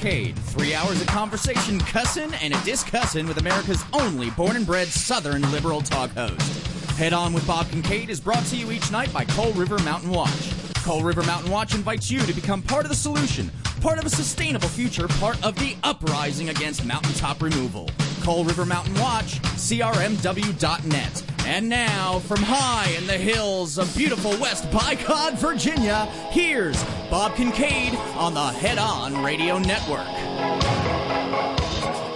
Three hours of conversation, cussing, and a discussin with America's only born and bred Southern liberal talk host. Head on with Bob Kincaid is brought to you each night by Coal River Mountain Watch. Coal River Mountain Watch invites you to become part of the solution, part of a sustainable future, part of the uprising against mountaintop removal. Coal River Mountain Watch, CRMW.net. And now, from high in the hills of beautiful West By God, Virginia, here's Bob Kincaid on the Head On Radio Network.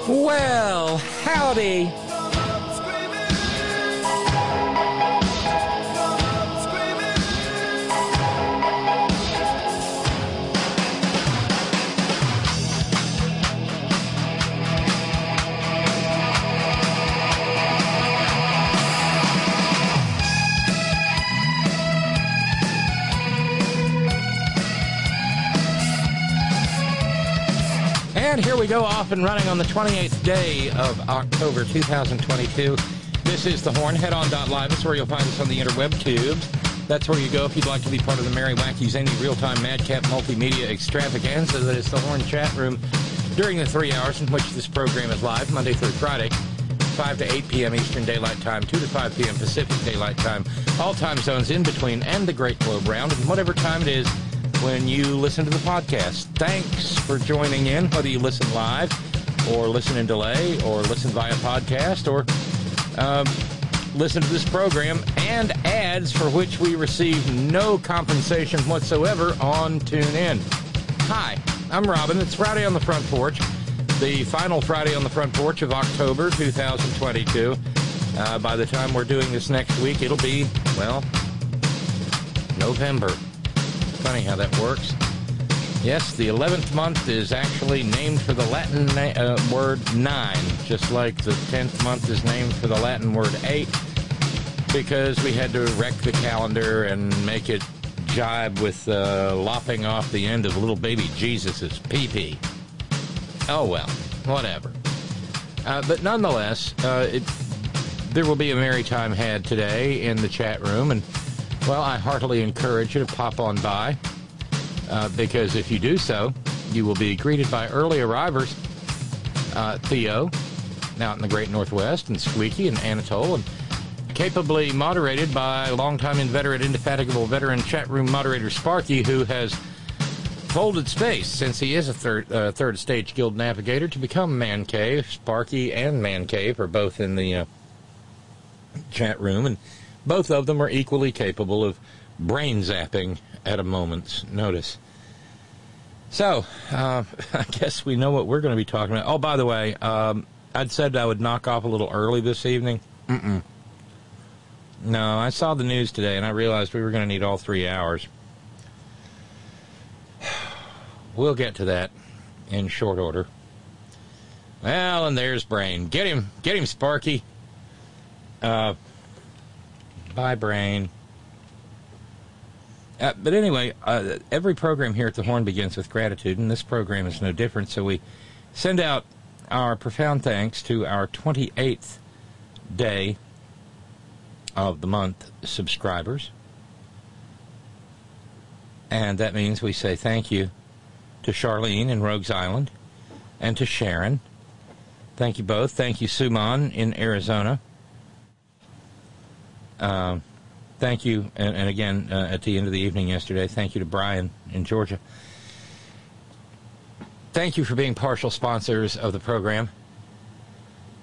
Well, howdy. And here we go off and running on the 28th day of October 2022. This is the Horn. Head on live. That's where you'll find us on the interweb tubes. That's where you go if you'd like to be part of the Merry Wacky Zany Real Time Madcap Multimedia Extravaganza that is the Horn chat room during the three hours in which this program is live, Monday through Friday, 5 to 8 p.m. Eastern Daylight Time, 2 to 5 p.m. Pacific Daylight Time, all time zones in between, and the Great Globe Round, and whatever time it is when you listen to the podcast. Thanks for joining in, whether you listen live or listen in delay or listen via podcast or um, listen to this program and ads for which we receive no compensation whatsoever on TuneIn. Hi, I'm Robin. It's Friday on the Front Porch, the final Friday on the Front Porch of October 2022. Uh, by the time we're doing this next week, it'll be, well, November funny how that works. Yes, the 11th month is actually named for the Latin na- uh, word nine, just like the 10th month is named for the Latin word eight, because we had to wreck the calendar and make it jibe with uh, lopping off the end of little baby Jesus's pee pee. Oh well, whatever. Uh, but nonetheless, uh, it, there will be a merry time had today in the chat room, and well, I heartily encourage you to pop on by uh, because if you do so, you will be greeted by early arrivers uh, Theo, out in the great Northwest, and Squeaky and Anatole, and capably moderated by longtime inveterate, indefatigable veteran chat room moderator Sparky, who has folded space since he is a third uh, third stage guild navigator to become Man Cave. Sparky and Man Cave are both in the uh, chat room, and both of them are equally capable of brain zapping at a moment's notice. So, uh, I guess we know what we're going to be talking about. Oh, by the way, um, I'd said I would knock off a little early this evening. Mm-mm. No, I saw the news today and I realized we were going to need all three hours. We'll get to that in short order. Well, and there's Brain. Get him, get him, Sparky. Uh, Bye, brain. Uh, but anyway, uh, every program here at the Horn begins with gratitude, and this program is no different. So we send out our profound thanks to our 28th day of the month subscribers. And that means we say thank you to Charlene in Rogues Island and to Sharon. Thank you both. Thank you, Suman in Arizona. Um, thank you, and, and again uh, at the end of the evening yesterday, thank you to Brian in Georgia. Thank you for being partial sponsors of the program.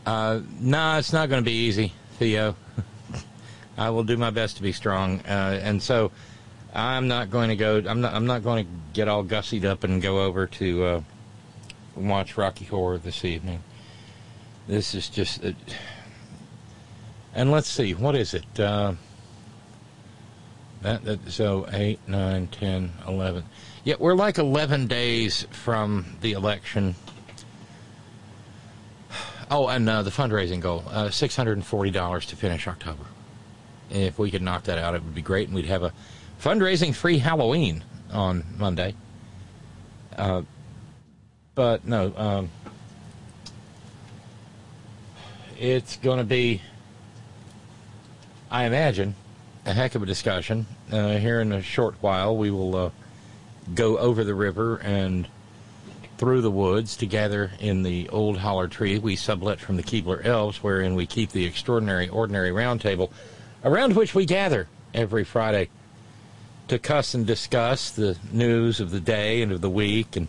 Uh, nah, it's not going to be easy, Theo. I will do my best to be strong, uh, and so I'm not going to go. I'm not. I'm not going to get all gussied up and go over to uh, watch Rocky Horror this evening. This is just. Uh, and let's see, what is it? Uh, that, that so 8, 9, 10, 11. Yeah, we're like 11 days from the election. Oh, and uh, the fundraising goal uh, $640 to finish October. If we could knock that out, it would be great, and we'd have a fundraising free Halloween on Monday. Uh, but no, um, it's going to be I imagine, a heck of a discussion. Uh, here in a short while, we will uh, go over the river and through the woods to gather in the old holler tree we sublet from the Keebler Elves, wherein we keep the extraordinary, ordinary roundtable, around which we gather every Friday to cuss and discuss the news of the day and of the week and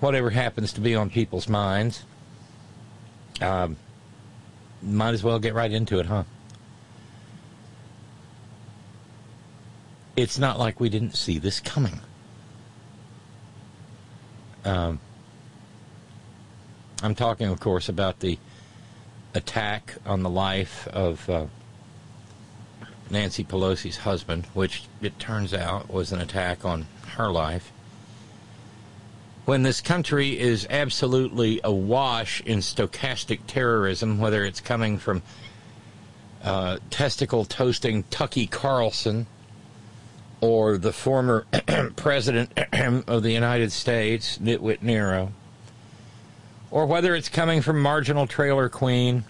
whatever happens to be on people's minds. Um, might as well get right into it, huh? It's not like we didn't see this coming. Um, I'm talking, of course, about the attack on the life of uh, Nancy Pelosi's husband, which it turns out was an attack on her life. When this country is absolutely awash in stochastic terrorism, whether it's coming from uh, testicle toasting Tucky Carlson or the former president of the United States, Nitwit Nero, or whether it's coming from marginal trailer queen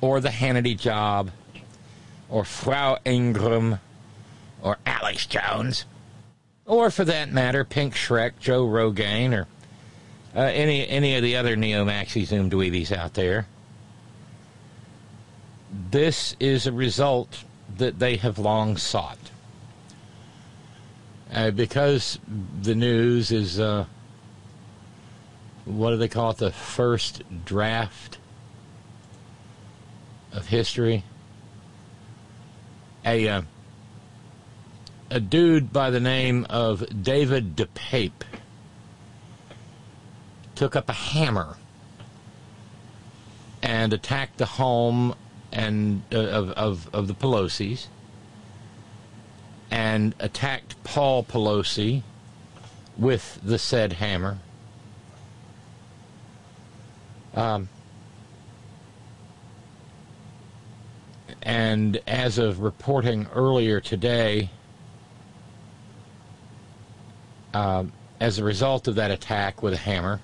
or the Hannity job or Frau Ingraham, or Alex Jones, or for that matter, Pink Shrek, Joe Rogan, or uh, any any of the other neo maxi zoom dweebies out there. This is a result that they have long sought. Uh, because the news is, uh, what do they call it, the first draft of history? A, uh, a dude by the name of David DePape took up a hammer and attacked the home and uh, of, of, of the Pelosi's and attacked Paul Pelosi with the said hammer. Um, and as of reporting earlier today, uh, as a result of that attack with a hammer,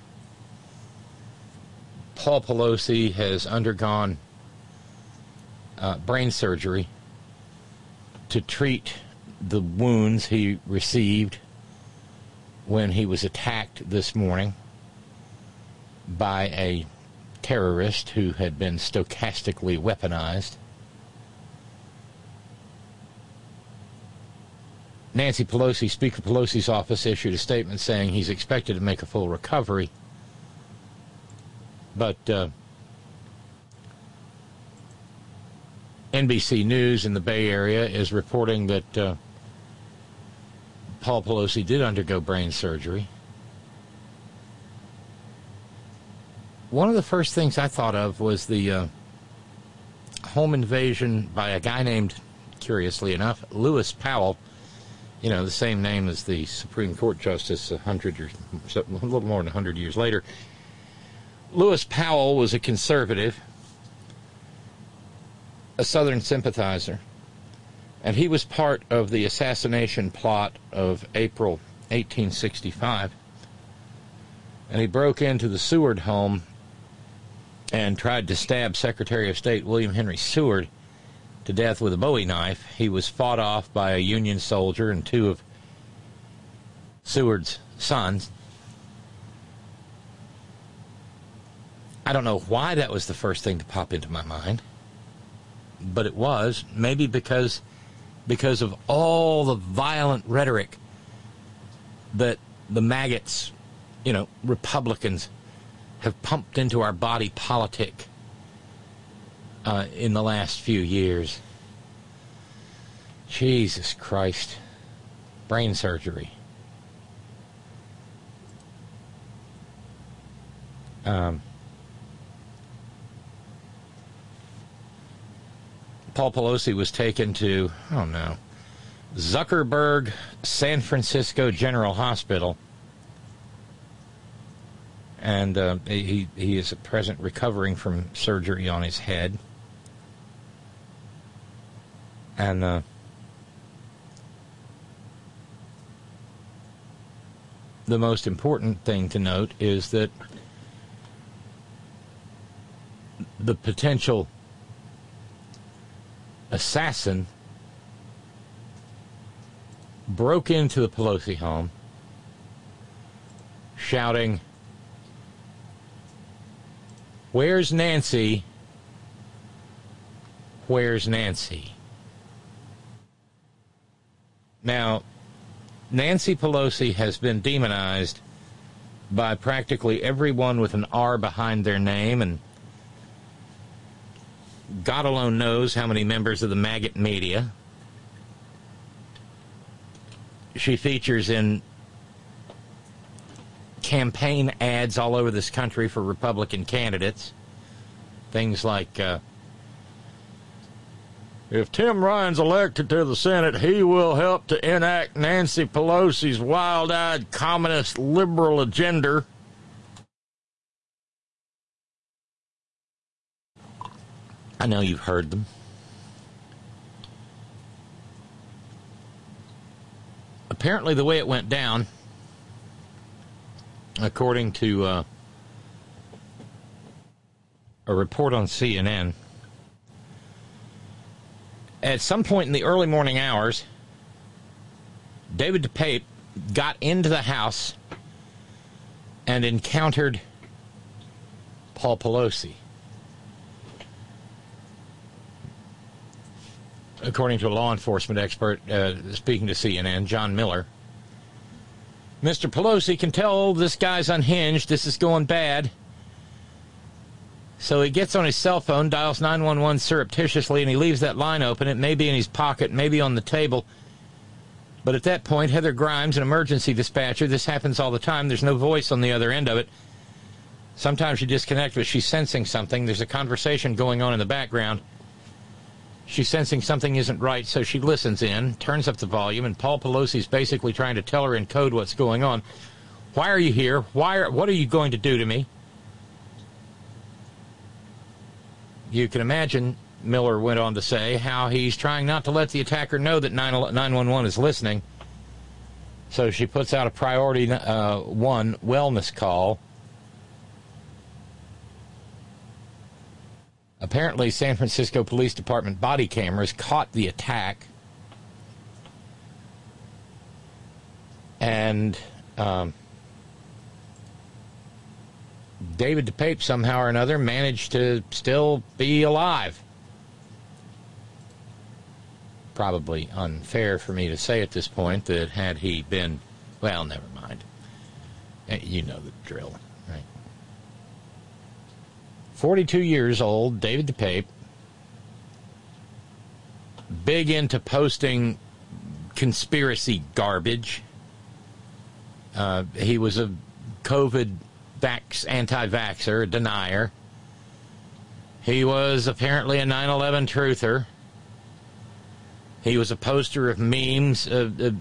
Paul Pelosi has undergone uh, brain surgery to treat the wounds he received when he was attacked this morning by a terrorist who had been stochastically weaponized. Nancy Pelosi, Speaker Pelosi's office, issued a statement saying he's expected to make a full recovery. But uh, NBC News in the Bay Area is reporting that uh, Paul Pelosi did undergo brain surgery. One of the first things I thought of was the uh, home invasion by a guy named, curiously enough, Lewis Powell. You know, the same name as the Supreme Court Justice a hundred or a little more than a hundred years later. Lewis Powell was a conservative, a Southern sympathizer, and he was part of the assassination plot of April 1865. And he broke into the Seward home and tried to stab Secretary of State William Henry Seward to death with a bowie knife. He was fought off by a Union soldier and two of Seward's sons. I don't know why that was the first thing to pop into my mind, but it was. Maybe because because of all the violent rhetoric that the maggots, you know, Republicans, have pumped into our body politic uh, in the last few years. Jesus Christ. Brain surgery. Um, Paul Pelosi was taken to, oh no, Zuckerberg San Francisco General Hospital. And uh, he, he is at present recovering from surgery on his head. And uh, the most important thing to note is that the potential assassin broke into the Pelosi home shouting, Where's Nancy? Where's Nancy? Now, Nancy Pelosi has been demonized by practically everyone with an R behind their name, and God alone knows how many members of the maggot media. She features in campaign ads all over this country for Republican candidates. Things like uh, if Tim Ryan's elected to the Senate, he will help to enact Nancy Pelosi's wild eyed communist liberal agenda. I know you've heard them. Apparently, the way it went down, according to uh, a report on CNN, at some point in the early morning hours, David DePape got into the house and encountered Paul Pelosi. According to a law enforcement expert uh, speaking to CNN, John Miller, Mr. Pelosi can tell this guy's unhinged. This is going bad. So he gets on his cell phone, dials 911 surreptitiously, and he leaves that line open. It may be in his pocket, maybe on the table. But at that point, Heather Grimes, an emergency dispatcher, this happens all the time. There's no voice on the other end of it. Sometimes you disconnect, but she's sensing something. There's a conversation going on in the background. She's sensing something isn't right, so she listens in, turns up the volume, and Paul Pelosi's basically trying to tell her in code what's going on. Why are you here? Why are, what are you going to do to me? You can imagine, Miller went on to say, how he's trying not to let the attacker know that 911 is listening. So she puts out a priority uh, one wellness call. Apparently, San Francisco Police Department body cameras caught the attack. And um, David DePape somehow or another managed to still be alive. Probably unfair for me to say at this point that had he been, well, never mind. Eh, you know the drill, right? 42 years old, David DePape, big into posting conspiracy garbage. Uh, he was a COVID vax, anti-vaxxer, a denier. He was apparently a 9/11 truther. He was a poster of memes uh, uh,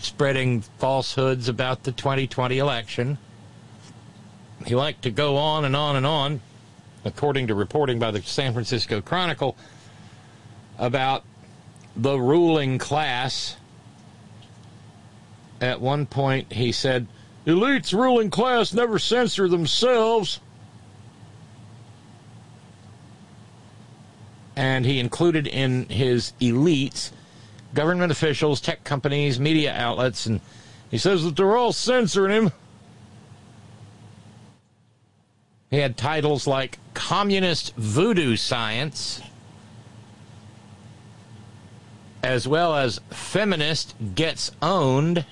spreading falsehoods about the 2020 election. He liked to go on and on and on, according to reporting by the San Francisco Chronicle, about the ruling class. At one point, he said, Elite's ruling class never censor themselves. And he included in his elites government officials, tech companies, media outlets, and he says that they're all censoring him. He had titles like Communist Voodoo Science, as well as Feminist Gets Owned.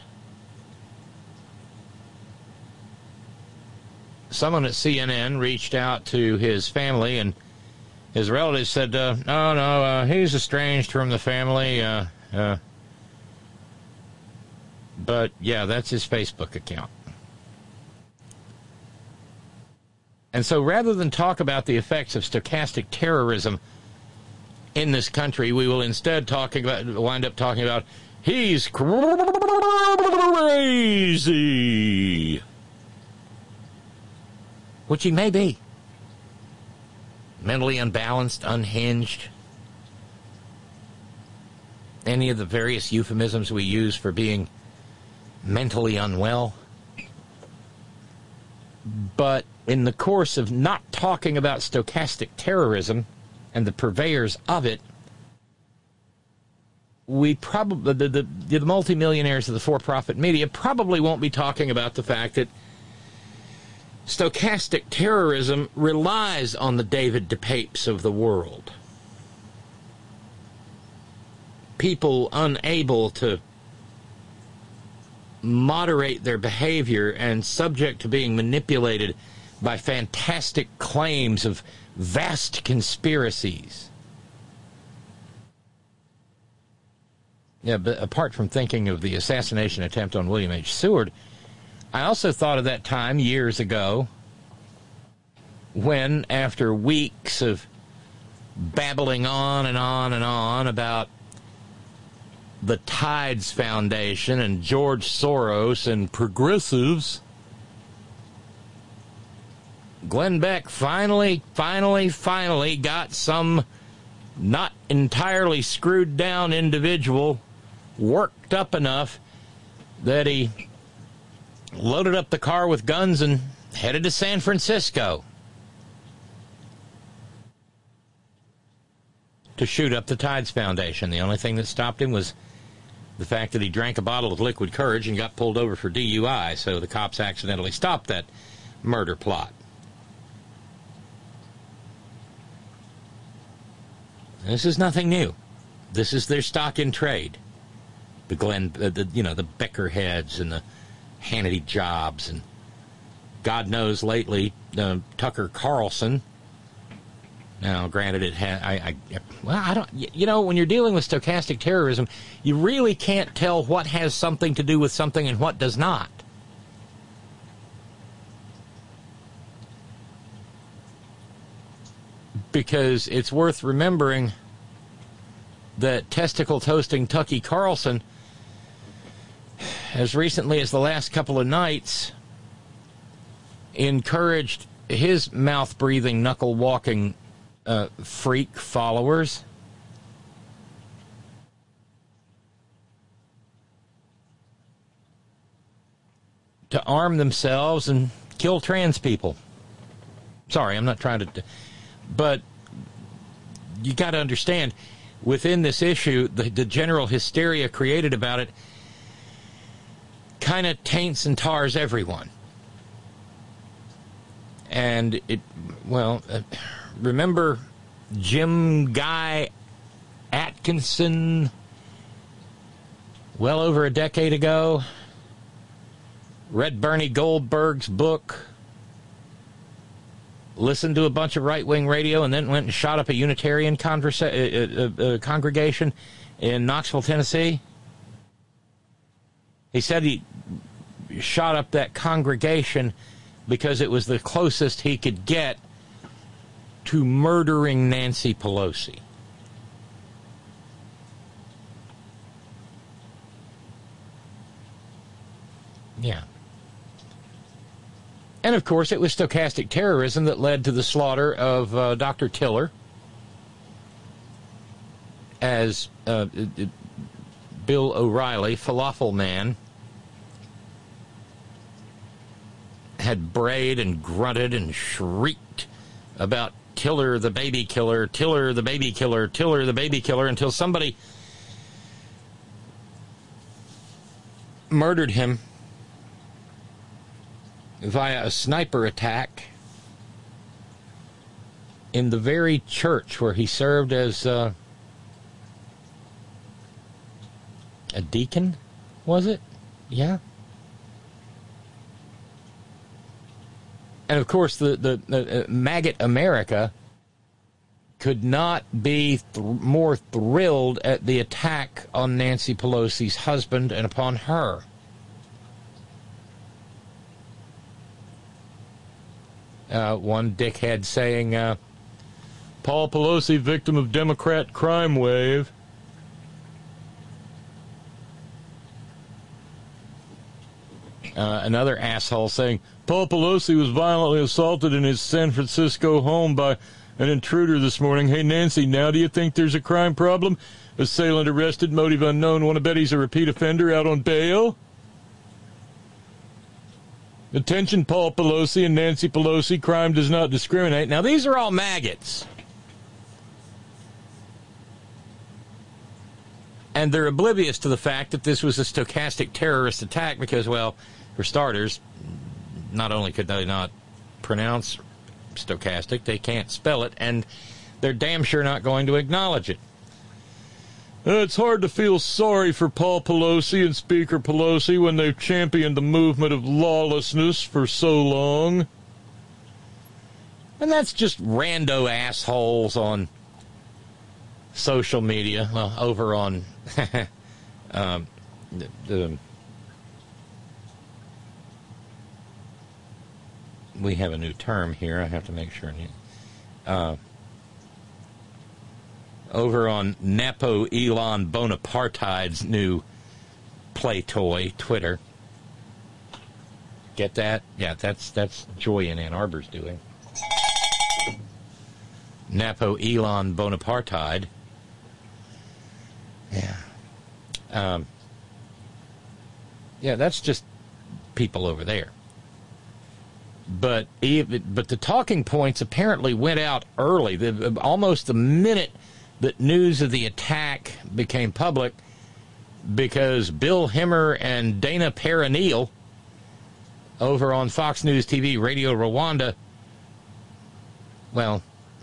someone at CNN reached out to his family, and his relatives said, uh, "No, no, uh, he's estranged from the family." Uh, uh, but yeah, that's his Facebook account. And so, rather than talk about the effects of stochastic terrorism in this country, we will instead talking about wind up talking about he's crazy which he may be. Mentally unbalanced, unhinged. Any of the various euphemisms we use for being mentally unwell. But in the course of not talking about stochastic terrorism and the purveyors of it, we probably the, the the multimillionaires of the for-profit media probably won't be talking about the fact that stochastic terrorism relies on the David DePapes of the world. People unable to moderate their behavior and subject to being manipulated by fantastic claims of vast conspiracies. Yeah, but apart from thinking of the assassination attempt on William H. Seward, I also thought of that time years ago when, after weeks of babbling on and on and on about the Tides Foundation and George Soros and progressives, Glenn Beck finally, finally, finally got some not entirely screwed down individual worked up enough that he loaded up the car with guns and headed to San Francisco to shoot up the Tides Foundation. The only thing that stopped him was the fact that he drank a bottle of liquid courage and got pulled over for DUI, so the cops accidentally stopped that murder plot. This is nothing new. This is their stock in trade. The Glenn, uh, the, you know, the Becker heads and the Hannity jobs, and God knows lately, uh, Tucker Carlson. Now, granted, it had, I, I, well, I don't, you know, when you're dealing with stochastic terrorism, you really can't tell what has something to do with something and what does not. Because it's worth remembering that testicle toasting Tucky Carlson, as recently as the last couple of nights, encouraged his mouth breathing, knuckle walking uh, freak followers. To arm themselves and kill trans people. Sorry, I'm not trying to but you got to understand within this issue, the, the general hysteria created about it kind of taints and tars everyone. And it, well, uh, remember Jim Guy Atkinson well over a decade ago? Read Bernie Goldberg's book listened to a bunch of right wing radio, and then went and shot up a Unitarian conversa- uh, uh, uh, congregation in Knoxville, Tennessee? He said he shot up that congregation because it was the closest he could get to murdering Nancy Pelosi. Yeah. And of course, it was stochastic terrorism that led to the slaughter of uh, Dr. Tiller as uh, Bill O'Reilly, falafel man, had brayed and grunted and shrieked about Tiller the baby killer, Tiller the baby killer, Tiller the baby killer until somebody murdered him via a sniper attack in the very church where he served as uh, a deacon, was it? Yeah. And of course, the, the, the uh, maggot America could not be th- more thrilled at the attack on Nancy Pelosi's husband and upon her. Uh, one dickhead saying, uh, Paul Pelosi, victim of Democrat crime wave. Uh, another asshole saying, Paul Pelosi was violently assaulted in his San Francisco home by an intruder this morning. Hey, Nancy, now do you think there's a crime problem? Assailant arrested, motive unknown. Want to bet he's a repeat offender out on bail? Attention, Paul Pelosi and Nancy Pelosi. Crime does not discriminate. Now, these are all maggots. And they're oblivious to the fact that this was a stochastic terrorist attack because, well, for starters, not only could they not pronounce stochastic, they can't spell it, and they're damn sure not going to acknowledge it. It's hard to feel sorry for Paul Pelosi and Speaker Pelosi when they've championed the movement of lawlessness for so long. And that's just rando assholes on social media, well, over on um, the, the, we have a new term here. I have to make sure. Uh, over on Napo Elon Bonapartide's new play toy, Twitter. Get that? Yeah, that's that's Joy in Ann Arbor's doing. Napo Elon Bonapartide. Yeah. Um, yeah, that's just people over there. But even, but the talking points apparently went out early. The, almost the minute that news of the attack became public, because Bill Hemmer and Dana Perino over on Fox News TV, Radio Rwanda, well,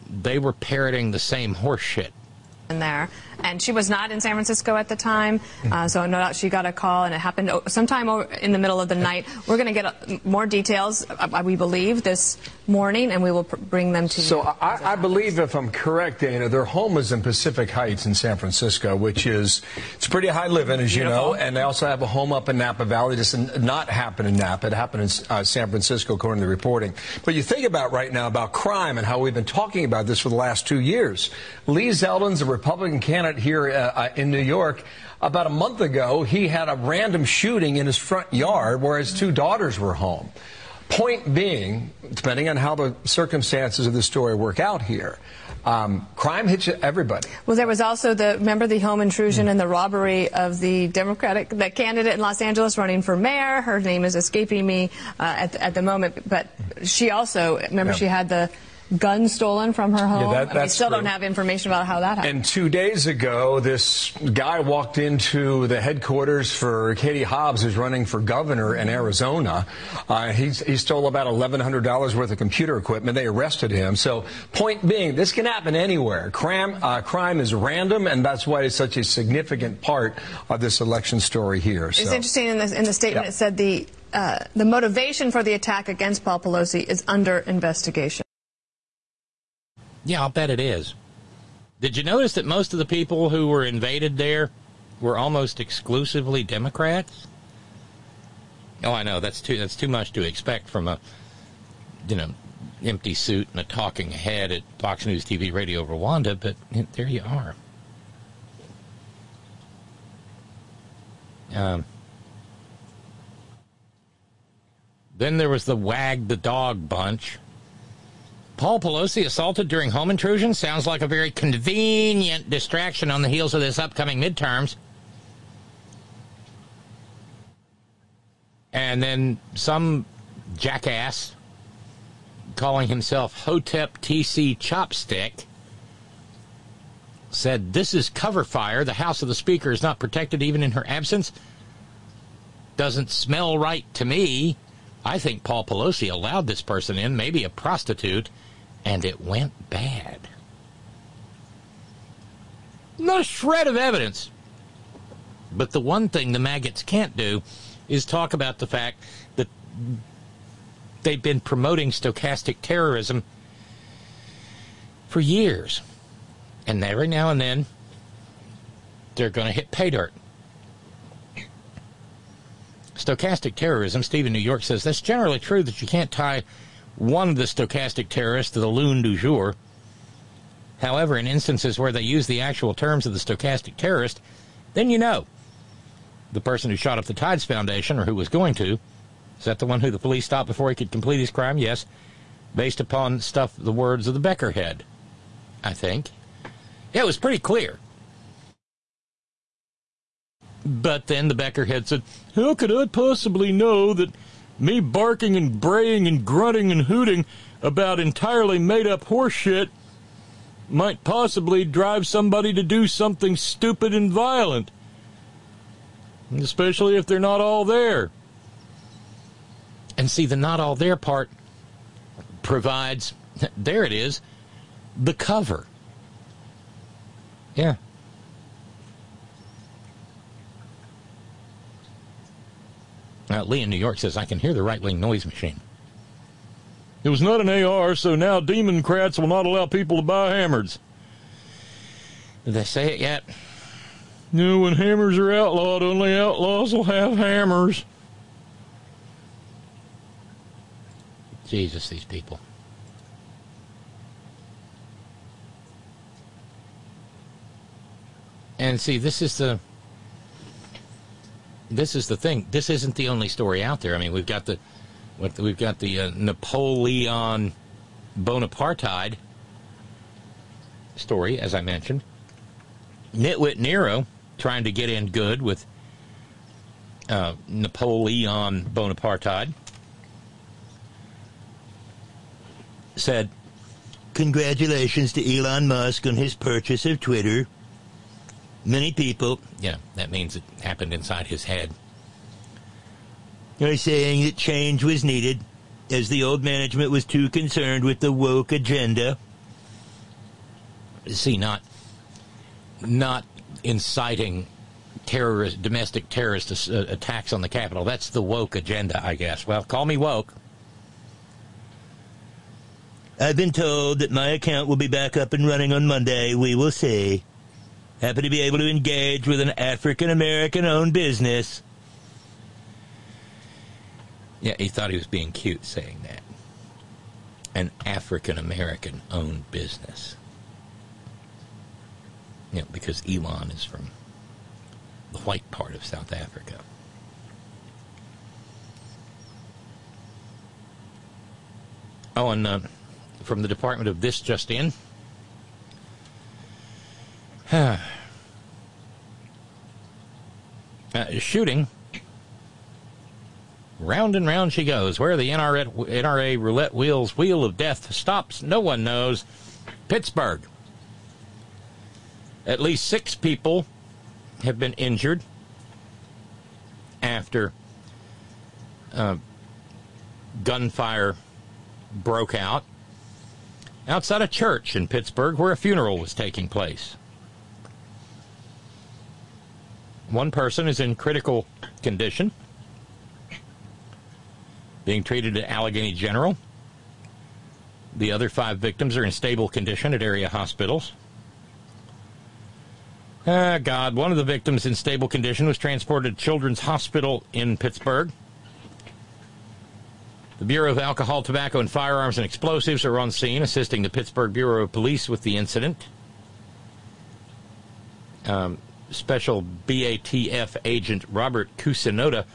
they were parroting the same horseshit in there. And she was not in San Francisco at the time, uh, so no doubt she got a call, and it happened sometime in the middle of the night. We're going to get uh, more details, uh, we believe, this morning, and we will bring them to so you. So I, I, believe, if I'm correct, Dana, their home is in Pacific Heights in San Francisco, which is it's pretty high living, as you know. And they also have a home up in Napa Valley. This did not happen in Napa; it happened in uh, San Francisco, according to the reporting. But you think about right now about crime and how we've been talking about this for the last two years. Lee Zeldin's a Republican candidate here uh, uh, in New York. About a month ago, he had a random shooting in his front yard where his two daughters were home. Point being, depending on how the circumstances of the story work out here, um, crime hits everybody. Well, there was also the remember the home intrusion mm. and the robbery of the Democratic the candidate in Los Angeles running for mayor. Her name is escaping me uh, at, at the moment, but she also remember yeah. she had the gun stolen from her home. Yeah, that, we still true. don't have information about how that happened. And two days ago, this guy walked into the headquarters for Katie Hobbs, who's running for governor in Arizona. Uh, he, he stole about $1,100 worth of computer equipment. They arrested him. So, point being, this can happen anywhere. Crime, uh, crime is random, and that's why it's such a significant part of this election story here. So. It's interesting in, this, in the statement it said the uh, the motivation for the attack against Paul Pelosi is under investigation. Yeah, I'll bet it is. Did you notice that most of the people who were invaded there were almost exclusively Democrats? Oh, I know that's too that's too much to expect from a you know empty suit and a talking head at Fox News TV Radio Rwanda, but there you are. Um, then there was the wag the dog bunch. Paul Pelosi assaulted during home intrusion sounds like a very convenient distraction on the heels of this upcoming midterms. And then some jackass calling himself Hotep TC Chopstick said, This is cover fire. The House of the Speaker is not protected even in her absence. Doesn't smell right to me. I think Paul Pelosi allowed this person in, maybe a prostitute, and it went bad. Not a shred of evidence. But the one thing the maggots can't do is talk about the fact that they've been promoting stochastic terrorism for years. And every now and then, they're going to hit pay dirt. Stochastic terrorism, Stephen New York says that's generally true that you can't tie one of the stochastic terrorists the loon du jour. However, in instances where they use the actual terms of the stochastic terrorist, then you know. The person who shot up the Tides Foundation, or who was going to, is that the one who the police stopped before he could complete his crime? Yes. Based upon stuff, the words of the Becker head, I think. Yeah, it was pretty clear. But then the Becker head said, How could I possibly know that me barking and braying and grunting and hooting about entirely made up horseshit might possibly drive somebody to do something stupid and violent. especially if they're not all there. And see, the not all there part provides, there it is, the cover. Yeah. Now, Lee in New York says, I can hear the right wing noise machine. It was not an AR, so now Democrats will not allow people to buy hammers. Did they say it yet? No, when hammers are outlawed, only outlaws will have hammers. Jesus, these people. And see, this is the this is the thing. This isn't the only story out there. I mean, we've got the we've got the uh, Napoleon Bonaparte story, as I mentioned. Nitwit Nero trying to get in good with uh, Napoleon Bonaparte said, Congratulations to Elon Musk on his purchase of Twitter. Many people, yeah, that means it happened inside his head, are saying that change was needed as the old management was too concerned with the woke agenda. See, not not inciting terrorist domestic terrorist uh, attacks on the Capitol. That's the woke agenda, I guess. Well, call me woke. I've been told that my account will be back up and running on Monday. We will see. Happy to be able to engage with an African American owned business. Yeah, he thought he was being cute saying that. An African American owned business. Yeah, because Elon is from the white part of South Africa. Oh, and uh, from the Department of This Just In. uh, shooting. Round and round she goes. Where the NRA, NRA roulette wheels wheel of death stops, no one knows. Pittsburgh. At least six people have been injured after uh, gunfire broke out outside a church in Pittsburgh where a funeral was taking place. One person is in critical condition, being treated at Allegheny General. The other five victims are in stable condition at area hospitals. Ah, God. One of the victims in stable condition was transported to Children's Hospital in Pittsburgh. The Bureau of Alcohol, Tobacco, and Firearms and Explosives are on scene, assisting the Pittsburgh Bureau of Police with the incident. Um, Special BATF agent Robert Kusinoda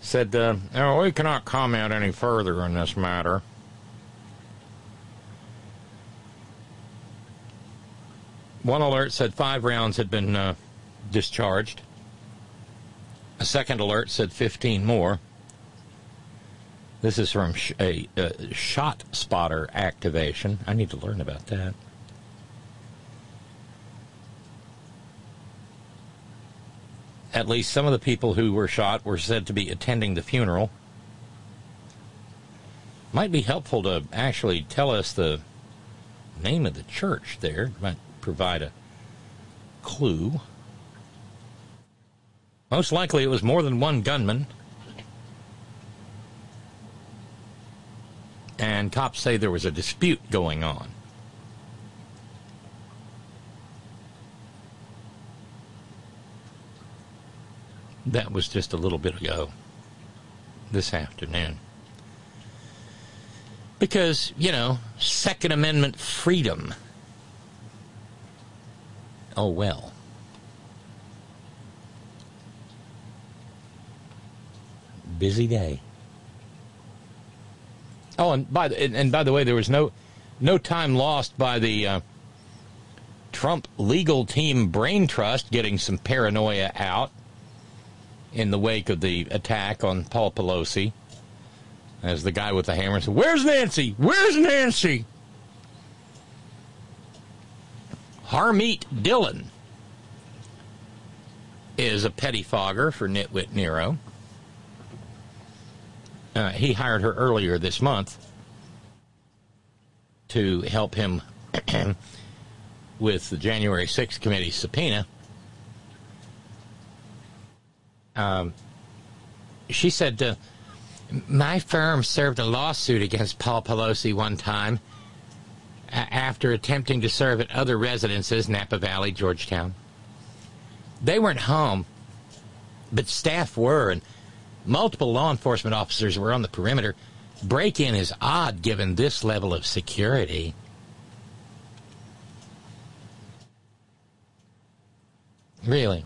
said, uh, We cannot comment any further on this matter. One alert said five rounds had been uh, discharged. A second alert said 15 more. This is from a, a shot spotter activation. I need to learn about that. At least some of the people who were shot were said to be attending the funeral. Might be helpful to actually tell us the name of the church there. Might provide a clue. Most likely it was more than one gunman. and cops say there was a dispute going on. That was just a little bit ago this afternoon. Because, you know, Second Amendment freedom. Oh, well. Busy day. Oh, and by the, and by the way, there was no no time lost by the uh, Trump legal team brain trust getting some paranoia out in the wake of the attack on Paul Pelosi. As the guy with the hammer said, "Where's Nancy? Where's Nancy?" Harmeet Dillon is a pettifogger for Nitwit Nero. Uh, he hired her earlier this month to help him with the January 6th committee subpoena. Um, she said, uh, My firm served a lawsuit against Paul Pelosi one time after attempting to serve at other residences, Napa Valley, Georgetown. They weren't home, but staff were, and multiple law enforcement officers were on the perimeter. Break in is odd given this level of security. Really.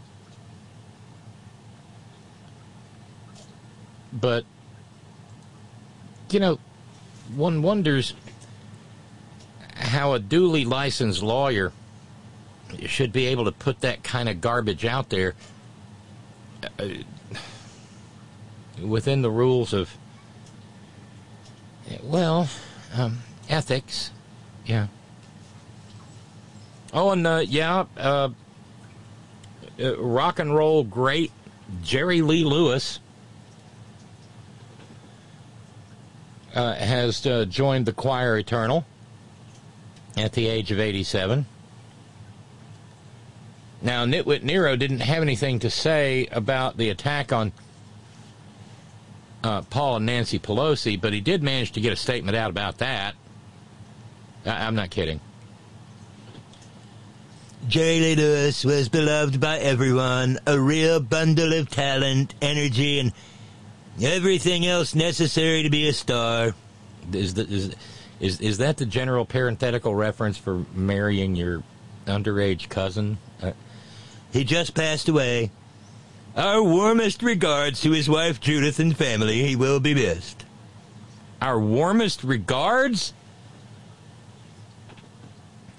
But, you know, one wonders how a duly licensed lawyer should be able to put that kind of garbage out there uh, within the rules of, well, um, ethics. Yeah. Oh, and uh, yeah, uh, uh, rock and roll great Jerry Lee Lewis uh, has uh, joined the choir eternal at the age of 87. Now, Nitwit Nero didn't have anything to say about the attack on uh, Paul and Nancy Pelosi, but he did manage to get a statement out about that. I- I'm not kidding. Jerry Lee Lewis was beloved by everyone, a real bundle of talent, energy, and everything else necessary to be a star. Is, the, is, is, is that the general parenthetical reference for marrying your underage cousin? Uh, he just passed away. Our warmest regards to his wife Judith and family. He will be missed. Our warmest regards?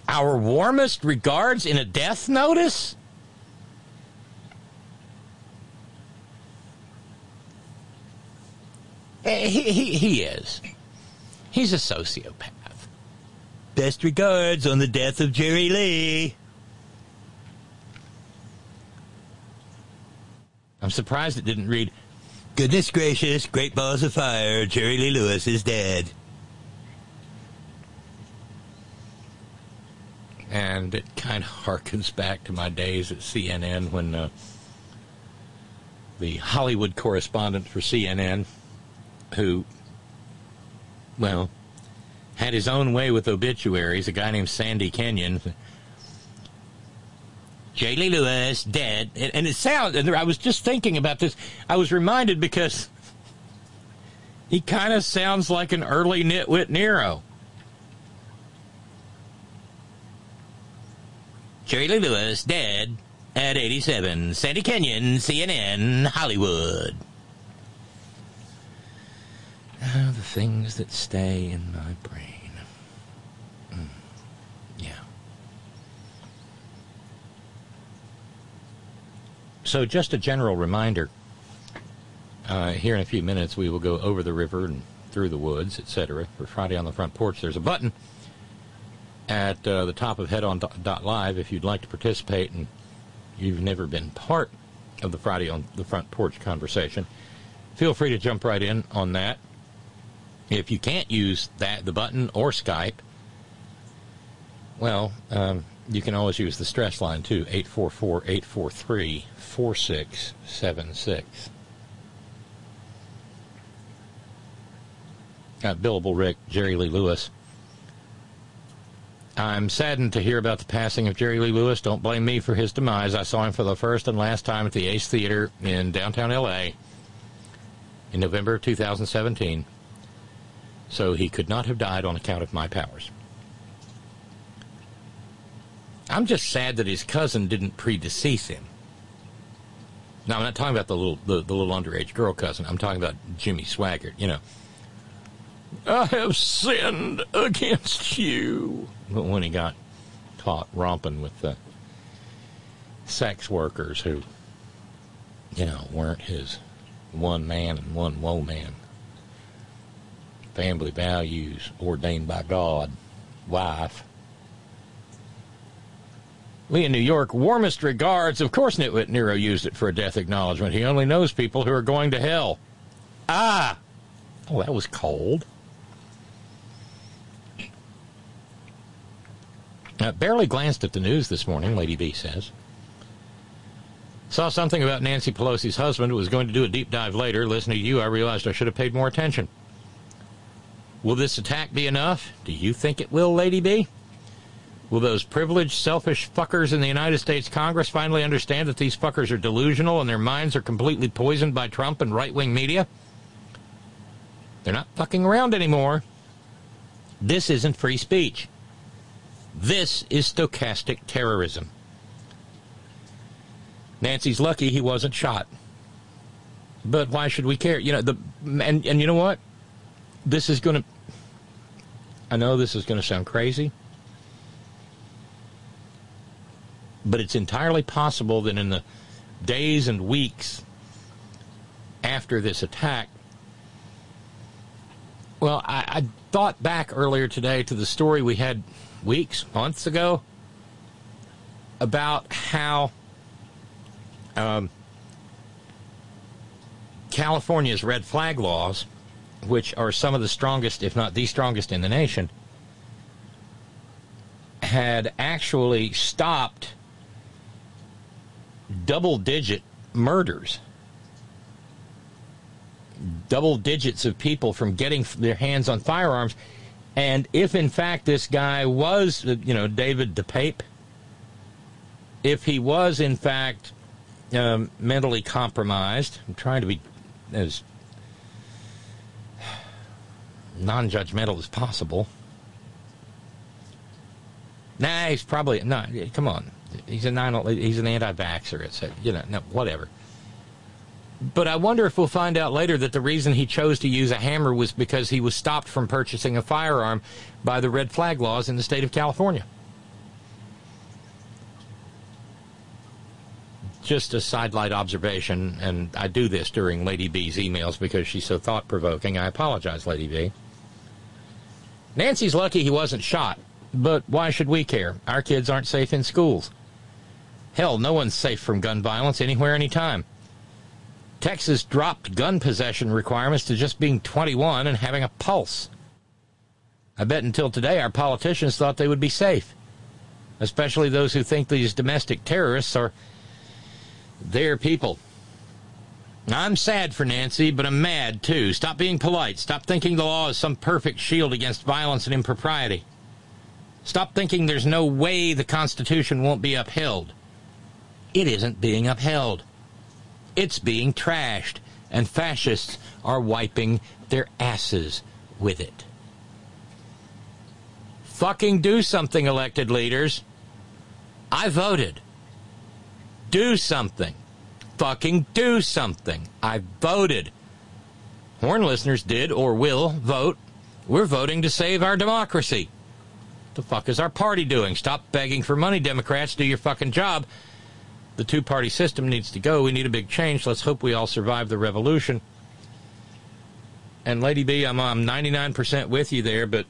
Our warmest regards in a death notice? He, he, he is. He's a sociopath. Best regards on the death of Jerry Lee. I'm surprised it didn't read, Goodness gracious, great balls of fire, Jerry Lee Lewis is dead. and it kind of harkens back to my days at CNN when uh, the Hollywood correspondent for CNN, who, well, had his own way with obituaries, a guy named Sandy Kenyon. J. Lee Lewis dead, and, and it sounds. And I was just thinking about this. I was reminded because he kind of sounds like an early Nitwit Nero. Jerry Lee Lewis dead at 87. Sandy Kenyon, CNN, Hollywood. Oh, the things that stay in my brain. Mm. Yeah. So, just a general reminder. Uh, here in a few minutes, we will go over the river and through the woods, etc. For Friday on the front porch, there's a button at uh, the top of headon.live if you'd like to participate and you've never been part of the Friday on the front porch conversation. Feel free to jump right in on that. If you can't use that the button or Skype, well, um, you can always use the stress line too 844 843 4676. Billable Rick, Jerry Lee Lewis. I'm saddened to hear about the passing of Jerry Lee Lewis. Don't blame me for his demise. I saw him for the first and last time at the Ace Theater in downtown LA in November of 2017. So he could not have died on account of my powers. I'm just sad that his cousin didn't predecease him. Now I'm not talking about the little the, the little underage girl cousin. I'm talking about Jimmy Swaggart. You know, I have sinned against you. But when he got caught romping with the sex workers who, you know, weren't his one man and one woe man, family values ordained by God, wife. Lee in New York, warmest regards. Of course, Nitwit Nero used it for a death acknowledgement. He only knows people who are going to hell. Ah! Oh, that was cold. Uh, barely glanced at the news this morning, Lady B says. Saw something about Nancy Pelosi's husband. Was going to do a deep dive later. Listening to you, I realized I should have paid more attention. Will this attack be enough? Do you think it will, Lady B? Will those privileged, selfish fuckers in the United States Congress finally understand that these fuckers are delusional and their minds are completely poisoned by Trump and right wing media? They're not fucking around anymore. This isn't free speech. This is stochastic terrorism. Nancy's lucky he wasn't shot. But why should we care? You know, the and and you know what? This is going to I know this is going to sound crazy. But it's entirely possible that in the days and weeks after this attack, well, I, I, thought back earlier today to the story we had weeks, months ago about how um, California's red flag laws, which are some of the strongest, if not the strongest in the nation, had actually stopped double digit murders. Double digits of people from getting their hands on firearms. And if in fact this guy was, you know, David DePape, if he was in fact um, mentally compromised, I'm trying to be as non judgmental as possible. Nah, he's probably, no, come on he's a nine. He's an anti-vaxxer. It's a, you know, no, whatever. But I wonder if we'll find out later that the reason he chose to use a hammer was because he was stopped from purchasing a firearm by the red flag laws in the state of California. Just a sidelight observation, and I do this during Lady B's emails because she's so thought provoking. I apologize, Lady B. Nancy's lucky he wasn't shot, but why should we care? Our kids aren't safe in schools. Hell, no one's safe from gun violence anywhere, anytime. Texas dropped gun possession requirements to just being 21 and having a pulse. I bet until today our politicians thought they would be safe, especially those who think these domestic terrorists are their people. I'm sad for Nancy, but I'm mad too. Stop being polite. Stop thinking the law is some perfect shield against violence and impropriety. Stop thinking there's no way the Constitution won't be upheld it isn't being upheld. It's being trashed, and fascists are wiping their asses with it. Fucking do something, elected leaders. I voted. Do something. Fucking do something. I voted. Horn listeners did or will vote. We're voting to save our democracy. The fuck is our party doing? Stop begging for money, Democrats. Do your fucking job the two party system needs to go. We need a big change. Let's hope we all survive the revolution. And Lady B, I'm, I'm 99% with you there, but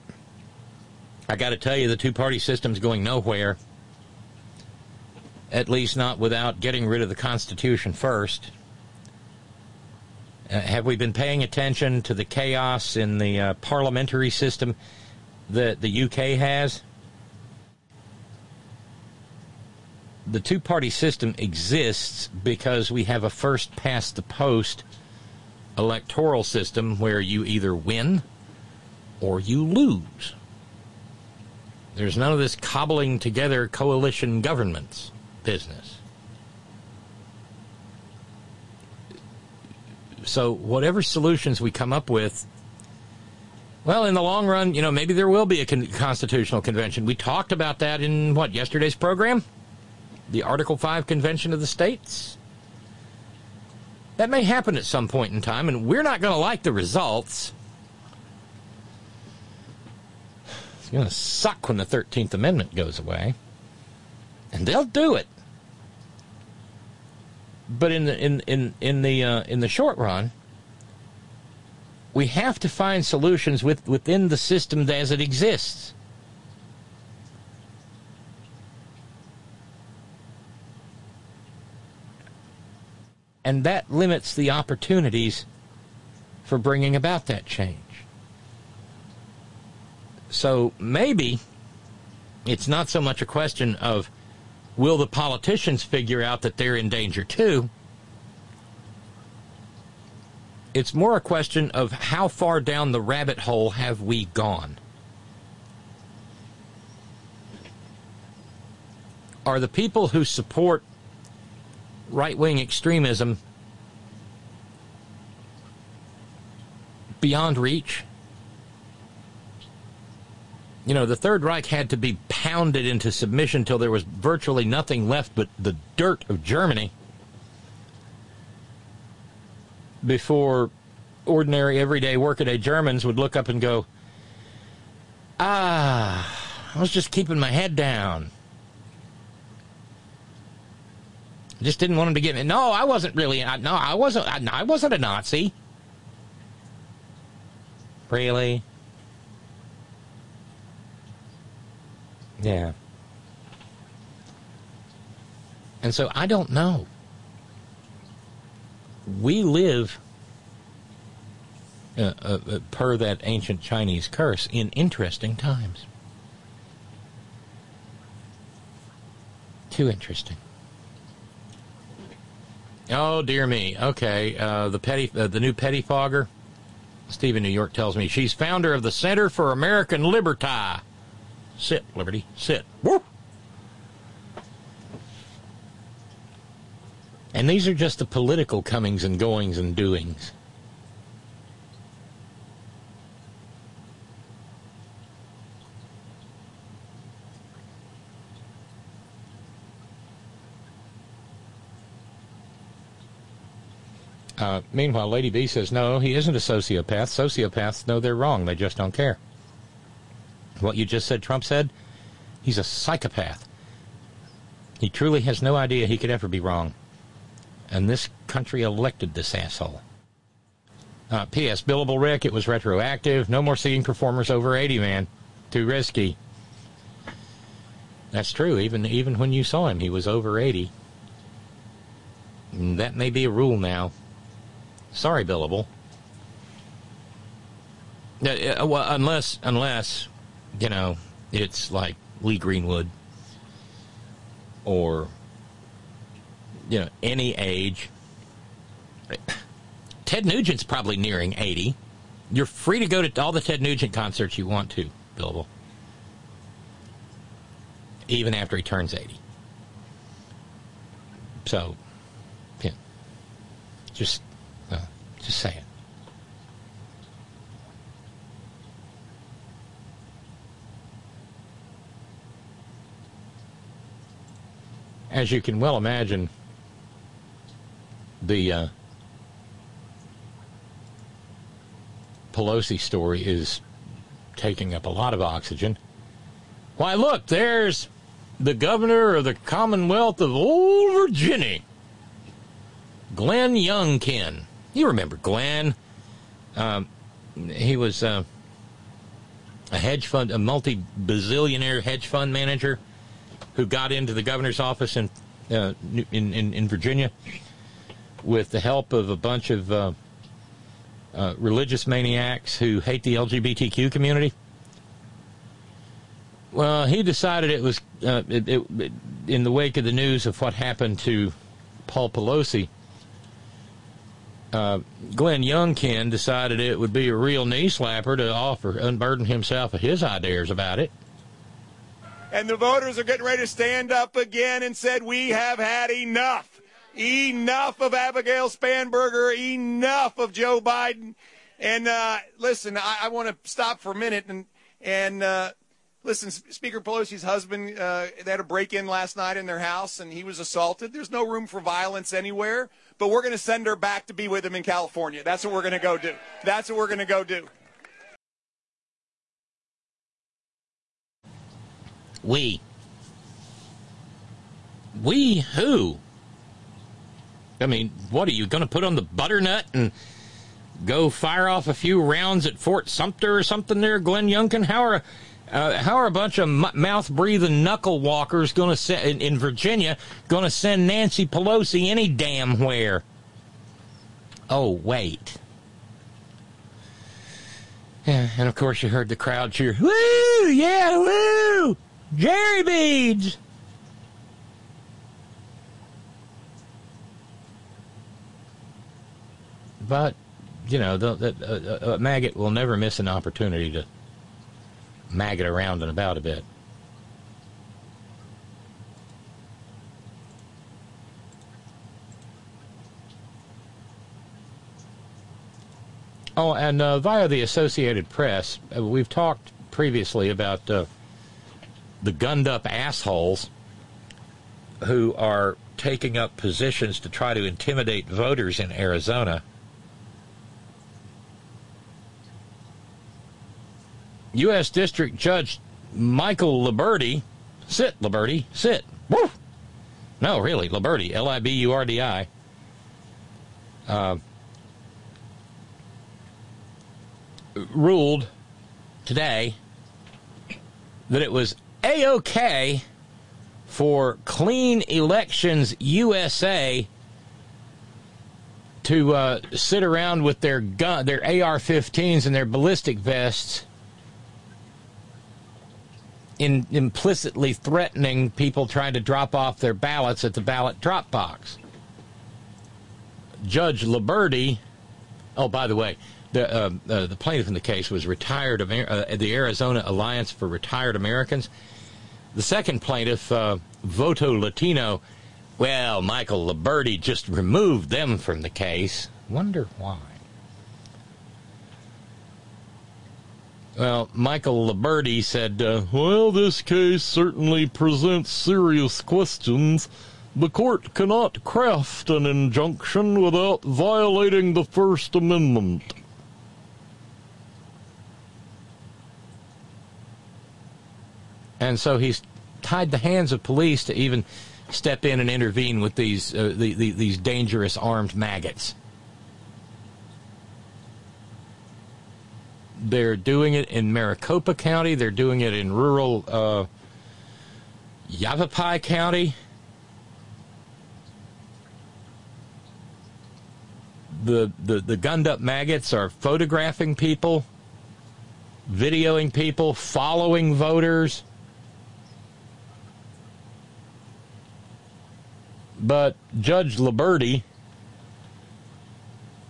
I got to tell you, the two party system's going nowhere. At least not without getting rid of the Constitution first. Uh, have we been paying attention to the chaos in the uh, parliamentary system that the UK has? the two party system exists because we have a first past the post electoral system where you either win or you lose. There's none of this cobbling together coalition governments business. So, whatever solutions we come up with, well, in the long run, you know, maybe there will be a con- constitutional convention. We talked about that in what, yesterday's program? the Article 5 Convention of the States. That may happen at some point in time, and we're not going to like the results. It's going to suck when the 13th Amendment goes away. And they'll do it. But in the in in in the uh, in the short run, we have to find solutions with, within the system as it exists. And that limits the opportunities for bringing about that change. So maybe it's not so much a question of will the politicians figure out that they're in danger too? It's more a question of how far down the rabbit hole have we gone? Are the people who support right wing extremism beyond reach? You know, the Third Reich had to be pounded into submission till there was virtually nothing left but the dirt of Germany before ordinary, everyday, workaday Germans would look up and go, Ah, I was just keeping my head down. Just didn't want him to get me. No, I wasn't really. No, I wasn't. I, I wasn't a Nazi. Really? Yeah. And so I don't know. We live, uh, uh, uh, per that ancient Chinese curse, in interesting times. Too interesting. Oh dear me. Okay, uh, the petty, uh, the new pettifogger. Stephen New York tells me she's founder of the Center for American Liberty. Sit, Liberty, sit. Woo! And these are just the political comings and goings and doings. Uh, meanwhile, Lady B says, no, he isn't a sociopath. Sociopaths know they're wrong. They just don't care. What you just said, Trump said, he's a psychopath. He truly has no idea he could ever be wrong. And this country elected this asshole. Uh, P.S. Billable Rick, it was retroactive. No more seeing performers over 80, man. Too risky. That's true. Even even when you saw him, he was over 80. And that may be a rule now. Sorry, billable. Uh, well, unless unless you know it's like Lee Greenwood or you know any age. Ted Nugent's probably nearing eighty. You're free to go to all the Ted Nugent concerts you want to, billable. Even after he turns eighty. So, yeah, just uh, just say it. As you can well imagine, the uh, Pelosi story is taking up a lot of oxygen. Why, look, there's the governor of the Commonwealth of Old Virginia, Glenn Youngkin. You remember Glenn? Um, he was uh, a hedge fund, a multi bazillionaire hedge fund manager who got into the governor's office in, uh, in, in, in, Virginia with the help of a bunch of uh, uh religious maniacs who hate the LGBTQ community. Well, he decided it was uh, it, it, in the wake of the news of what happened to Paul Pelosi uh, Glenn Youngkin decided it would be a real knee slapper to offer unburden himself of his ideas about it. And the voters are getting ready to stand up again and said, "We have had enough, enough of Abigail Spanberger, enough of Joe Biden." And uh, listen, I, I want to stop for a minute and and uh, listen. Speaker Pelosi's husband, uh, they had a break-in last night in their house, and he was assaulted. There's no room for violence anywhere but we're going to send her back to be with him in California. That's what we're going to go do. That's what we're going to go do. We. We who? I mean, what are you going to put on the butternut and go fire off a few rounds at Fort Sumter or something there, Glenn Youngkin? How are uh, how are a bunch of m- mouth breathing knuckle walkers going to in, in Virginia going to send Nancy Pelosi any damn where? Oh, wait. Yeah, and of course you heard the crowd cheer, Woo! Yeah, woo! Jerry beads! But, you know, the, the, a maggot will never miss an opportunity to maggot around and about a bit. Oh, and uh, via the Associated Press, uh, we've talked previously about uh, the gunned up assholes who are taking up positions to try to intimidate voters in Arizona. U.S. District Judge Michael Liburdi, sit, Liburdi, sit. Woo! No, really, Liburdi, L I B U R D I. Uh, ruled today that it was a okay for Clean Elections USA to uh, sit around with their gun, their AR-15s and their ballistic vests, in implicitly threatening people trying to drop off their ballots at the ballot drop box. Judge Liburdi. oh, by the way, the uh, uh, the plaintiff in the case was retired Amer- uh, the Arizona Alliance for Retired Americans. The second plaintiff, uh, Voto Latino, well, Michael Liburdi just removed them from the case. Wonder why. Well, Michael Liburdi said, uh, Well, this case certainly presents serious questions. The court cannot craft an injunction without violating the First Amendment. And so he's tied the hands of police to even step in and intervene with these uh, the, the, these dangerous armed maggots. They're doing it in Maricopa County. They're doing it in rural uh, Yavapai County. The, the, the gunned up maggots are photographing people, videoing people, following voters. But Judge Liburdi,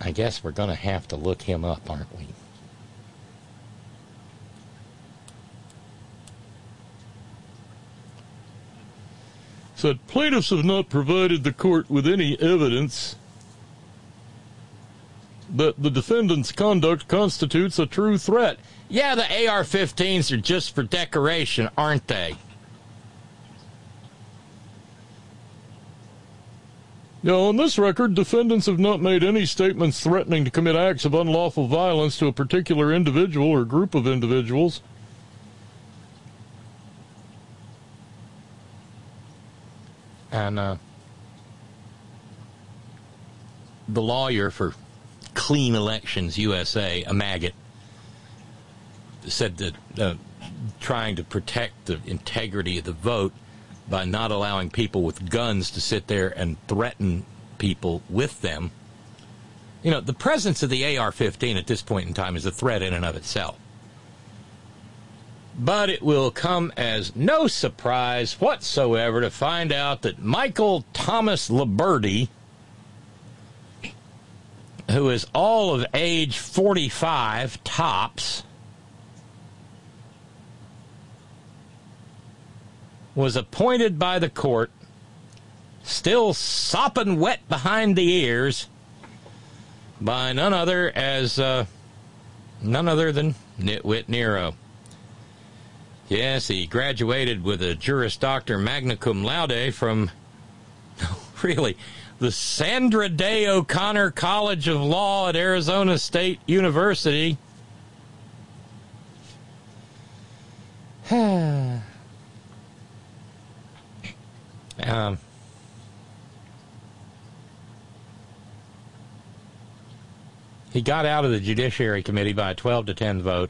I guess we're going to have to look him up, aren't we? Said plaintiffs have not provided the court with any evidence that the defendant's conduct constitutes a true threat. Yeah, the AR 15s are just for decoration, aren't they? Now, on this record, defendants have not made any statements threatening to commit acts of unlawful violence to a particular individual or group of individuals. And uh, the lawyer for Clean Elections USA, a maggot, said that uh, trying to protect the integrity of the vote by not allowing people with guns to sit there and threaten people with them. You know, the presence of the AR 15 at this point in time is a threat in and of itself. But it will come as no surprise whatsoever to find out that Michael Thomas Liburdi, who is all of age 45 tops, was appointed by the court, still sopping wet behind the ears, by none other as uh, none other than Nitwit Nero. Yes, he graduated with a Juris Doctor magna cum laude from, really, the Sandra Day O'Connor College of Law at Arizona State University. Um, he got out of the Judiciary Committee by a 12 to 10 vote.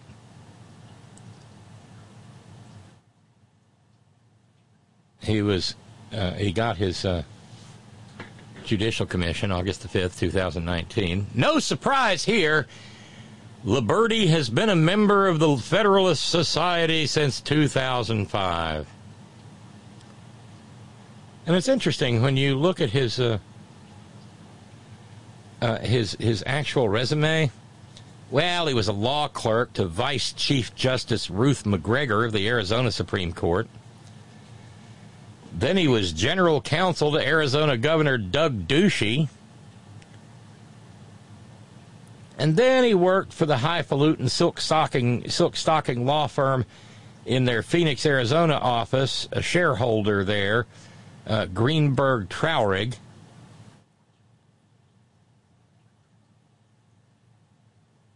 He was, uh, he got his uh, Judicial Commission, August the 5th, 2019. No surprise here. Liburdi has been a member of the Federalist Society since 2005. And it's interesting when you look at his uh, uh, his his actual resume. Well, he was a law clerk to Vice Chief Justice Ruth McGregor of the Arizona Supreme Court. Then he was general counsel to Arizona Governor Doug Ducey. And then he worked for the highfalutin silk stocking, silk stocking law firm in their Phoenix, Arizona office, a shareholder there, uh, Greenberg Traurig.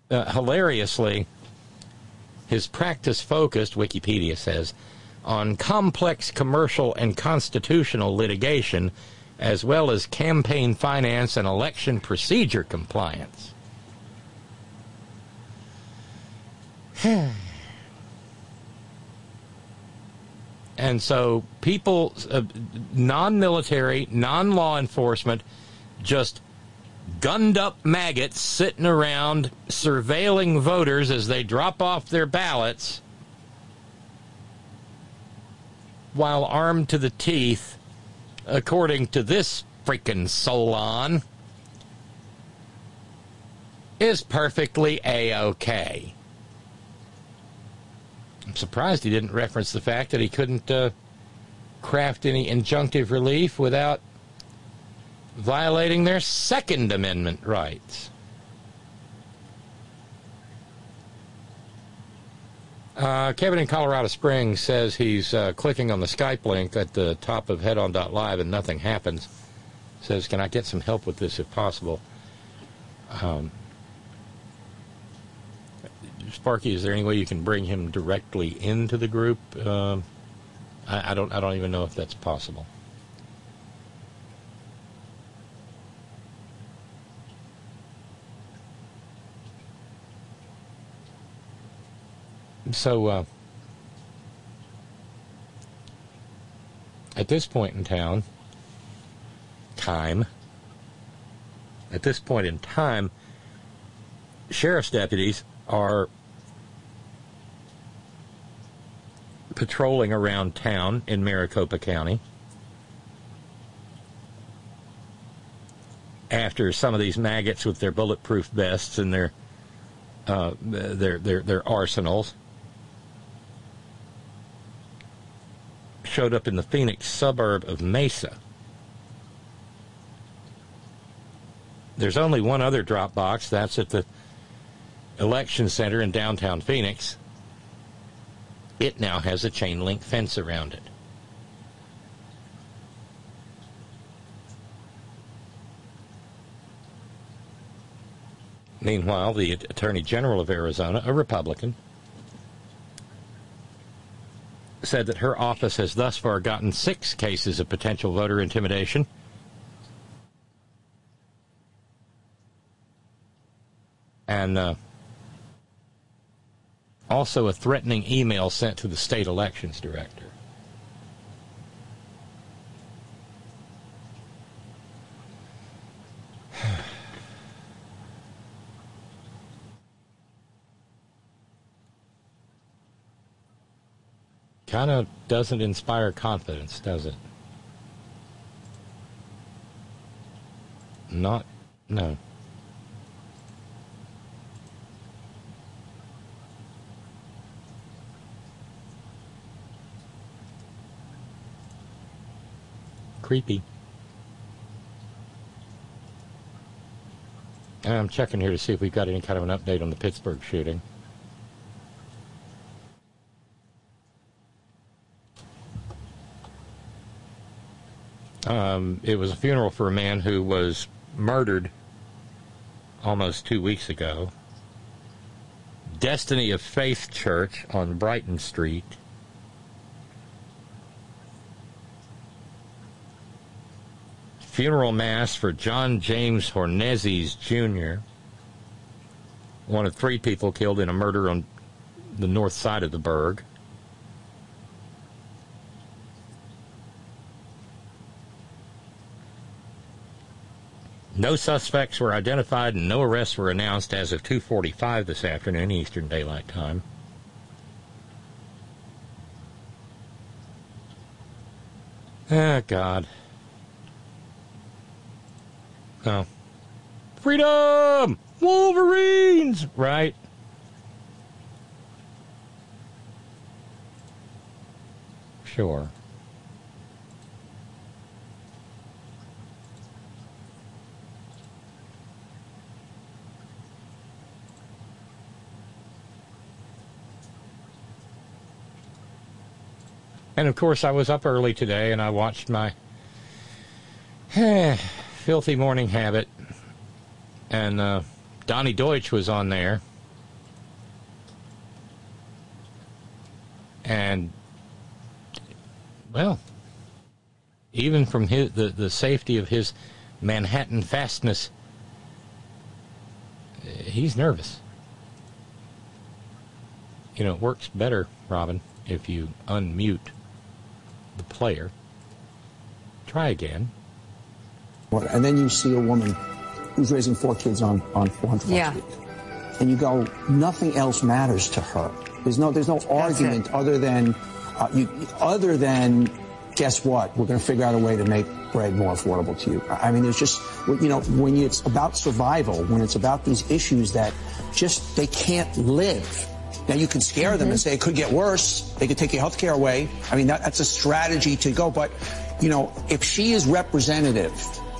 Uh, hilariously, his practice focused, Wikipedia says, on complex commercial and constitutional litigation, as well as campaign finance and election procedure compliance. and so people, uh, non military, non law enforcement, just gunned up maggots sitting around surveilling voters as they drop off their ballots while armed to the teeth, according to this freaking Solon, is perfectly a okay. I'm surprised he didn't reference the fact that he couldn't uh, craft any injunctive relief without violating their Second Amendment rights. Uh, Kevin in Colorado Springs says he's uh, clicking on the Skype link at the top of headon.live and nothing happens. Says, can I get some help with this if possible? Um, Sparky, is there any way you can bring him directly into the group? Um, I, I don't. I don't even know if that's possible. So, uh, at this point in town, time, at this point in time, sheriff's deputies are patrolling around town in Maricopa County after some of these maggots with their bulletproof vests and their uh, their their their arsenals showed up in the Phoenix suburb of Mesa. There's only one other drop box. That's at the election center in downtown Phoenix. It now has a chain link fence around it. Meanwhile, the Attorney General of Arizona, a Republican, said that her office has thus far gotten six cases of potential voter intimidation. And uh, also a threatening email sent to the state elections director. kind of doesn't inspire confidence, does it? Not, no. Creepy. I'm checking here to see if we've got any kind of an update on the Pittsburgh shooting. Um, it was a funeral for a man who was murdered almost two weeks ago. Destiny of Faith Church on Brighton Street. Funeral Mass for John James Hornezes Jr., one of three people killed in a murder on the north side of the burg. No suspects were identified and no arrests were announced as of 2:45 this afternoon Eastern Daylight Time. Ah, God. Oh. Freedom! Wolverines! Right? Sure. And of course, I was up early today and I watched my filthy morning habit. And uh, Donnie Deutsch was on there. And, well, even from his, the, the safety of his Manhattan fastness, he's nervous. You know, it works better, Robin, if you unmute the player. Try again. And then you see a woman who's raising four kids on, on 400 Yeah. And you go, nothing else matters to her. There's no, there's no argument it. other than, uh, you, other than, guess what? We're going to figure out a way to make bread more affordable to you. I mean, there's just, you know, when it's about survival, when it's about these issues that just, they can't live. Now you can scare them and say it could get worse. They could take your health care away. I mean, that, that's a strategy to go. But, you know, if she is representative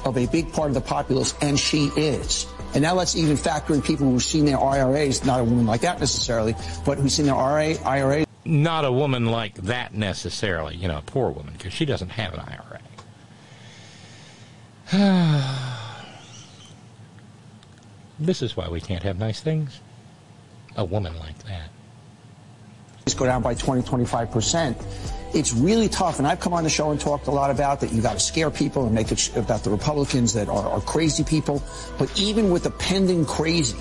of a big part of the populace, and she is, and now let's even factor in people who've seen their IRAs, not a woman like that necessarily, but who've seen their IRA, IRAs. Not a woman like that necessarily, you know, a poor woman, because she doesn't have an IRA. this is why we can't have nice things. A woman like that. go down by 20, 25%. It's really tough. And I've come on the show and talked a lot about that. You got to scare people and make it sh- about the Republicans that are, are crazy people. But even with the pending crazy,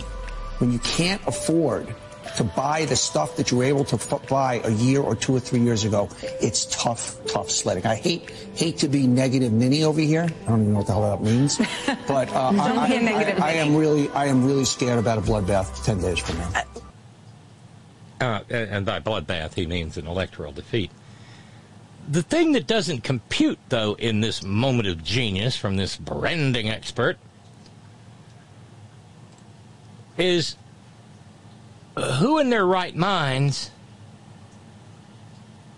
when you can't afford to buy the stuff that you were able to f- buy a year or two or three years ago, it's tough, tough sledding. I hate hate to be negative Minnie over here. I don't even know what the hell that means, but uh, I, I- be a negative I- I am really I am really scared about a bloodbath ten days from now. Uh, and by bloodbath, he means an electoral defeat. The thing that doesn't compute, though, in this moment of genius from this branding expert is who in their right minds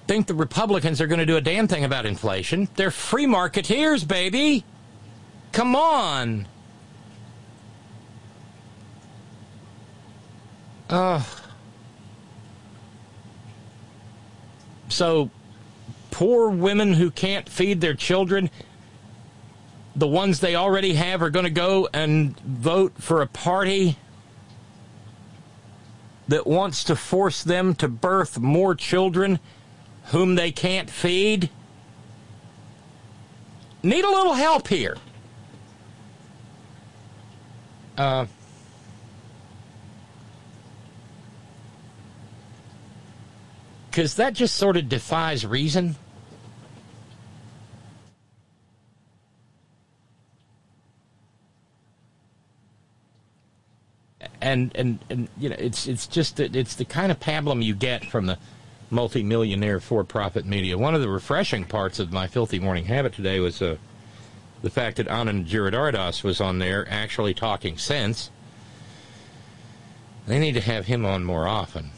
think the Republicans are going to do a damn thing about inflation? They're free marketeers, baby. Come on. Ugh. So, poor women who can't feed their children, the ones they already have, are going to go and vote for a party that wants to force them to birth more children whom they can't feed. Need a little help here. Uh, because that just sort of defies reason. And, and and you know it's it's just that it's the kind of pablum you get from the multimillionaire for-profit media. One of the refreshing parts of my filthy morning habit today was uh, the fact that Anand Giridharadas was on there actually talking sense. They need to have him on more often.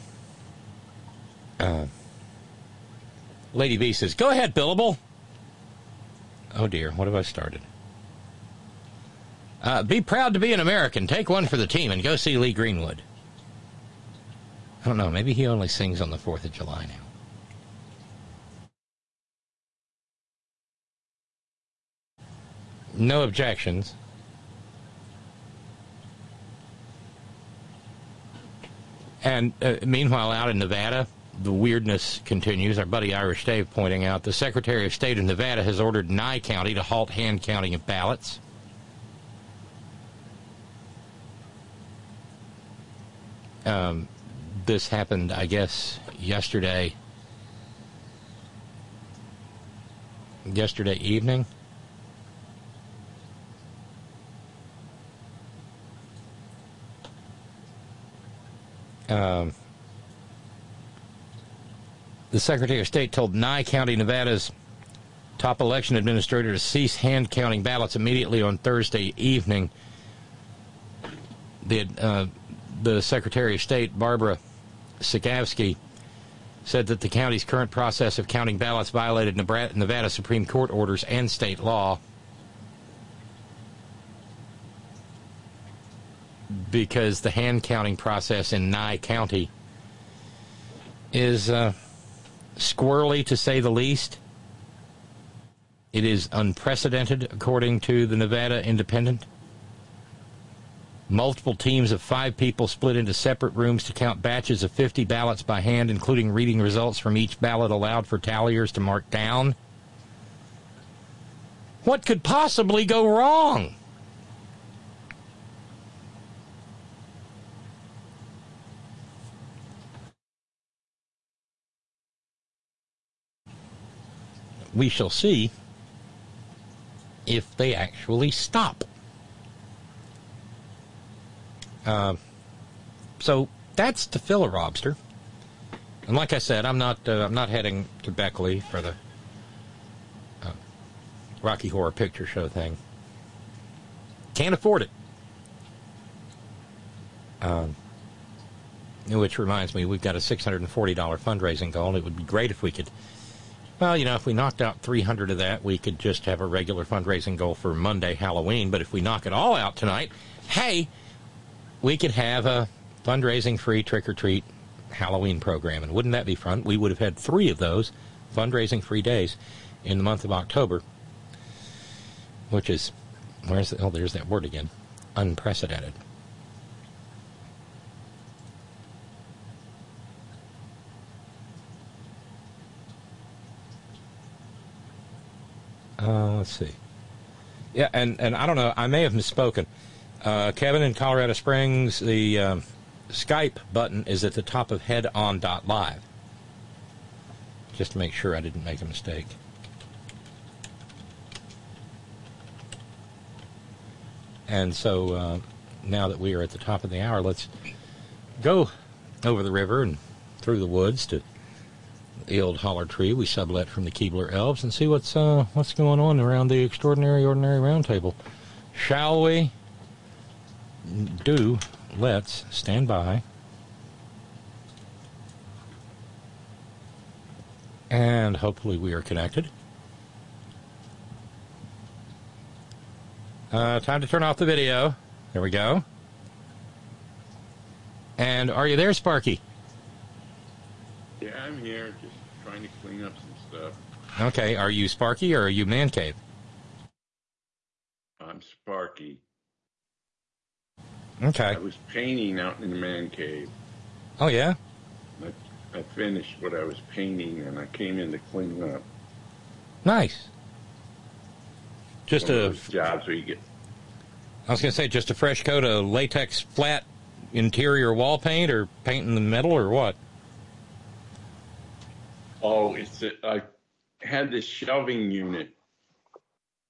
Uh, Lady B says, "Go ahead, Billable." Oh dear, what have I started? Uh, be proud to be an American. Take one for the team and go see Lee Greenwood. I don't know. Maybe he only sings on the Fourth of July now. No objections. And uh, meanwhile, out in Nevada, the weirdness continues. Our buddy Irish Dave pointing out the Secretary of State of Nevada has ordered Nye County to halt hand counting of ballots. Um, this happened, I guess, yesterday. Yesterday evening. Um, the Secretary of State told Nye County, Nevada's top election administrator to cease hand counting ballots immediately on Thursday evening. The uh, the Secretary of State, Barbara Cegavske, said that the county's current process of counting ballots violated Nevada Supreme Court orders and state law. Because the hand counting process in Nye County is uh, squirrely to say the least. It is unprecedented, according to the Nevada Independent. Multiple teams of five people split into separate rooms to count batches of 50 ballots by hand, including reading results from each ballot allowed for talliers to mark down. What could possibly go wrong? We shall see if they actually stop. Uh, so that's the filler lobster. And like I said, I'm not uh, I'm not heading to Beckley for the uh, Rocky Horror Picture Show thing. Can't afford it. Um, which reminds me, we've got a $640 fundraising goal. It would be great if we could. Well, you know, if we knocked out 300 of that, we could just have a regular fundraising goal for Monday, Halloween. But if we knock it all out tonight, hey, we could have a fundraising free trick or treat Halloween program. And wouldn't that be fun? We would have had three of those fundraising free days in the month of October, which is, where's the, oh, there's that word again, unprecedented. Uh, let's see. Yeah, and, and I don't know, I may have misspoken. Uh, Kevin in Colorado Springs, the um, Skype button is at the top of headon.live. Just to make sure I didn't make a mistake. And so uh, now that we are at the top of the hour, let's go over the river and through the woods to the old holler tree we sublet from the Keebler Elves and see what's uh, what's going on around the extraordinary ordinary roundtable. Shall we? Do, let's stand by. And hopefully we are connected. Uh, time to turn off the video. There we go. And are you there, Sparky? Yeah, I'm here, just trying to clean up some stuff. Okay, are you Sparky or are you Man Cave? I'm Sparky. Okay. I was painting out in the man cave. Oh yeah. I, I finished what I was painting, and I came in to clean up. Nice. Just One a jobs where you get. I was gonna say just a fresh coat of latex flat interior wall paint, or paint in the metal, or what? Oh, it's a, I had this shelving unit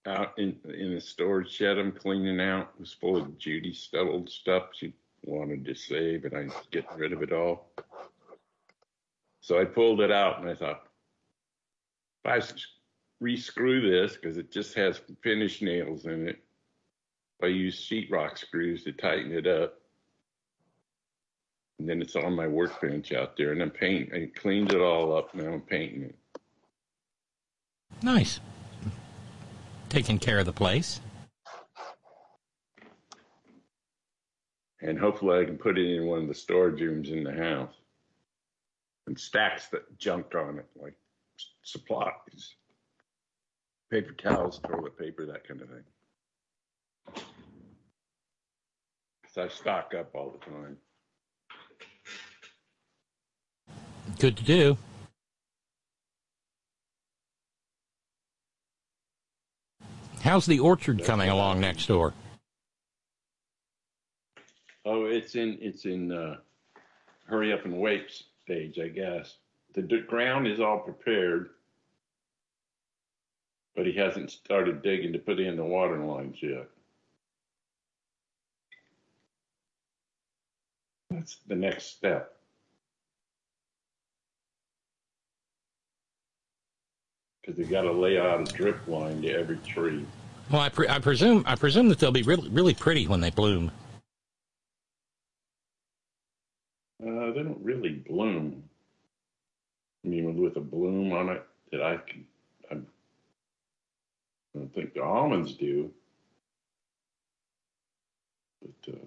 out in in the storage shed I'm cleaning out. It was full of Judy's old stuff she wanted to save, and I was getting rid of it all. So I pulled it out, and I thought, if I rescrew this because it just has finish nails in it, if I use sheetrock screws to tighten it up, and then it's on my workbench out there, and I'm painting. I cleaned it all up. Now I'm painting it. Nice taking care of the place. And hopefully I can put it in one of the storage rooms in the house and stacks that junk on it, like supplies, paper towels, toilet paper, that kind of thing. So I stock up all the time. Good to do. How's the orchard coming along next door? Oh, it's in it's in uh, hurry up and wait stage, I guess. The d- ground is all prepared, but he hasn't started digging to put in the water lines yet. That's the next step. Because they got to lay out a drip line to every tree. Well, I, pre- I presume I presume that they'll be really really pretty when they bloom. Uh, they don't really bloom. I mean, with a bloom on it that I can, I don't think the almonds do. But uh,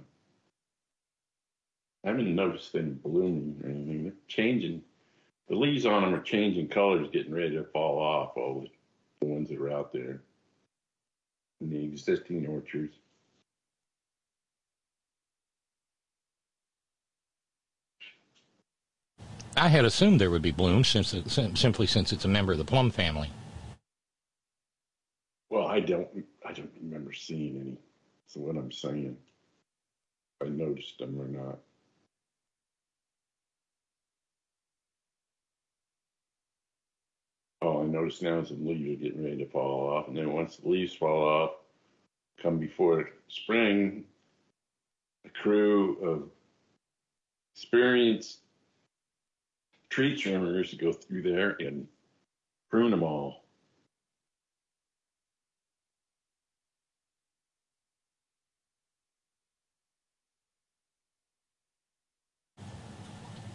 I haven't noticed any blooming or anything. They're changing. The leaves on them are changing colors, getting ready to fall off. All the, the ones that are out there in the existing orchards. I had assumed there would be blooms since it, simply since it's a member of the plum family. Well, I don't. I don't remember seeing any. So what I'm saying, I noticed them or not. All I notice now is the leaves are getting ready to fall off, and then once the leaves fall off, come before spring, a crew of experienced tree trimmers go through there and prune them all.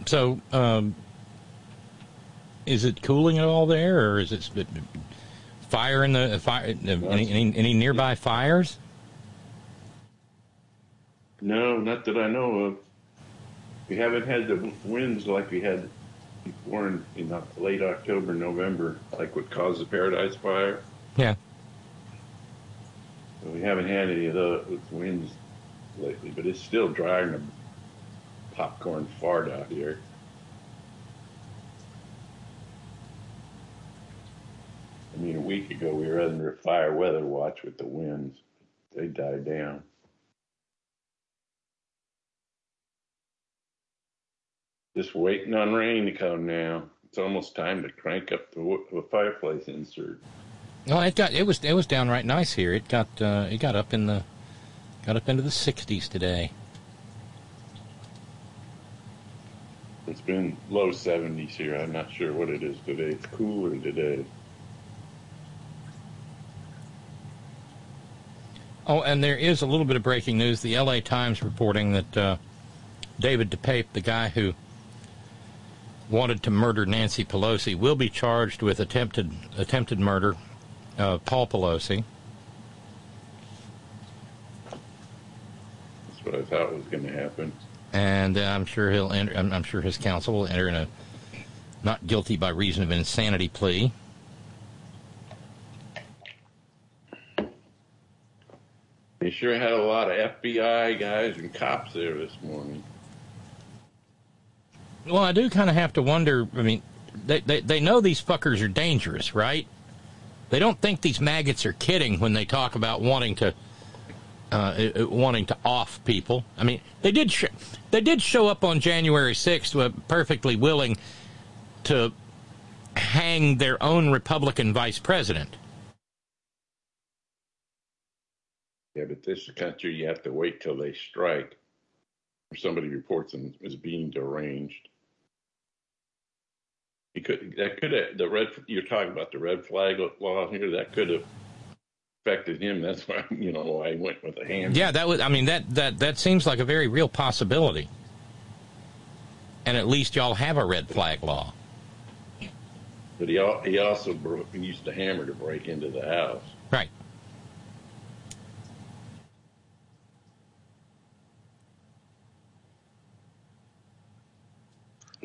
So, um, is it cooling at all there, or is it fire in the uh, fire? Uh, any, any, any nearby fires? No, not that I know of. We haven't had the winds like we had before in, in uh, late October, November, like what caused the Paradise Fire. Yeah. So we haven't had any of those winds lately, but it's still drying the popcorn fart out here. Mean, a week ago we were under a fire weather watch with the winds. They died down. Just waiting on rain to come now. It's almost time to crank up the, the fireplace insert. No, it got it was it was downright nice here. It got uh, it got up in the got up into the 60s today. It's been low 70s here. I'm not sure what it is today. It's cooler today. Oh, and there is a little bit of breaking news. The L.A. Times reporting that uh, David DePape, the guy who wanted to murder Nancy Pelosi, will be charged with attempted attempted murder of Paul Pelosi. That's what I thought was going to happen. And uh, I'm sure he'll enter. I'm, I'm sure his counsel will enter in a not guilty by reason of insanity plea. They sure had a lot of FBI guys and cops there this morning. Well, I do kind of have to wonder. I mean, they, they they know these fuckers are dangerous, right? They don't think these maggots are kidding when they talk about wanting to uh, uh wanting to off people. I mean, they did sh- they did show up on January sixth, uh, perfectly willing to hang their own Republican vice president. Yeah, but this country, you have to wait till they strike, or somebody reports them as being deranged. He could that could have the red. You're talking about the red flag law here. That could have affected him. That's why you know why he went with a hand. Yeah, that was. I mean that that that seems like a very real possibility. And at least y'all have a red flag law. But he he also broke, used a hammer to break into the house. Right.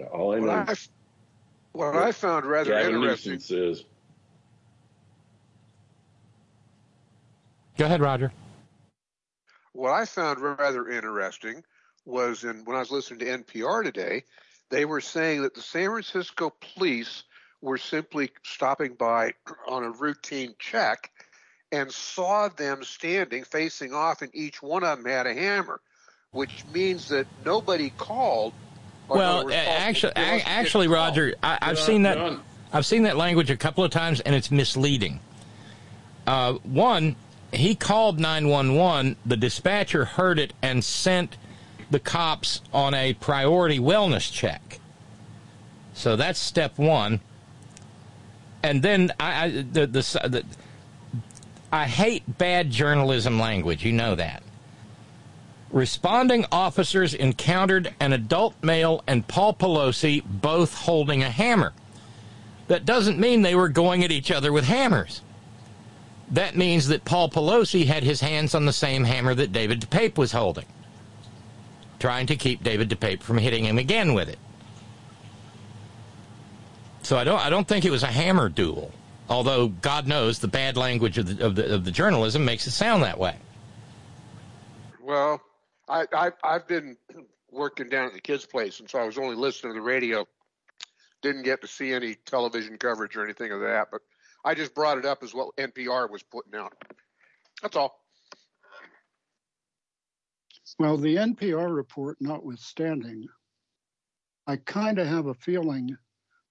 All I know. What I, what I found rather Gavin interesting. Newsom says Go ahead, Roger. What I found rather interesting was in when I was listening to NPR today, they were saying that the San Francisco police were simply stopping by on a routine check and saw them standing facing off, and each one of them had a hammer, which means that nobody called. Well, other words, a- called- actually, they a- must have actually. Roger, I, I've seen that. I've seen that language a couple of times, and it's misleading. Uh, one, he called nine one one. The dispatcher heard it and sent the cops on a priority wellness check. So that's step one. and then I, I the, the the I hate bad journalism language. You know that. Responding officers encountered an adult male and Paul Pelosi both holding a hammer. That doesn't mean they were going at each other with hammers. That means that Paul Pelosi had his hands on the same hammer that David DePape was holding, trying to keep David DePape from hitting him again with it. So I don't I don't think it was a hammer duel. Although God knows the bad language of the of the, of the journalism makes it sound that way. Well, I, I I've been working down at the kids' place, and so I was only listening to the radio. Didn't get to see any television coverage or anything of that, but I just brought it up as what NPR was putting out. That's all. Well, the NPR report notwithstanding, I kind of have a feeling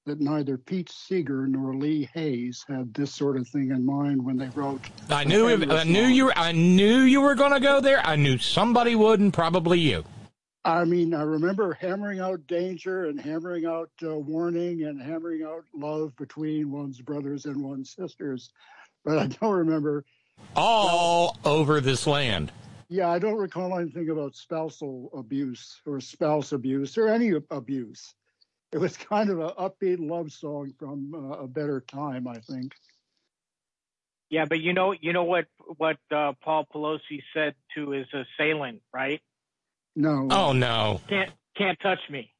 that neither Pete Seeger nor Lee Hays had this sort of thing in mind when they wrote. I knew I knew you I knew you were going to go there. I knew somebody would, and probably you. I mean, I remember hammering out danger and hammering out uh, warning and hammering out love between one's brothers and one's sisters, but I don't remember all over this land. Yeah, I don't recall anything about spousal abuse or spouse abuse or any abuse. It was kind of an upbeat love song from uh, a better time, I think. Yeah, but you know, you know what what uh, Paul Pelosi said to his assailant, right? No. Oh no. Can't can't touch me.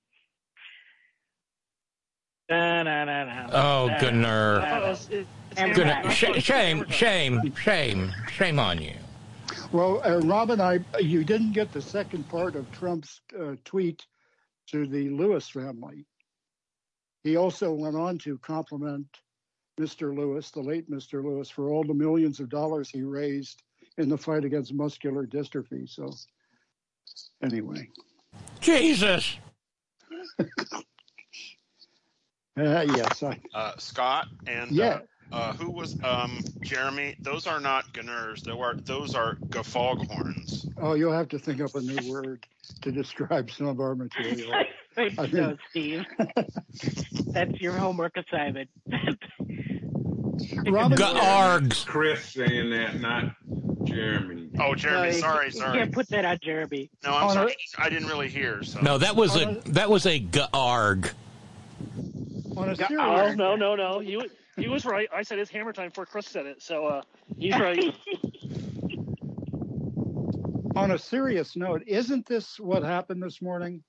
Na, na, na, na, Oh, na, Gunnar. na, na. Gunnar, sh- shame, shame, shame, shame on you. Well, uh, Robin, I you didn't get the second part of Trump's uh, tweet to the Lewis family. He also went on to compliment Mr. Lewis, the late Mr. Lewis, for all the millions of dollars he raised in the fight against muscular dystrophy. So, anyway, Jesus. uh, yes, I, uh, Scott and Yeah. uh, uh, who was um, Jeremy? Those are not gunners. Those are those are guffaghorns. oh, you'll have to think up a new word to describe some of our material. Thanks, I so, think- Steve. That's your homework assignment. Robin, Args. Chris saying that, not Jeremy. Oh, Jeremy, No, you- sorry, you sorry. can't put that on Jeremy. No, I'm Oh, no. sorry. I didn't really hear. So No, that was a that was a garg. on a Yeah, serious, oh no no no! He wa- he was right. I said it's hammer time before Chris said it, so uh, he's right. on a serious note, isn't this what happened this morning?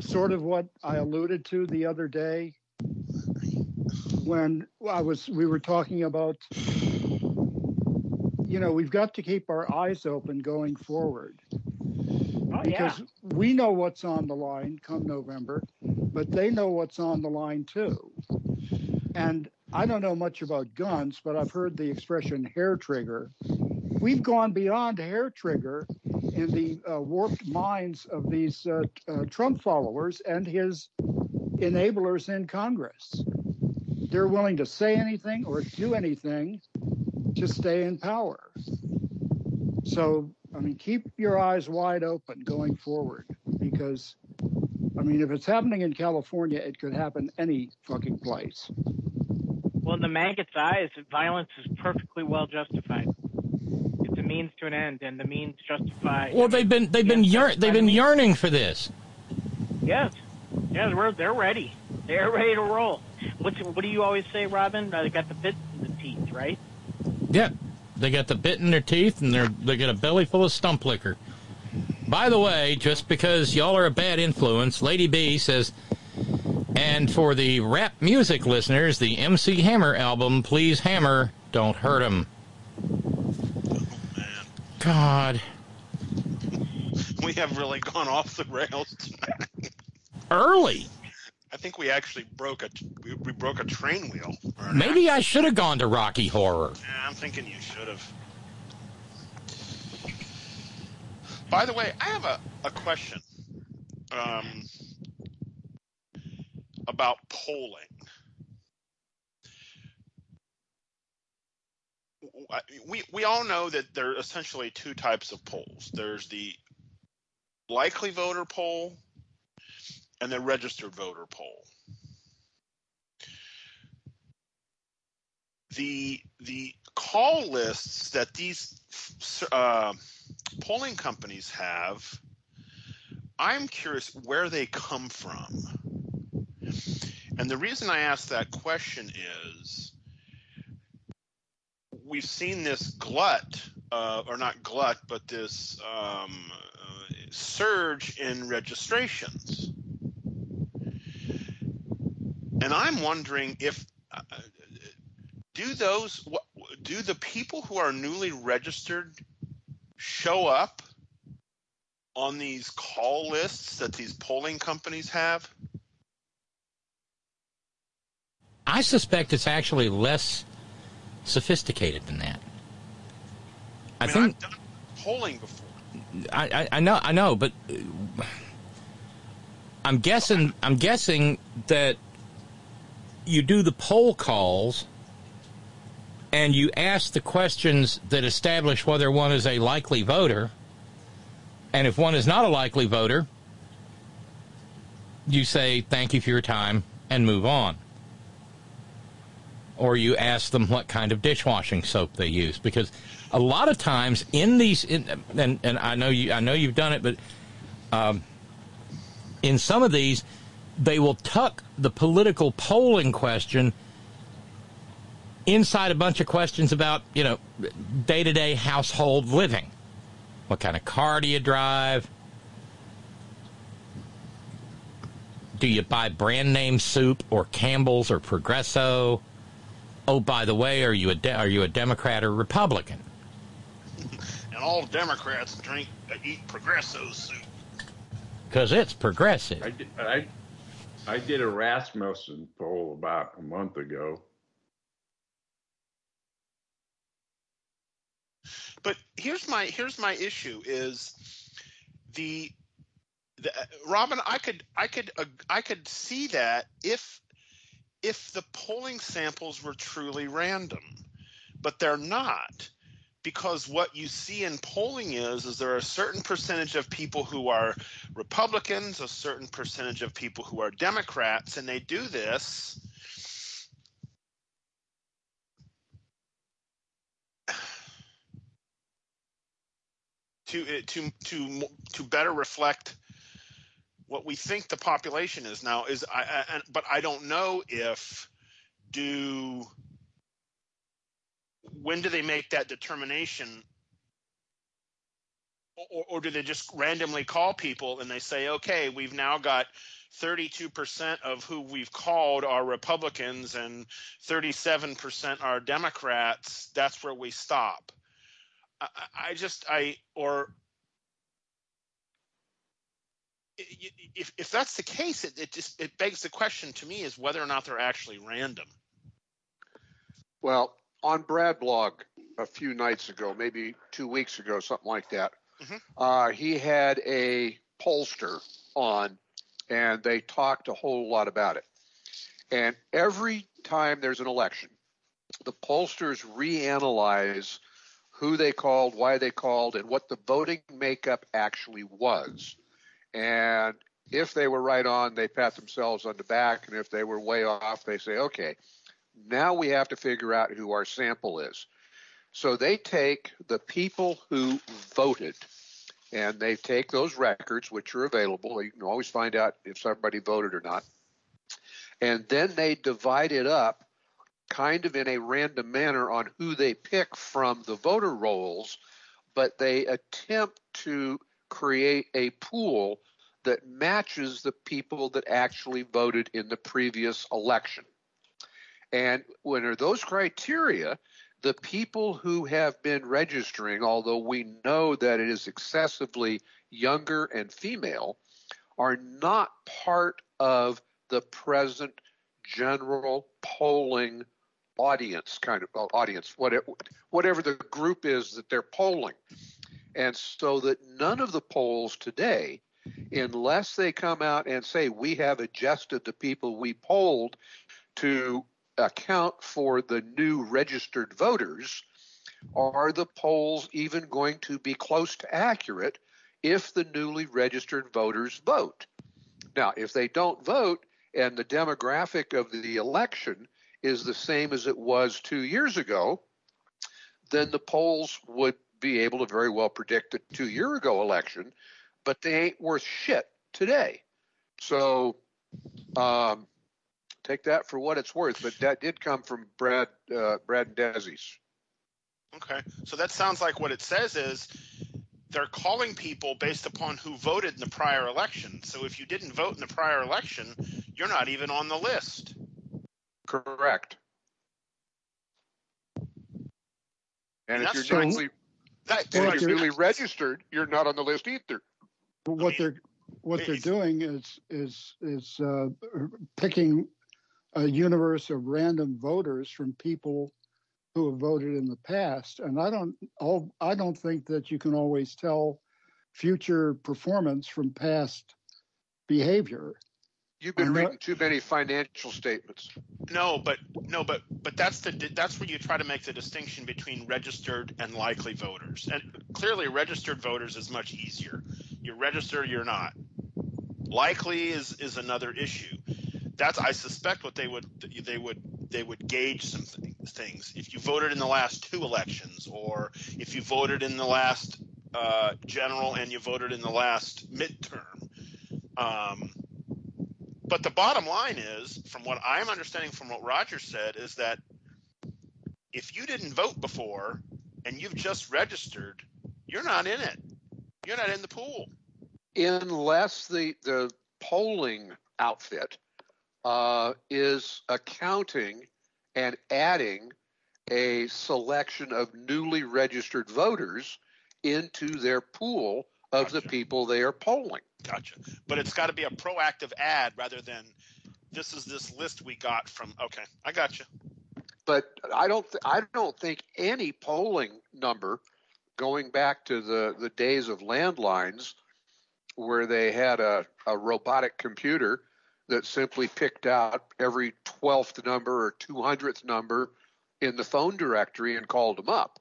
Sort of what I alluded to the other day when I was we were talking about you know, we've got to keep our eyes open going forward. Oh, yeah. because we know what's on the line come November, but they know what's on the line too. And I don't know much about guns, but I've heard the expression hair trigger. We've gone beyond hair trigger in the uh, warped minds of these uh, uh, Trump followers and his enablers in Congress. They're willing to say anything or do anything to stay in power. So, I mean, keep your eyes wide open going forward because, I mean, if it's happening in California, it could happen any fucking place. Well, in the maggot's eyes, violence is perfectly well justified. Means to an end, and the means justify. Well, they've been they've been yearn, they've been yearning for this. Yes, yes, we're, they're ready. They're ready to roll. What's, what do you always say, Robin? Uh, they got the bit in the teeth, right? Yeah, They got the bit in their teeth and they're they got a belly full of stump liquor. By the way, just because y'all are a bad influence, Lady B says and for the rap music listeners, the MC Hammer album, Please Hammer, Don't Hurt 'em. God. we have really gone off the rails tonight. Early. I think we actually broke a we, we broke a train wheel. Maybe I should have gone to Rocky Horror. Yeah, I'm thinking you should have. By the way, I have a, a question um, about polling. We we all know that there are essentially two types of polls. There's the likely voter poll and the registered voter poll. the the call lists that these uh, polling companies have, I'm curious where they come from. And the reason I ask that question is we've seen this glut, uh, or not glut, but this um, uh, surge in registrations. And I'm wondering if uh, do those do the people who are newly registered show up on these call lists that these polling companies have? I suspect it's actually less sophisticated than that. I, I mean, think I've done polling before. I, I, I know I know, but uh, I'm guessing I'm guessing that you do the poll calls and you ask the questions that establish whether one is a likely voter. And if one is not a likely voter, you say thank you for your time and move on. Or you ask them what kind of dishwashing soap they use because a lot of times in these in, and and I know you I know you've done it but um, in some of these they will tuck the political polling question inside a bunch of questions about, you know, day to day household living. What kind of car do you drive? Do you buy brand name soup or Campbell's or Progresso? Oh, by the way, are you a de- are you a Democrat or Republican? And all Democrats drink uh, eat Progresso soup. Because it's progressive. I did, I, I did a Rasmussen poll about a month ago. But here's my here's my issue is the, the Robin I could I could uh, I could see that if if the polling samples were truly random, but they're not because what you see in polling is is there are a certain percentage of people who are Republicans, a certain percentage of people who are Democrats, and they do this to to to to better reflect what we think the population is. Now is I, I but I don't know if do when do they make that determination? Or, or do they just randomly call people and they say okay we've now got 32% of who we've called are Republicans and 37% are Democrats that's where we stop. I, I just I or if if that's the case, it, it just it begs the question to me is whether or not they're actually random. Well, on Brad blog a few nights ago, maybe two weeks ago, something like that, Mhm. uh, he had a pollster on, and they talked a whole lot about it. And every time there's an election, the pollsters reanalyze who they called, why they called, and what the voting makeup actually was. And if they were right on, they pat themselves on the back. And if they were way off, they say, okay, now we have to figure out who our sample is. So they take the people who voted and they take those records, which are available. You can always find out if somebody voted or not. And then they divide it up kind of in a random manner on who they pick from the voter rolls, but they attempt to create a pool that matches the people that actually voted in the previous election. And when are those criteria, the people who have been registering, although we know that it is excessively younger and female, are not part of the present general polling audience kind of audience whatever, whatever the group is that they're polling and so that none of the polls today unless they come out and say we have adjusted the people we polled to account for the new registered voters are the polls even going to be close to accurate if the newly registered voters vote? Now if they don't vote and the demographic of the election is the same as it was two years ago, then the polls would be able to very well predict the two year ago election, but they ain't worth shit today. So um, take that for what it's worth. But that did come from Brad uh, Brad and Desi's. Okay, so that sounds like what it says is they're calling people based upon who voted in the prior election. So if you didn't vote in the prior election, you're not even on the list. Correct. And, And if you're true. Newly, That, and like, if you're newly registered, you're not on the list either. But what they're what they're doing is is is uh, picking a universe of random voters from people who have voted in the past, and I don't all I don't think that you can always tell future performance from past behavior. You've been reading too many financial statements. No, but no, but but that's the that's where you try to make the distinction between registered and likely voters. And clearly, registered voters is much easier. You're registered, you're not. Likely is is another issue. That's I suspect what they would they would they would gauge some things. If you voted in the last two elections, or if you voted in the last uh, general and you voted in the last midterm. Um, but the bottom line is, from what I'm understanding from what Roger said, is that if you didn't vote before and you've just registered, you're not in it. You're not in the pool. unless the the polling outfit uh, is accounting and adding a selection of newly registered voters into their pool of the people they are polling. Gotcha. But it's got to be a proactive ad rather than this is this list we got from. Okay, I got you. But I don't th- I don't think any polling number going back to the, the days of landlines where they had a, a robotic computer that simply picked out every 12th number or 200th number in the phone directory and called them up.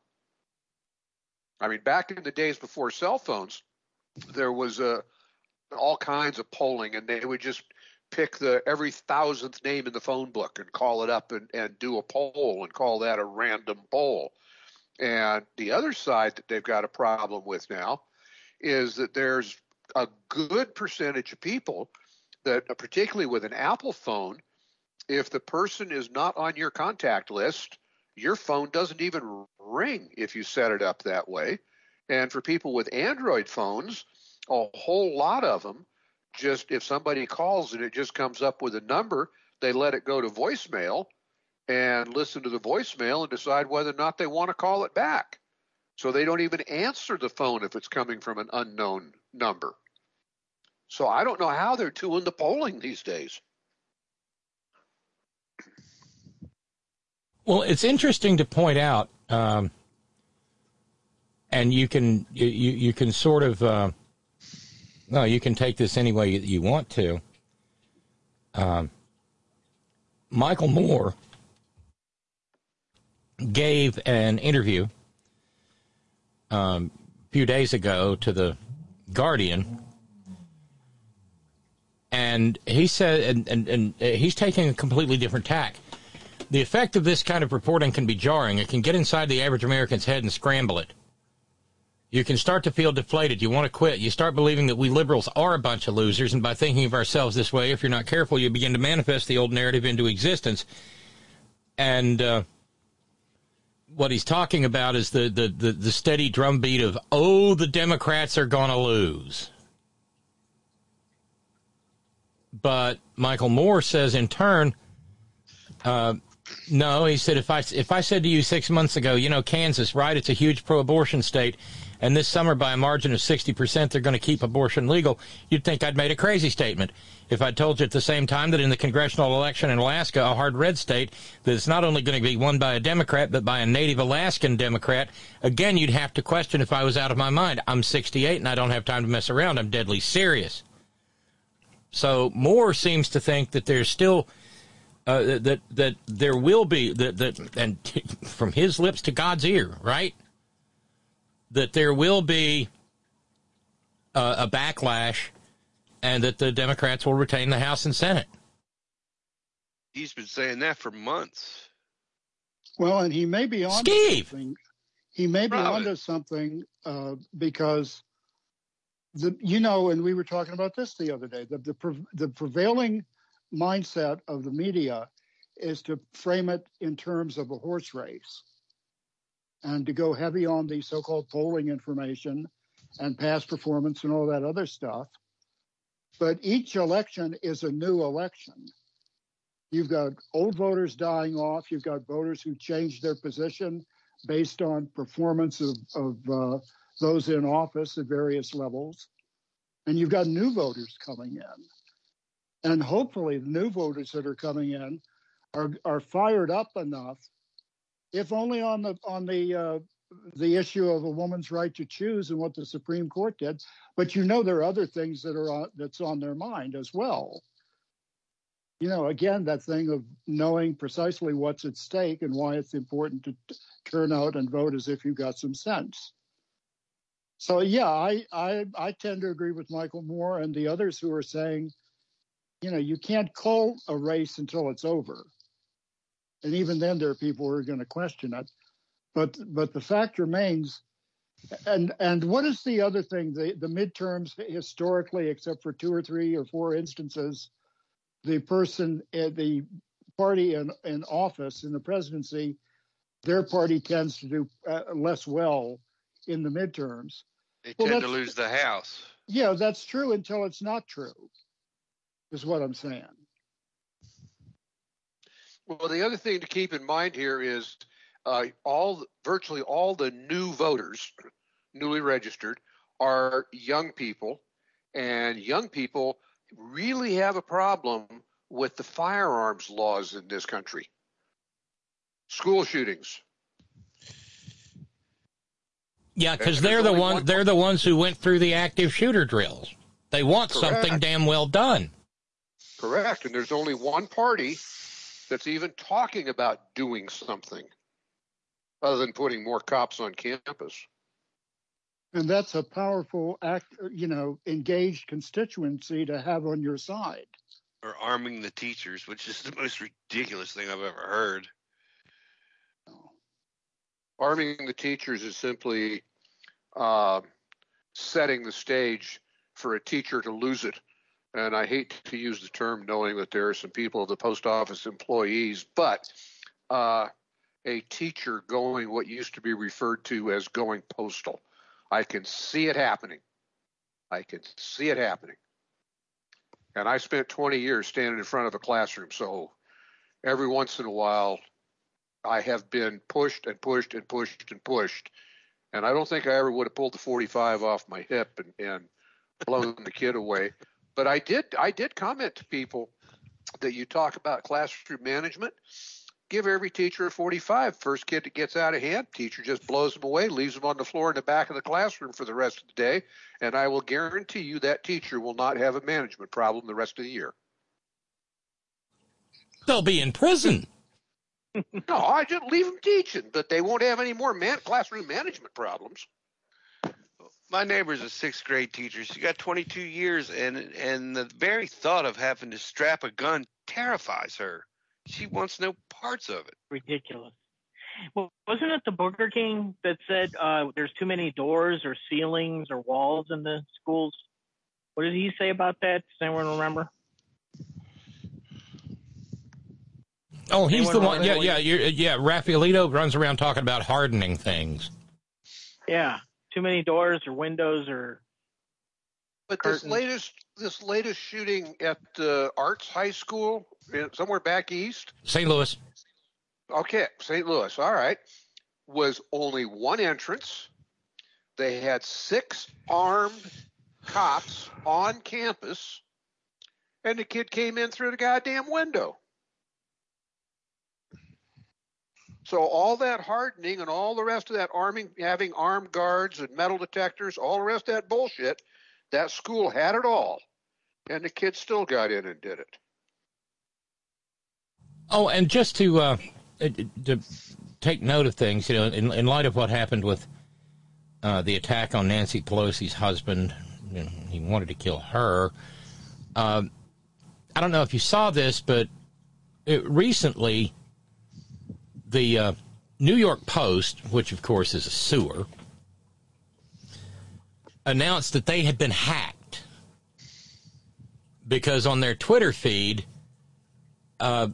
I mean, back in the days before cell phones, there was uh, all kinds of polling, and they would just pick the every thousandth name in the phone book and call it up and, and do a poll and call that a random poll. And the other side that they've got a problem with now is that there's a good percentage of people that, particularly with an Apple phone, if the person is not on your contact list, your phone doesn't even ring if you set it up that way. And for people with Android phones, a whole lot of them just, if somebody calls and it just comes up with a number, they let it go to voicemail and listen to the voicemail and decide whether or not they want to call it back. So they don't even answer the phone if it's coming from an unknown number. So I don't know how they're doing the polling these days. Well, it's interesting to point out, um, and you can you you can sort of uh, no, you can take this any way you, want to. Um, Michael Moore gave an interview um, a few days ago to the Guardian, and he said, and, and, and he's taking a completely different tack. The effect of this kind of reporting can be jarring. It can get inside the average American's head and scramble it. You can start to feel deflated. You want to quit. You start believing that we liberals are a bunch of losers, and by thinking of ourselves this way, if you're not careful, you begin to manifest the old narrative into existence. And uh, what he's talking about is the, the, the, the steady drumbeat of, oh, the Democrats are going to lose. But Michael Moore says in turn, uh, no, he said if I if I said to you six months ago, you know, Kansas, right? It's a huge pro-abortion state, and this summer by a margin of sixty percent they're going to keep abortion legal, you'd think I'd made a crazy statement. If I told you at the same time that in the congressional election in Alaska, a hard red state, that it's not only going to be won by a Democrat but by a native Alaskan Democrat, again you'd have to question if I was out of my mind. I'm 68 and I don't have time to mess around. I'm deadly serious. So Moore seems to think that there's still uh, that that there will be that that and from his lips to God's ear, right? That there will be uh, a a, a backlash, and that the Democrats will retain the House and Senate. He's been saying that for months. Well, and he may be on Steve! something. He may be Robin. onto something uh, because the you know, and we were talking about this the other day. The the, pre- the prevailing mindset of the media is to frame it in terms of a horse race and to go heavy on the so-called polling information and past performance and all that other stuff. But each election is a new election. You've got old voters dying off. You've got voters who change their position based on performance of, of uh, those in office at various levels. And you've got new voters coming in. And hopefully, the new voters that are coming in are, are fired up enough, if only on the on the uh, the issue of a woman's right to choose and what the Supreme Court did. But you know there are other things that are on, that's on their mind as well. You know, again, that thing of knowing precisely what's at stake and why it's important to t- turn out and vote as if you've got some sense. So yeah, I, I I tend to agree with Michael Moore and the others who are saying, you know, you can't call a race until it's over. And even then there are people who are going to question it. But but the fact remains and and what is the other thing? The the midterms historically, except for two or three or four instances, the person at the party in, in office in the presidency, their party tends to do uh, less well in the midterms. They Well, tend to lose the House. Yeah, that's true until it's not true, is what I'm saying. Well, the other thing to keep in mind here is uh, all virtually all the new voters, newly registered, are young people, and young people really have a problem with the firearms laws in this country. School shootings. Yeah, because they're the ones one- they're the ones who went through the active shooter drills. They want something damn well done. Correct. And there's only one party that's even talking about doing something other than putting more cops on campus. And that's a powerful act, you know, engaged constituency to have on your side. Or arming the teachers, which is the most ridiculous thing I've ever heard. Arming the teachers is simply uh, setting the stage for a teacher to lose it. And I hate to use the term knowing that there are some people, the post office employees, but uh, a teacher going what used to be referred to as going postal. I can see it happening. I can see it happening. And I spent 20 years standing in front of a classroom, so every once in a while I have been pushed and pushed and pushed and pushed. And I don't think I ever would have pulled the 45 off my hip and, and blown the kid away. But I did I did comment to people that you talk about classroom management. Give every teacher a 45. First kid that gets out of hand, teacher just blows them away, leaves them on the floor in the back of the classroom for the rest of the day. And I will guarantee you that teacher will not have a management problem the rest of the year. They'll be in prison. No, I just leave them teaching, but they won't have any more man- classroom management problems. My neighbor's a sixth grade teacher. She got 22 years, and and the very thought of having to strap a gun terrifies her. She wants no parts of it. Ridiculous. Well, wasn't it the Burger King that said uh, there's too many doors or ceilings or walls in the schools? What did he say about that? Does anyone remember? Oh, he's Anyone the one. Yeah, yeah, you're, yeah. Raffaelito runs around talking about hardening things. Yeah, too many doors or windows or. But this latest this latest shooting at uh, Arts High School somewhere back east. St. Louis. Okay, St. Louis. All right, was only one entrance. They had six armed cops on campus, and the kid came in through the goddamn window. So all that hardening and all the rest of that arming, having armed guards and metal detectors, all the rest of that bullshit, that school had it all, and the kids still got in and did it. Oh, and just to uh, uh, to take note of things, you know, in, in light of what happened with uh, the attack on Nancy Pelosi's husband, you know, he wanted to kill her. Um, I don't know if you saw this, but it, recently, the uh, New York Post, which of course is a sewer, announced that they had been hacked because on their Twitter feed, uh,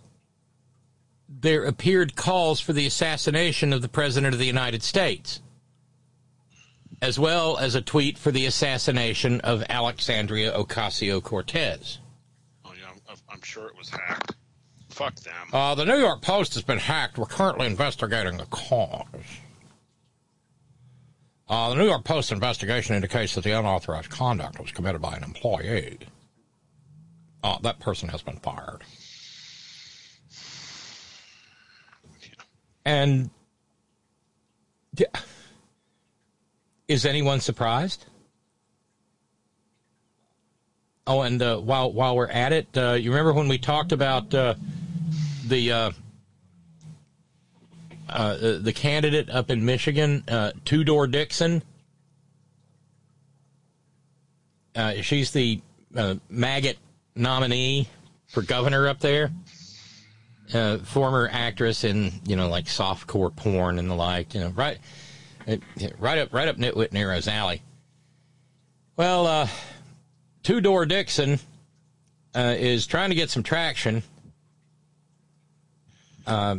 there appeared calls for the assassination of the President of the United States, as well as a tweet for the assassination of Alexandria Ocasio Cortez. Oh yeah, I'm, I'm sure it was hacked. Fuck them. Uh, the New York Post has been hacked. We're currently investigating the cause. Uh, the New York Post investigation indicates that the unauthorized conduct was committed by an employee. Uh, that person has been fired. And d- is anyone surprised? Oh, and uh, while while we're at it, uh, you remember when we talked about uh, the uh, uh, the candidate up in Michigan, uh, Tudor Dixon? she's the maggot nominee for governor up there uh, former actress in you know like softcore porn and the like. You know, right, right up, right up Nitwit Nero's alley. Well, uh, Door Dixon uh, is trying to get some traction. Uh,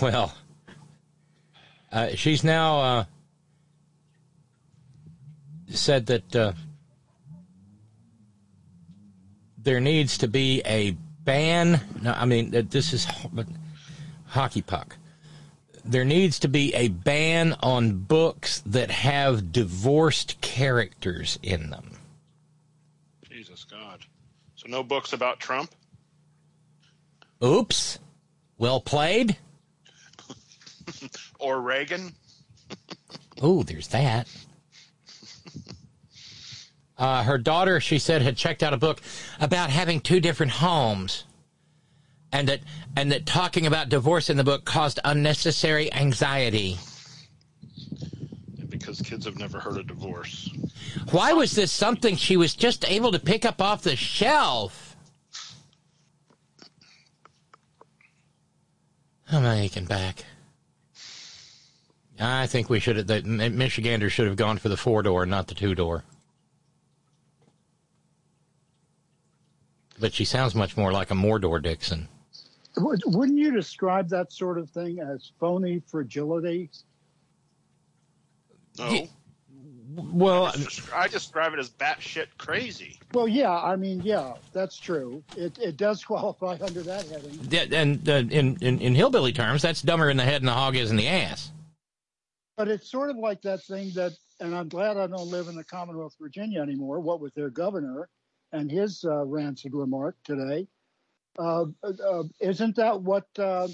well, uh, she's now uh, said that uh, there needs to be a ban. No, I mean this is hockey puck. There needs to be a ban on books that have divorced characters in them. Jesus God! So no books about Trump. Oops. Well played. or Reagan. oh, there's that. Uh, her daughter, she said, had checked out a book about having two different homes, and that and that talking about divorce in the book caused unnecessary anxiety. Because kids have never heard of divorce. Why was this something she was just able to pick up off the shelf? How am I aching back? I think we should have. The Michigander should have gone for the four door, not the two door. but she sounds much more like a Mordor Dixon. Wouldn't you describe that sort of thing as phony fragility? No. Yeah. Well, I, just, I describe it as batshit crazy. Well, yeah, I mean, yeah, that's true. It, it does qualify under that heading. Yeah, and uh, in, in in hillbilly terms, that's dumber in the head than the hog is in the ass. But it's sort of like that thing that, and I'm glad I don't live in the Commonwealth of Virginia anymore. What with their governor, and his uh, rancid remark today. Uh, uh, isn't that what uh,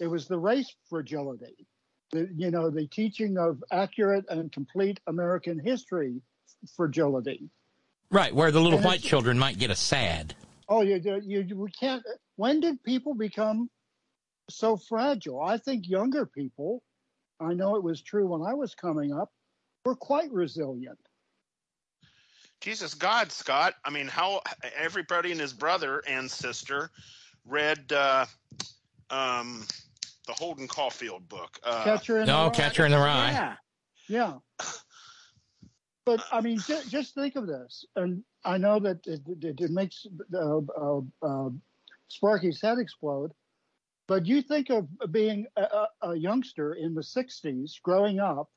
it was the race fragility? The, you know, the teaching of accurate and complete American history fragility. Right, where the little and white children might get a sad. Oh, you, you, we can't. When did people become so fragile? I think younger people, I know it was true when I was coming up, were quite resilient. Jesus God, Scott. I mean, how everybody and his brother and sister read uh, um, the Holden Caulfield book. Uh, Catcher in no, the Catcher in the Rye. Yeah, yeah. But I mean, just, just think of this, and I know that it, it, it makes uh, uh, uh, Sparky's head explode. But you think of being a, a youngster in the '60s, growing up,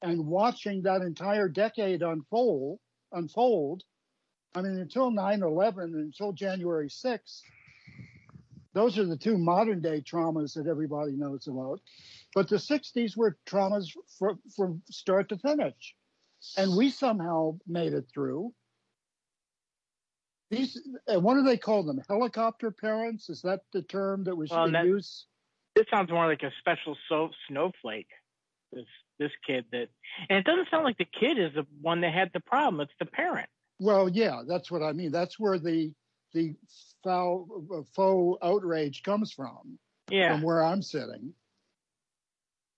and watching that entire decade unfold unfold. I mean, until 9 11, until January 6th, those are the two modern day traumas that everybody knows about. But the 60s were traumas from, from start to finish. And we somehow made it through. These, uh, what do they call them? Helicopter parents? Is that the term that was well, used? This sounds more like a special so- snowflake. This this kid that, and it doesn't sound like the kid is the one that had the problem. It's the parent. Well, yeah, that's what I mean. That's where the the foul uh, faux outrage comes from. Yeah, from where I'm sitting.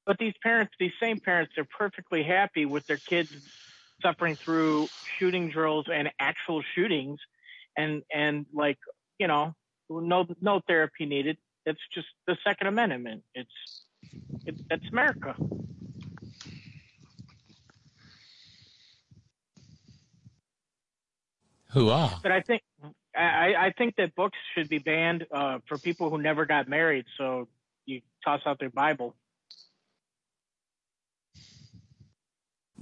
But these parents, these same parents, are perfectly happy with their kids suffering through shooting drills and actual shootings, and and like you know no no therapy needed. It's just the Second Amendment. It's it, it's America. Who are? But I think I, I think that books should be banned uh, for people who never got married. So you toss out their Bible.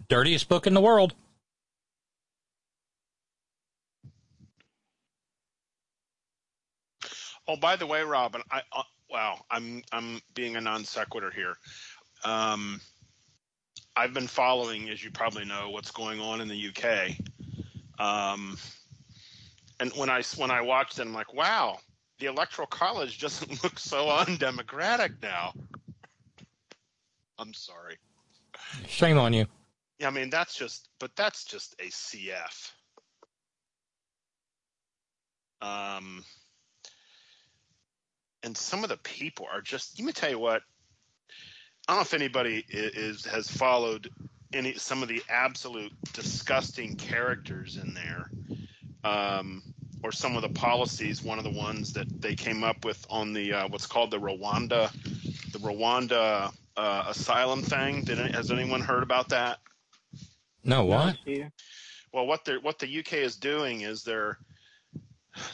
Dirtiest book in the world. Oh, by the way, Robin, I uh, wow, I'm I'm being a non sequitur here. Um, I've been following, as you probably know, what's going on in the UK. Um, and when I when I watched it, I'm like, wow, the electoral college doesn't look so undemocratic now. I'm sorry. Shame on you. Yeah, I mean that's just, but that's just a CF. Um, and some of the people are just. Let me tell you what. I don't know if anybody is, is has followed any some of the absolute disgusting characters in there, um, or some of the policies. One of the ones that they came up with on the uh, what's called the Rwanda, the Rwanda uh, asylum thing. Did any, has anyone heard about that? No, what? Well, what they what the UK is doing is they're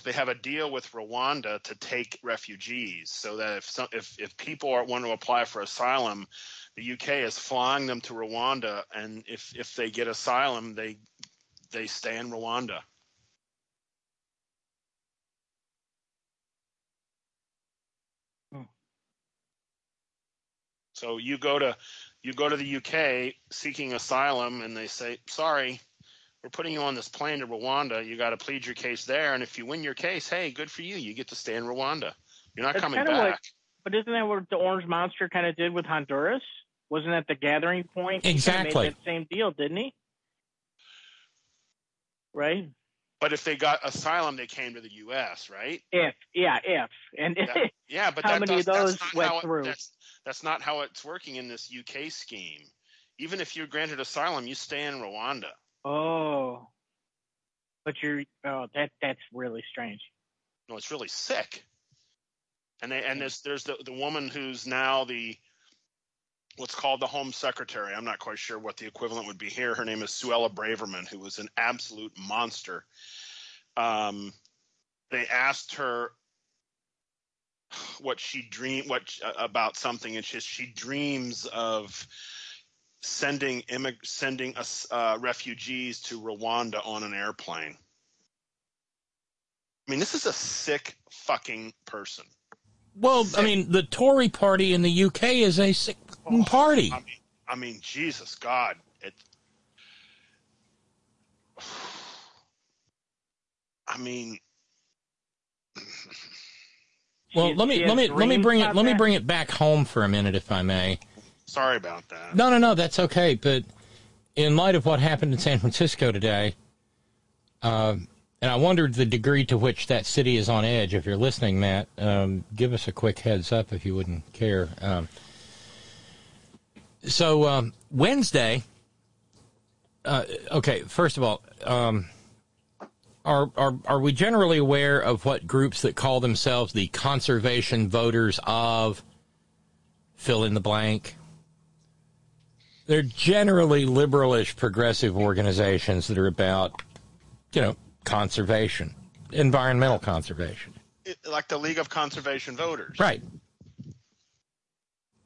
they have a deal with Rwanda to take refugees, so that if some, if if people are, want to apply for asylum, the UK is flying them to Rwanda, and if if they get asylum, they they stay in Rwanda. So you go to you go to the UK seeking asylum, and they say, "Sorry, we're putting you on this plane to Rwanda. You got to plead your case there, and if you win your case, hey, good for you. You get to stay in Rwanda. You're not That's coming back." what- but isn't that what the Orange Monster kind of did with Honduras? Wasn't that the gathering point? He Exactly. made that same deal, didn't he? Right. But if they got asylum, they came to the U.S. Right? If yeah, if and Yeah, yeah, but how that many does, of those went how it- through? that's, that's not how it's working in this UK scheme. Even if you're granted asylum, you stay in Rwanda. Oh, but you're oh that that's really strange. No, it's really sick. And they, and there's there's the the woman who's now the what's called the Home Secretary. I'm not quite sure what the equivalent would be here. Her name is Suella Braverman, who was an absolute monster. Um, they asked her what she dream what sh- about something, and she she dreams of sending immig- sending us uh, refugees to Rwanda on an airplane. I mean, this is a sick fucking person. Well, I mean, the Tory party in the UK is a sick fucking party. I mean, I mean, Jesus God, it. I mean, Well, She- let me let me let me bring it about let me bring it back home for a minute, if I may. sorry about that. No, no, no, that's okay. But in light of what happened in San Francisco today, um, and I wondered the degree to which that city is on edge. If you're listening, Matt, um, give us a quick heads up if you wouldn't care. Um, so um, Wednesday. Uh, okay, first of all, um, are, are are we generally aware of what groups that call themselves the conservation voters of fill in the blank? They're generally liberalish progressive organizations that are about, you know, conservation, environmental conservation. Like the League of Conservation Voters. Right.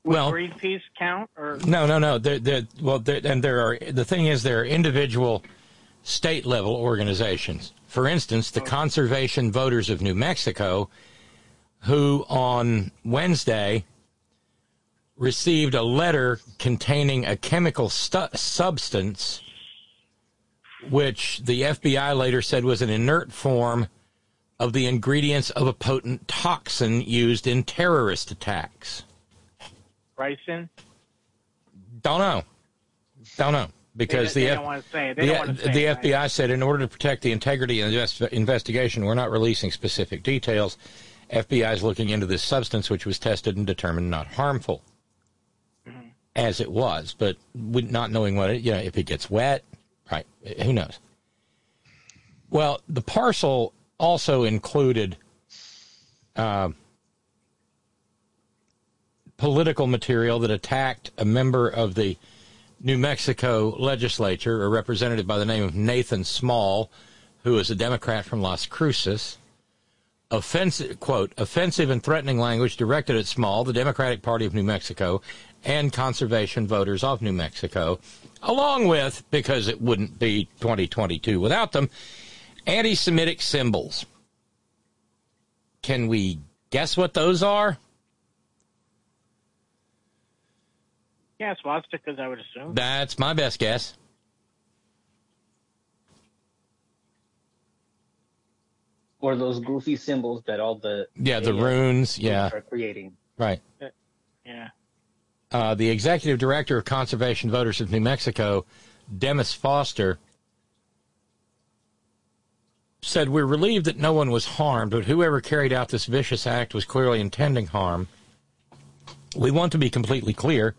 Would Well- Greenpeace count or No, no, no. They're, they're, well, they're, and there are the thing is there are individual state level organizations. For instance, the Conservation Voters of New Mexico, who on Wednesday received a letter containing a chemical stu- substance, which the FBI later said was an inert form of the ingredients of a potent toxin used in terrorist attacks. ricin? Don't know. Don't know because They- the they F- don't say it. They the, the right? FBI said in order to protect the integrity of the investigation, we're not releasing specific details. FBI is looking into this substance, which was tested and determined not harmful, Mm-hmm. as it was, but not knowing what it, you know, if it gets wet, right? Who knows? Well, the parcel also included uh, political material that attacked a member of the New Mexico legislature, a representative by the name of Nathan Small, who is a Democrat from Las Cruces. Offensive, quote, offensive and threatening language directed at Small, the Democratic Party of New Mexico, and conservation voters of New Mexico, along with, because it wouldn't be 2022 without them, anti Semitic symbols. Can we guess what those are? Yeah, swastikas, I would assume. That's my best guess. Or those goofy symbols that all the Yeah, the runes. Yeah, are creating. right. Yeah. Uh, the executive director of Conservation Voters of New Mexico, Demis Foster, said, We're relieved that no one was harmed, but whoever carried out this vicious act was clearly intending harm. We want to be completely clear.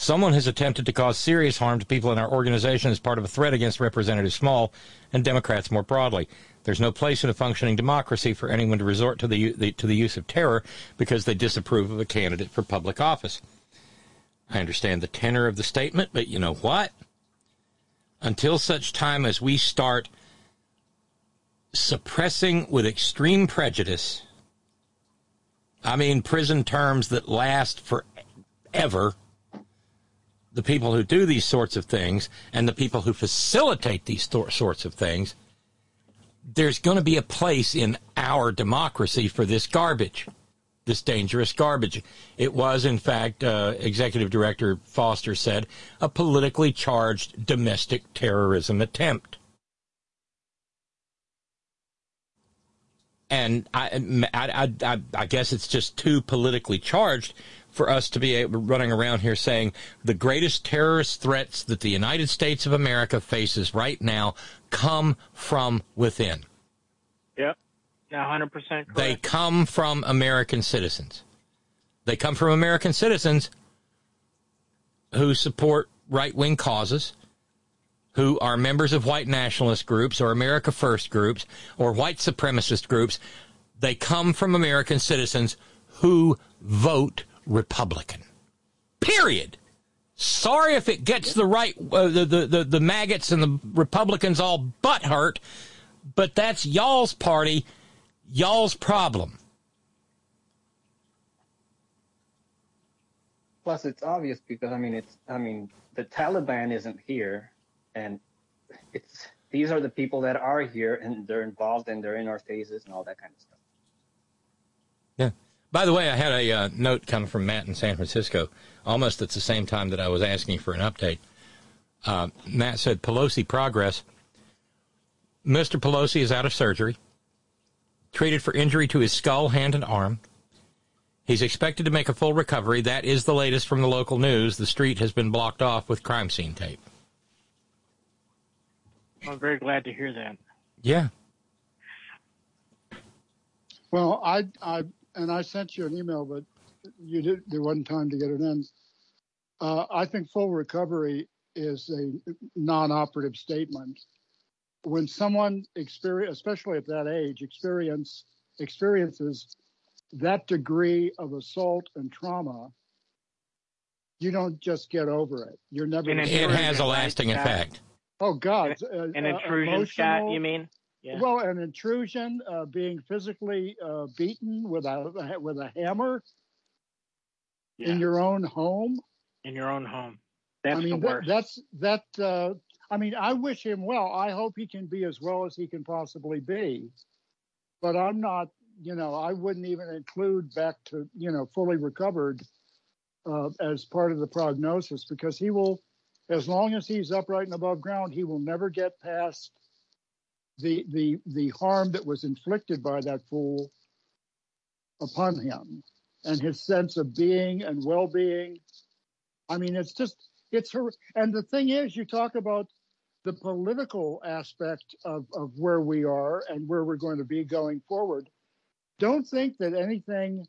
Someone has attempted to cause serious harm to people in our organization as part of a threat against Representative Small and Democrats more broadly. There's no place in a functioning democracy for anyone to resort to the, the to the use of terror because they disapprove of a candidate for public office. I understand the tenor of the statement, but you know what? Until such time as we start suppressing with extreme prejudice, I mean, prison terms that last forever, the people who do these sorts of things and the people who facilitate these th- sorts of things, there's going to be a place in our democracy for this garbage this dangerous garbage. It was, in fact, uh, Executive Director Foster said, a politically charged domestic terrorism attempt. And I, I, I, I guess it's just too politically charged for us to be running around here saying the greatest terrorist threats that the United States of America faces right now come from within. Yep. Now, 100% correct. They come from American citizens. They come from American citizens who support right wing causes, who are members of white nationalist groups or America First groups or white supremacist groups. They come from American citizens who vote Republican. Period. Sorry if it gets the right, uh, the, the, the, the maggots and the Republicans all butt hurt, but that's y'all's party y'all's problem. Plus, it's obvious because I mean, it's I mean, the Taliban isn't here, and it's these are the people that are here, and they're involved, and they're in our faces, and all that kind of stuff. Yeah. By the way, I had a uh, note come from Matt in San Francisco, almost at the same time that I was asking for an update. Uh, Matt said Pelosi progress. Mr. Pelosi is out of surgery treated for injury to his skull, hand, and arm. He's expected to make a full recovery. That is the latest from the local news. The street has been blocked off with crime scene tape. I'm very glad to hear that. Yeah. Well, I, I, and I sent you an email, but you did. There wasn't time to get it in. Uh, I think full recovery is a non-operative statement when someone experience, especially at that age, experience experiences that degree of assault and trauma, you don't just get over it. You're never. It has a lasting effect. Oh God! An intrusion, Scott? You mean? Yeah. Well, an intrusion, uh, being physically uh, beaten with a with a hammer Yeah. in your own home. In your own home. That's I mean, the that, worst. that's that. Uh, I mean, I wish him well. I hope he can be as well as he can possibly be. But I'm not. You know, I wouldn't even include back to you know fully recovered uh, as part of the prognosis because he will, as long as he's upright and above ground, he will never get past the the the harm that was inflicted by that fool upon him and his sense of being and well-being. I mean it's just it's her and the thing is you talk about the political aspect of, of where we are and where we're going to be going forward. Don't think that anything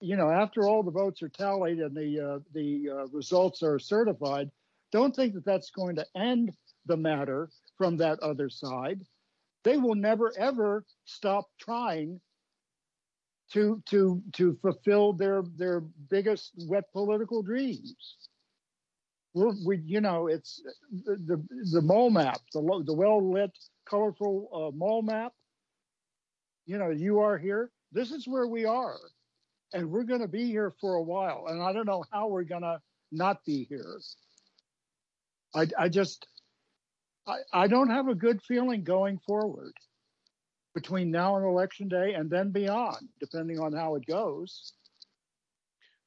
you know after all the votes are tallied and the uh, the uh, results are certified don't think that that's going to end the matter from that other side they will never ever stop trying to to to fulfill their their biggest wet political dreams. We're, we, you know, it's the the, mole map, the lo- the well lit, colorful uh, mole map. You know, you are here. This is where we are, and we're going to be here for a while. And I don't know how we're going to not be here. I I just I, I don't have a good feeling going forward between now and election day and then beyond, depending on how it goes.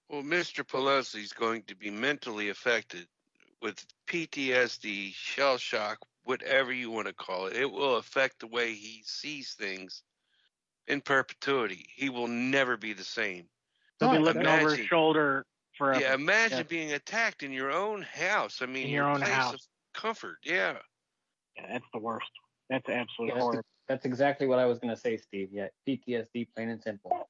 Well, Mr. Pelosi is going to be mentally affected with PTSD, shell shock, whatever you want to call it. It will affect the way he sees things in perpetuity. He will never be the same. He'll be looking over his shoulder forever. Yeah, imagine Yeah. being attacked in your own house. I mean, In your own place house. of comfort. Yeah. Yeah, that's the worst. That's absolutely Yeah, horrible. that's, that's exactly what I was going to say, Steve. Yeah, PTSD, plain and simple.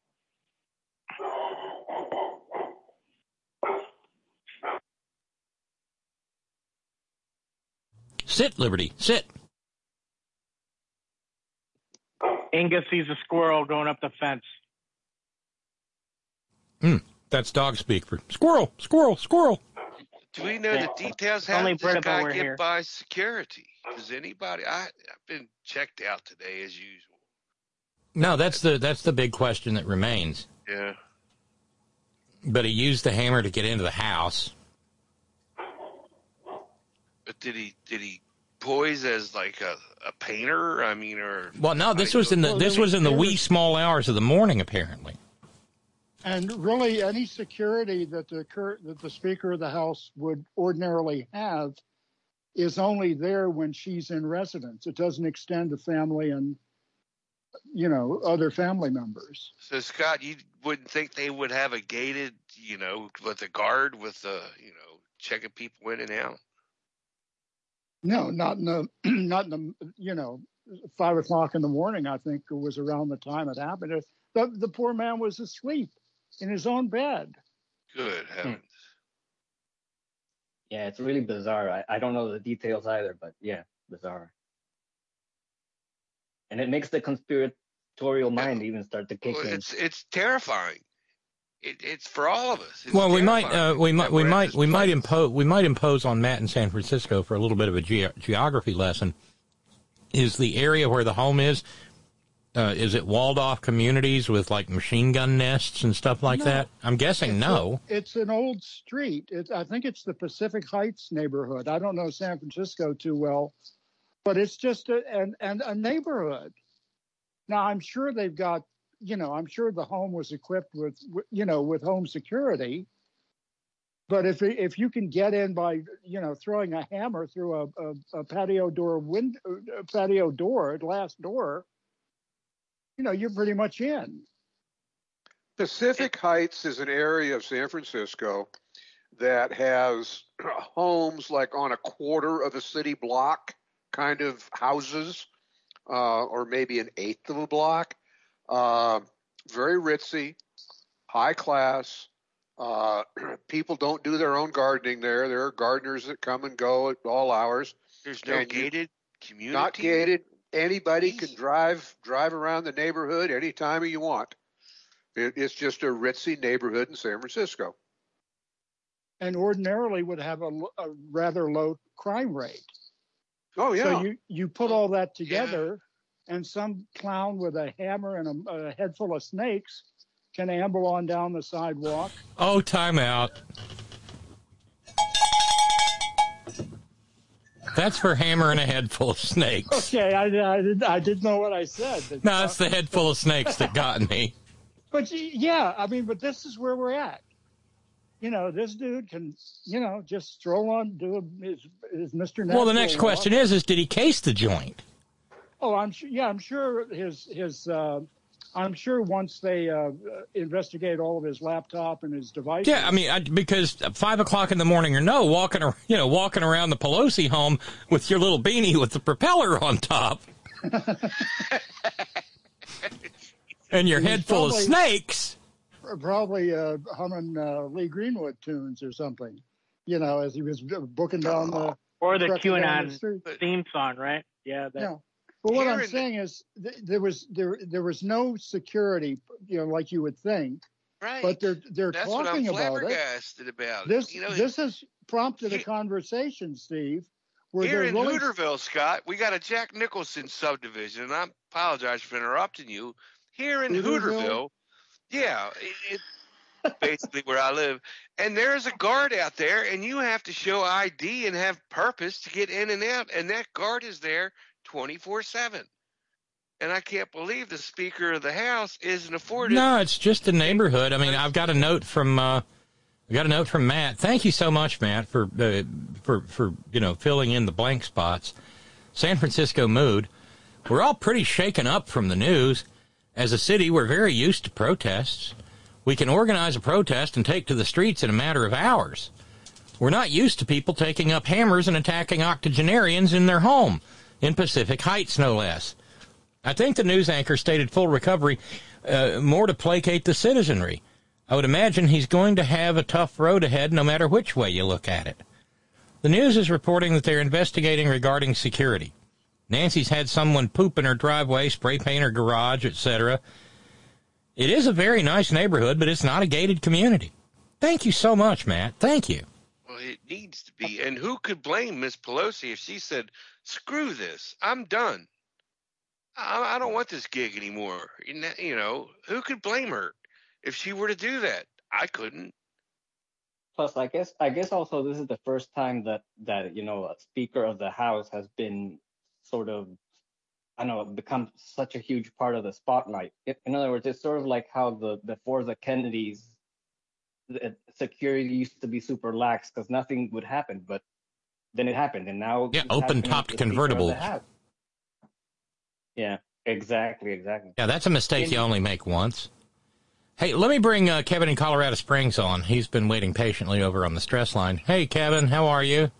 Sit, Liberty, sit. Inga sees a squirrel going up the fence. Hmm, that's dog speak for squirrel, squirrel, squirrel. Do we know the details? How Only did this Britta guy get here. by security? Oh. Does anybody? I, I've been checked out today as usual. No, that's the that's the big question that remains. Yeah. But he used the hammer to get into the house. But did he did he poise as like a, a painter? I mean, or Well, no, this was in the this was in the wee small hours of the morning, apparently. And really, any security that the cur- that the Speaker of the House would ordinarily have is only there when she's in residence. It doesn't extend to family and you know other family members. So Scott, you wouldn't think they would have a gated, you know, with a guard with the, you know, checking people in and out. No, not in the not in the you know five o'clock in the morning. I think it was around the time it happened. The the poor man was asleep in his own bed. Good heavens! Yeah, it's really bizarre. I, I don't know the details either, but yeah, bizarre. And it makes the conspiratorial mind even start to kick Well, in. it's it's terrifying. It, it's for all of us. It's Well, we might uh, we might that we we're might we might impose we might impose on Matt in San Francisco for a little bit of a ge- geography lesson. Is the area where the home is? Uh, is it walled off communities with like machine gun nests and stuff like No. that? I'm guessing It's no. a- it's an old street. It, I think it's the Pacific Heights neighborhood. I don't know San Francisco too well, but it's just a, an, an, a neighborhood. Now, I'm sure they've got, you know, I'm sure the home was equipped with, you know, with home security. But if if you can get in by, you know, throwing a hammer through a, a, a patio door window, a patio door, glass door, you know, you're pretty much in. Pacific Heights is an area of San Francisco that has homes like on a quarter of a city block kind of houses, uh, or maybe an eighth of a block. Uh, very ritzy, high class. Uh, people don't do their own gardening there. There are gardeners that come and go at all hours. There's no And you- gated community. Not gated. Anybody can drive drive around the neighborhood anytime you want. It, it's just a ritzy neighborhood in San Francisco. and ordinarily would have a rather low crime rate. Oh yeah. So you you put all that together, and some clown with a hammer and a, a head full of snakes can amble on down the sidewalk. Oh, timeout. That's for hammering a head full of snakes. Okay, I, I, did, I didn't know what I said. but- No, it's the head full of snakes that got me. But yeah, I mean, but this is where we're at. You know, this dude can, you know, just stroll on, do a, his, his Mr. Well, the next walk. question is: Is did he case the joint? Oh, I'm sure. Yeah, I'm sure his his. Uh, I'm sure once they uh, investigate all of his laptop and his devices. Yeah, I mean, I, because five o'clock in the morning or no, walking, ar- you know, walking around the Pelosi home with your little beanie with the propeller on top, and your head full of snakes. probably uh, humming uh, Lee Greenwood tunes or something. You know, as he was booking down the Or the trucking down the QAnon theme song, right? Yeah. That, Yeah. But what I'm in- saying is th- there was there there was no security, you know, like you would think. Right. But they're they're That's what I'm talking about it. flabbergasted about. This you know, this has prompted a conversation, Steve, where Here in willing. Hooterville, Scott, we got a Jack Nicholson subdivision, and I apologize for interrupting you. Here in Hooterville? Hooterville, yeah, it, it, basically where I live, and there's a guard out there, and you have to show ID and have purpose to get in and out, and that guard is there 24 seven. And I can't believe the Speaker of the House isn't afforded. No, it's just a neighborhood. I mean, I've got a note from uh, I got a note from Matt. Thank you so much, Matt, for uh, for for you know filling in the blank spots. San Francisco mood. We're all pretty shaken up from the news. As a city, we're very used to protests. We can organize a protest and take to the streets in a matter of hours. We're not used to people taking up hammers and attacking octogenarians in their home, in Pacific Heights, no less. I think the news anchor stated full recovery uh, more to placate the citizenry. I would imagine he's going to have a tough road ahead no matter which way you look at it. The news is reporting that they're investigating regarding security. Nancy's had someone poop in her driveway, spray paint her garage, etc. It is a very nice neighborhood, but it's not a gated community. Thank you so much, Matt. Thank you. Well, it needs to be. And who could blame Miss Pelosi if she said, "Screw this, I'm done. I, I don't want this gig anymore." You know, who could blame her if she were to do that? I couldn't. Plus, I guess I guess also this is the first time that that you know a Speaker of the House has been sort of I know become such a huge part of the spotlight. In in other words, it's sort of like how the before the Kennedys, the security used to be super lax because nothing would happen, but then it happened, and now Yeah, it's happening with open-topped the Speaker of the convertibles. House. Yeah, exactly, exactly. Yeah, that's a mistake you only make once. Hey, let me bring uh, Kevin in Colorado Springs on. He's been waiting patiently over on the stress line. Hey, Kevin, how are you?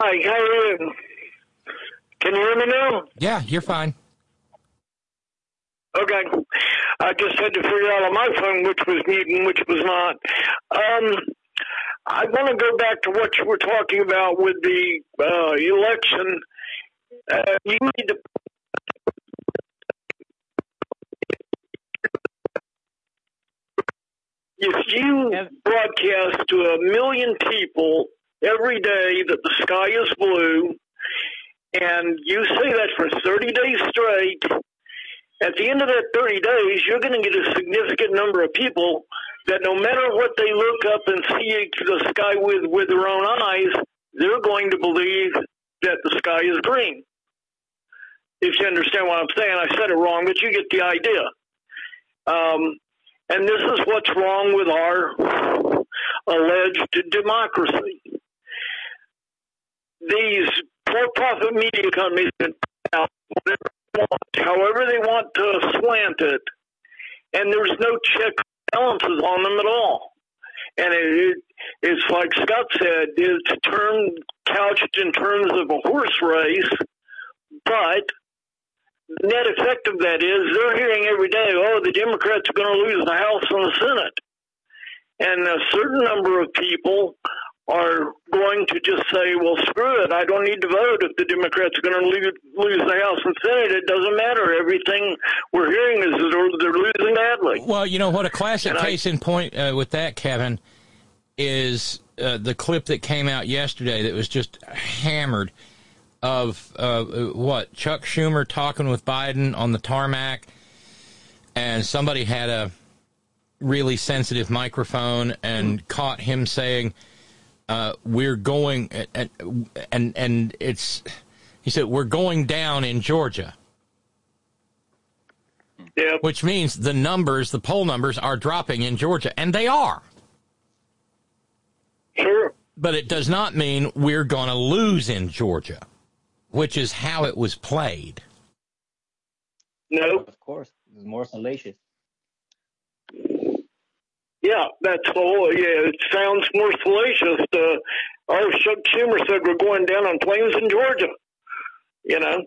Hi, how are you? Can you hear me now? Yeah, you're fine. Okay. I just had to figure out on my phone which was mute and which was not. Um, I want to go back to what you were talking about with the uh, election. Uh, you need to. If you broadcast to a million people every day that the sky is blue, and you say that for 30 days straight, at the end of that 30 days, you're going to get a significant number of people that no matter what they look up and see the sky with, with their own eyes, they're going to believe that the sky is green. If you understand what I'm saying, I said it wrong, but you get the idea. Um, and this is what's wrong with our alleged democracy. These for-profit media companies can whatever they want, however they want to slant it, and there's no check balances on them at all. And it, it, it's like Scott said, it's term couched in terms of a horse race, but the net effect of that is they're hearing every day, oh, the Democrats are going to lose the House and the Senate. And a certain number of people are going to just say, well, screw it. I don't need to vote if the Democrats are going to lose, lose the House and Senate. It doesn't matter. Everything we're hearing is that they're, losing badly. Well, you know what? A classic And I- case in point uh, with that, Kevin, is uh, the clip that came out yesterday that was just hammered of uh, what Chuck Schumer talking with Biden on the tarmac, and somebody had a really sensitive microphone and caught him saying, uh, "We're going," and and and it's he said, "We're going down in Georgia." Which means the numbers, the poll numbers, are dropping in Georgia, and they are. Sure. But it does not mean we're going to lose in Georgia, which is how it was played. No. Of course, it's more salacious. Yeah, that's whole. Yeah, it sounds more salacious. Uh, our Chuck Schumer said we're going down on planes in Georgia. You know,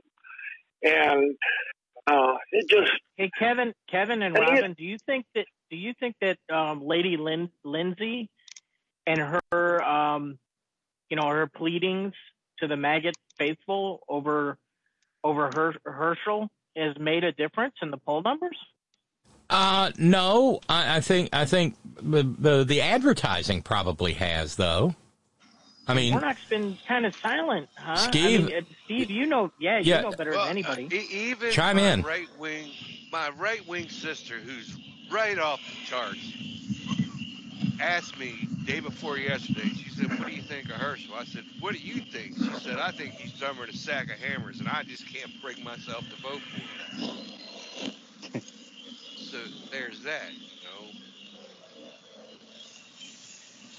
and uh, it just Hey Kevin, Kevin and Robin, do you think that do you think that um, Lady Lin- Lindsay and her um, you know her pleadings to the maggot faithful over over Her- Herschel has made a difference in the poll numbers? Uh, no, I, I think I think the, the the advertising probably has though. I mean, Warnock's been kind of silent, huh? Steve- I mean, uh, Steve, you know, yeah, Yeah. you know better Well, than anybody. uh, even Chime my in. right wing, my right wing sister, who's right off the charts, asked me day before yesterday. She said, "What do you think of Herschel?" I said, "What do you think?" She said, "I think he's dumber than a sack of hammers, and I just can't bring myself to vote for him." So there's that. You know.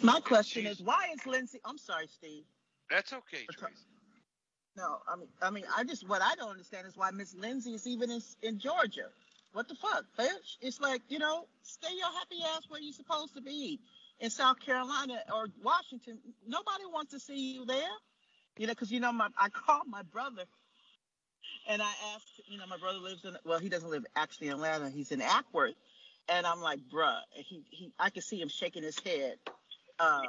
My question is, why is Lindsay? I'm sorry, Steve. That's okay, Tracy. Uh, no, I mean, I mean, I just what I don't understand is why Miss Lindsay is even in, in Georgia. What the fuck, bitch? It's like you know, stay your happy ass where you're supposed to be in South Carolina or Washington. Nobody wants to see you there, you know, because you know, my I called my brother and I asked, you know, my brother lives in well, he doesn't live actually in Atlanta. He's in Acworth, and I'm like, bruh, and he he, I could see him shaking his head, uh,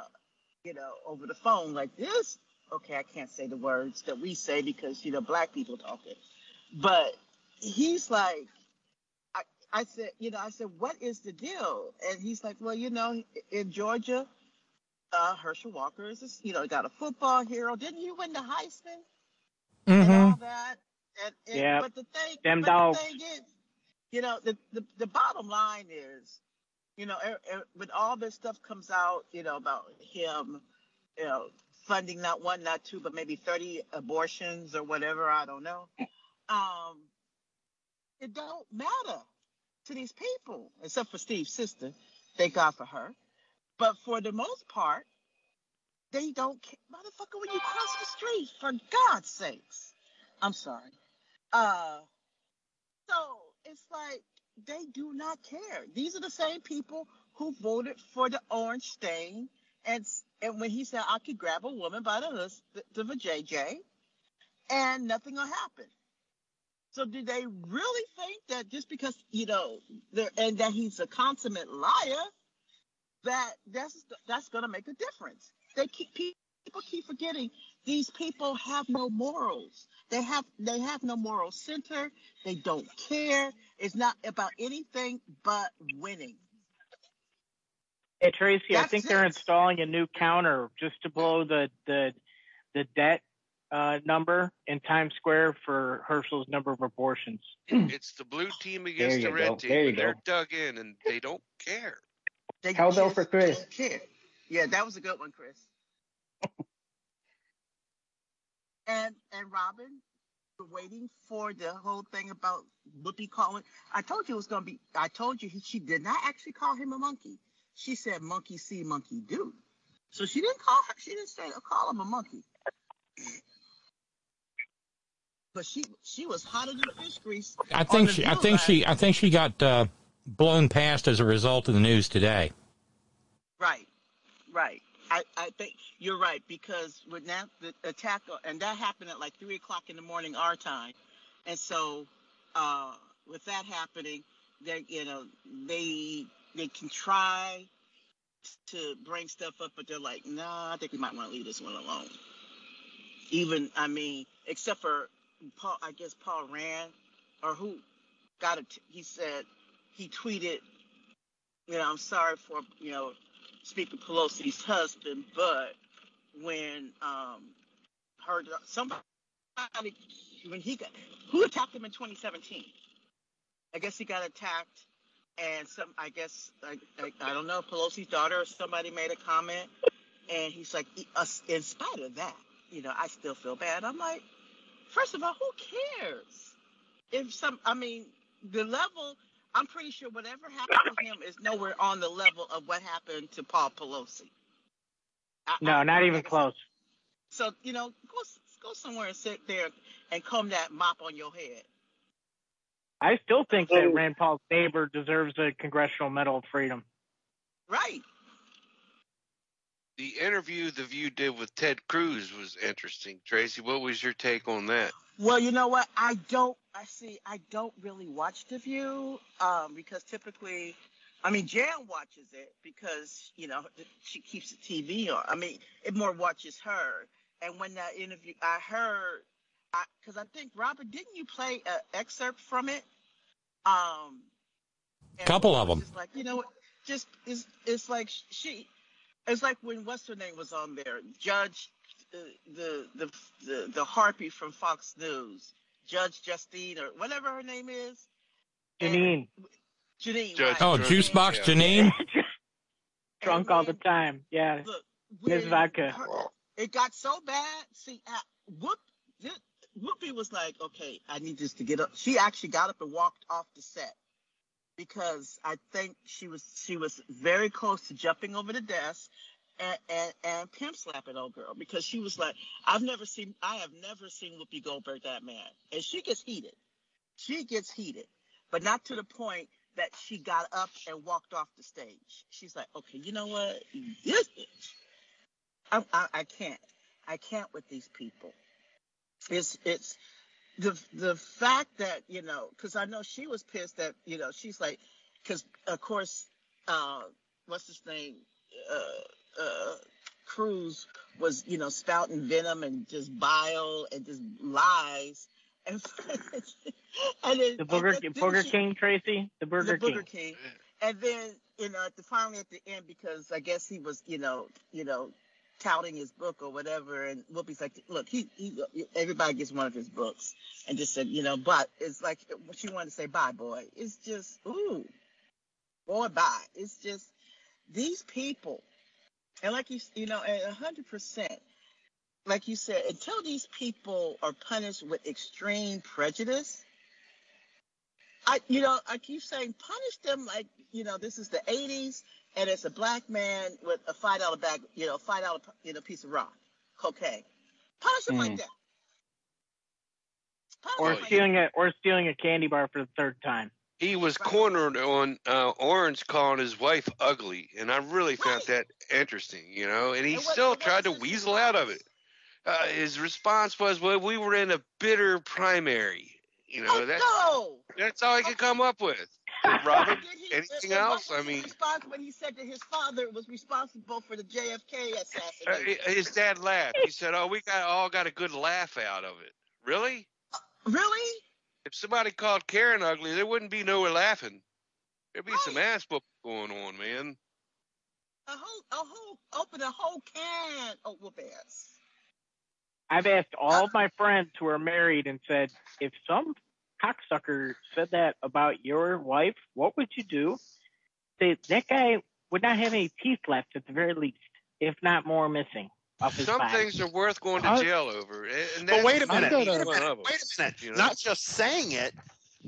you know, over the phone like this. Okay, I can't say the words that we say because you know black people talking, but he's like, I I said, you know, I said, what is the deal? And he's like, well, you know, in Georgia, uh, Herschel Walker is, a, you know, got a football hero. Didn't you win the Heisman and all that? And, and Yeah, but the thing, them dogs. the thing is, you know, the, the the bottom line is, you know, er, er, when all this stuff comes out, you know, about him, you know, funding not one, not two, but maybe thirty abortions or whatever, I don't know. Um, it don't matter to these people, except for Steve's sister. Thank God for her. But for the most part, they don't care. Motherfucker, when you cross the street, for God's sakes. I'm sorry. Uh, so it's like they do not care. These are the same people who voted for the orange stain. And, and when he said, I could grab a woman by the hus- the, the JJ and nothing will happen. So do they really think that just because, you know, and that he's a consummate liar, that that's, that's going to make a difference? They keep, people keep forgetting these people have no morals. They have they have no moral center. They don't care. It's not about anything but winning. Hey Tracy, I That's think they're installing a new counter just to blow the the the debt uh, number in Times Square for Herschel's number of abortions. It's the blue team against the red go. team, There you they're go. dug in, and they don't care. They Cowbell just for Chris. don't care. Yeah, that was a good one, Chris. And and Robin, waiting for the whole thing about Whoopi calling. I told you it was gonna be. I told you he, she did not actually call him a monkey. She said monkey see, monkey do. So she didn't call her. She didn't say call him a monkey. But she she was hotter than fish grease. I think she, I think she, I think she got uh, blown past as a result of the news today. Right, right. I, I think you're right because with that the attack and that happened at like three o'clock in the morning our time, and so uh, with that happening, they you know they they can try to bring stuff up, but they're like, nah, I think we might want to leave this one alone. Even I mean, except for Paul, I guess Paul Rand or who got it. He said he tweeted you know, I'm sorry for, you know, Speaker Pelosi's husband, but when um heard somebody when he got who attacked him in 2017? I guess he got attacked, and some I guess I, I, I don't know Pelosi's daughter or somebody made a comment, and he's like, "E- us- in spite of that, you know, I still feel bad. I'm like, first of all, who cares? If some, I mean, the level. I'm pretty sure whatever happened to him is nowhere on the level of what happened to Paul Pelosi. No, not even close. So you know, go go somewhere and sit there and comb that mop on your head. I still think that Rand Paul's neighbor deserves a Congressional Medal of Freedom. Right. The interview The View did with Ted Cruz was interesting. Tracy, what was your take on that? Well, you know what? I don't. I see. I don't really watch The View um, because typically, I mean, Jan watches it because you know she keeps the TV on. I mean, it more watches her, and when that interview, I heard, because I, think Robert, didn't you play an excerpt from it? Um, a couple of them. Like you know, just it's it's like she, it's like when what's her name was on there, Judge, uh, the the the the harpy from Fox News, Judge Justine or whatever her name is. Janine. Janine. Judge, right. oh, Juice Box Janine. Drunk all the time. Yeah. Look, Ms. Vodka. her- it got so bad. See, uh, Whoop, this- Whoopi was like, "Okay, I need this to get up." She actually got up and walked off the set because I think she was she was very close to jumping over the desk and and, and pimp slapping old girl because she was like, "I've never seen I have never seen Whoopi Goldberg that mad," and she gets heated. She gets heated, but not to the point that she got up and walked off the stage. She's like, "Okay, you know what? This bitch." I, I, I can't. I can't with these people. It's it's the the fact that you know because I know she was pissed that you know she's like because of course uh, what's his name uh, uh, Cruz was you know spouting venom and just bile and just lies and and then, The Burger, and then Burger she- King, Tracy? The Burger the King. Burger King. And then, you know, at the finally at the end, because I guess he was, you know, you know, touting his book or whatever, and Whoopi's like, look, he, he everybody gets one of his books, and just said, you know, but it's like what she wanted to say bye, boy. It's just, ooh, boy, bye. It's just these people, and like you, you know, a hundred percent, like you said, until these people are punished with extreme prejudice. I, you know, I keep saying punish them like, you know, this is the 80s and it's a black man with a five dollar bag, you know, five dollar, you know, piece of rock, cocaine. Punish him like Mm. that. Or stealing a or stealing a candy bar for the third time. He was cornered on uh, Orange calling his wife ugly, and I really found that interesting, you know. And he still tried to weasel out of it. Uh, his response was, "Well, we were in a bitter primary." You know, that's No. that's all he could come up with. Robert, Did he- anything else? I mean, response when he said that his father was responsible for the JFK uh, assassination. his dad laughed. He said, "Oh, we got all got a good laugh out of it." Really? Really? If somebody called Karen ugly, there wouldn't be nowhere laughing. There'd be some ass whooping going on, man. A whole, a whole, open a whole can of whoop ass. I've asked all my friends who are married and said, if some cocksucker said that about your wife, what would you do? They, that guy would not have any teeth left at the very least, if not more missing Some body. things are worth going to I- jail over. and- And But that's wait a minute. Wait a minute. Wait a minute. you know? Not just saying it,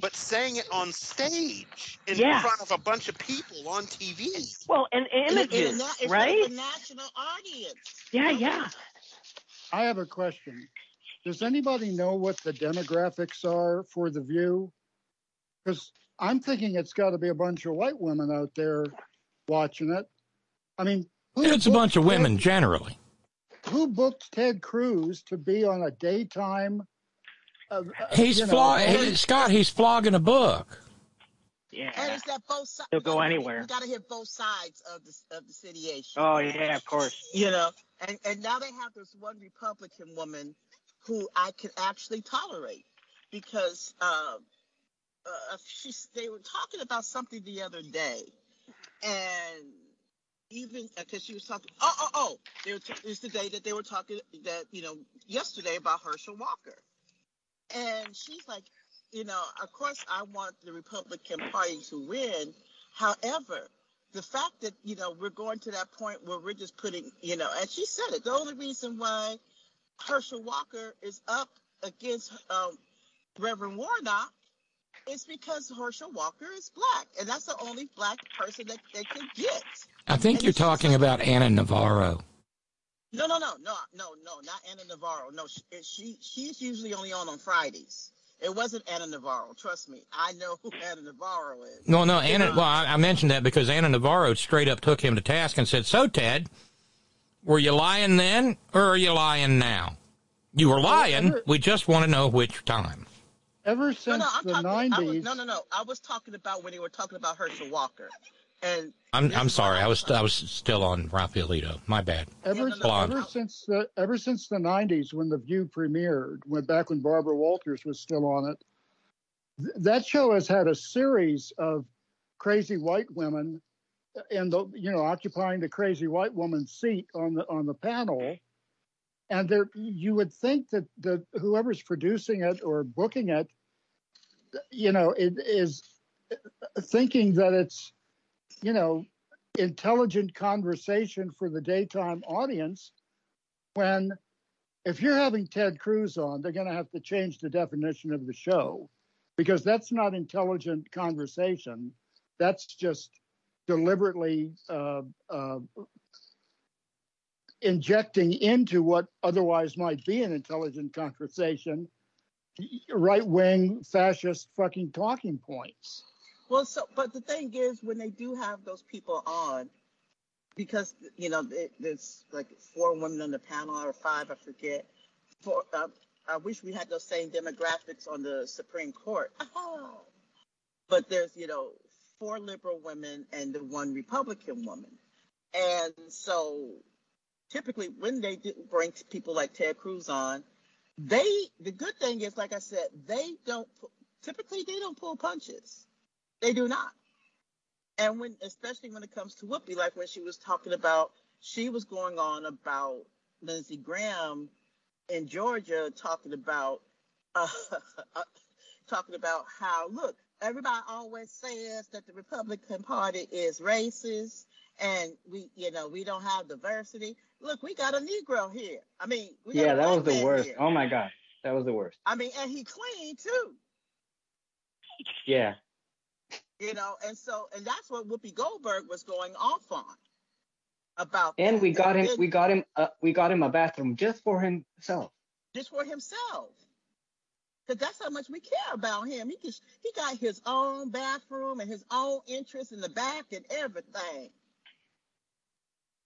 but saying it on stage in Yeah. front of a bunch of people on TV. Well, and In a- in a images, in front right? of a national audience. Yeah, yeah. I have a question. Does anybody know what the demographics are for The View? Because I'm thinking it's got to be a bunch of white women out there watching it. I mean, who It's a bunch of Ted- women generally. Who booked Ted Cruz to be on a daytime? Uh, uh, He's you know, flog- or- he- Scott. He's flogging a book. Yeah. And it's that both sides. He'll go anywhere. You got to hit both sides of the of the situation. Oh yeah, of course. You know, and and now they have this one Republican woman who I can actually tolerate because uh, uh, she's they were talking about something the other day, and even because she was talking. Oh oh oh! They it's the day that they were talking that you know yesterday about Herschel Walker, and she's like, you know, of course I want the Republican Party to win. However, the fact that you know we're going to that point where we're just putting, you know, and she said it. The only reason why Herschel Walker is up against um, Reverend Warnock is because Herschel Walker is black, and that's the only black person that they can get. I think you're talking about Anna Navarro. No, no, no, no, no, no, not Anna Navarro. No, she, she she's usually only on on Fridays. It wasn't Anna Navarro. Trust me, I know who Anna Navarro is. No, no, Anna. Well, I, I mentioned that because Anna Navarro straight up took him to task and said, "So, Ted, were you lying then, or are you lying now? You were lying. We just want to know which time." Ever since no, I'm the talking. I was, 90s, no, no, no. I was talking about when you were talking about Herschel Walker, And I'm I'm sorry. I was I was still on Raphaelito. My bad. Ever, Blonde. ever since the ever since the '90s, when The View premiered, when back when Barbara Walters was still on it, th- that show has had a series of crazy white women, and the you know occupying the crazy white woman's seat on the on the panel, and there you would think that the whoever's producing it or booking it, you know, it is thinking that it's you know, intelligent conversation for the daytime audience when if you're having Ted Cruz on, they're going to have to change the definition of the show because that's not intelligent conversation. That's just deliberately uh, uh, injecting into what otherwise might be an intelligent conversation right wing fascist fucking talking points. Well, so but the thing is, when they do have those people on, because you know it, there's like four women on the panel or five, I forget. For uh, I wish we had those same demographics on the Supreme Court. But there's you know four liberal women and the one Republican woman, and so typically when they bring people like Ted Cruz on, they the good thing is, like I said, they don't typically they don't pull punches. They do not. And when, especially when it comes to Whoopi, like when she was talking about, she was going on about Lindsey Graham in Georgia, talking about, uh, talking about how look, everybody always says that the Republican Party is racist, and we, you know, we don't have diversity. Look, we got a Negro here. I mean, we Yeah, that was the worst. here. Oh my god, that was the worst. I mean, and he clean too. Yeah. you know, and so and that's what Whoopi Goldberg was going off on about And that. we got him. We got him. Uh, we got him a bathroom just for himself. just for himself. Cause that's how much we care about him. He can, he got his own bathroom and his own interest in the back and everything.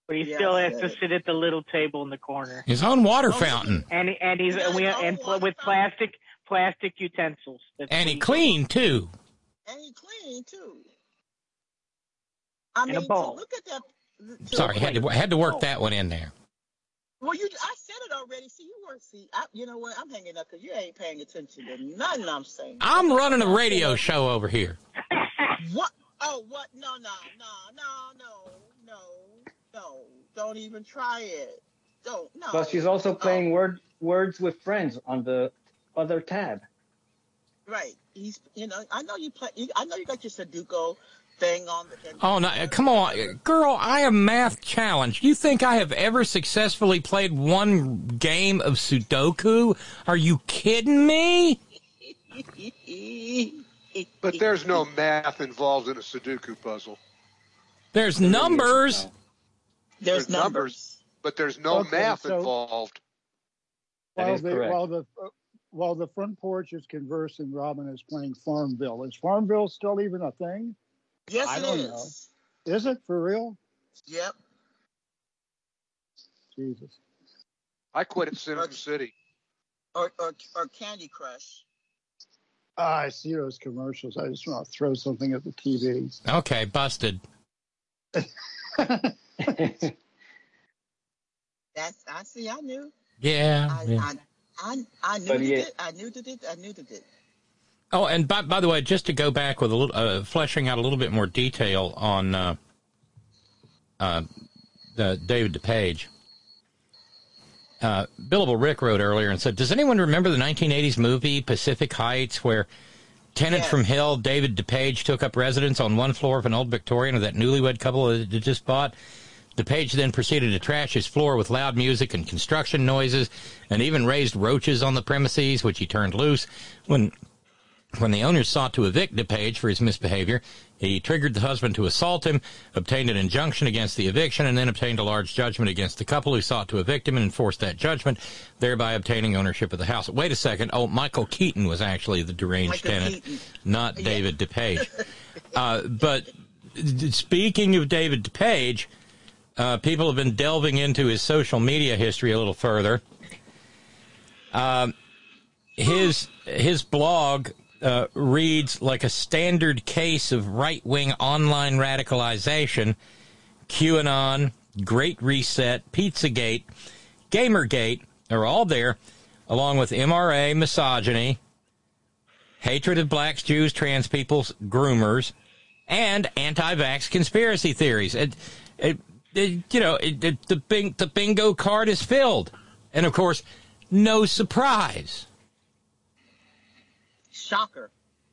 But he Yeah, still has I to sit at the little table in the corner. His own water fountain. And and he's and we and pl- with plastic plastic utensils. That's And he what clean too. And he clean too. I And mean, a to look at that. Sorry, had to had to work oh. that one in there. Well, you, I said it already. See, you weren't. See, I, you know what? I'm hanging up because you ain't paying attention to nothing I'm saying. I'm running a radio show over here. What? Oh, what? No, no, no, no, no, no, no. Don't even try it. Don't. No. But she's also oh. playing word words with friends on the other tab. Right. He's. You know. I know you play. I know you got your Sudoku thing on. The, Oh no! Come on, girl! I am math challenged. You think I have ever successfully played one game of Sudoku? Are you kidding me? But there's no math involved in a Sudoku puzzle. There's numbers. There's numbers, but there's no Okay, math so- involved. While the correct. while the uh, while the front porch is conversing, Robin is playing Farmville. Is Farmville still even a thing? Yes, I it don't is. know. Is it for real? Yep. Jesus. I quit at Sim City. Or, or or Candy Crush. Ah, I see those commercials. I just want to throw something at the TV. Okay, busted. That's. I see. I knew. Yeah. I. yeah. I, I, I knew But that yeah. it. I knew that it. I knew that it. Oh, and by, by the way, just to go back with a little, uh, fleshing out a little bit more detail on uh, uh, the David DePape. Uh, Billable Rick wrote earlier and said, "Does anyone remember the 1980s movie Pacific Heights, where tenant from Hell, David DePape, took up residence on one floor of an old Victorian of that newlywed couple that had just bought?" DePape then proceeded to trash his floor with loud music and construction noises, and even raised roaches on the premises, which he turned loose when when the owners sought to evict DePape for his misbehavior, he triggered the husband to assault him, obtained an injunction against the eviction, and then obtained a large judgment against the couple who sought to evict him and enforced that judgment, thereby obtaining ownership of the house. Wait a second. Oh, Michael Keaton was actually the deranged Michael tenant, Keaton. not David DePape. uh, but speaking of David DePape, uh, people have been delving into his social media history a little further. Um, his his blog uh, reads like a standard case of right wing online radicalization. QAnon, Great Reset, Pizzagate, Gamergate are all there, along with MRA, misogyny, hatred of blacks, Jews, trans people, groomers, and anti-vax conspiracy theories. It, it, it you know, the bing, the bingo card is filled, and of course, no surprise. Shocker.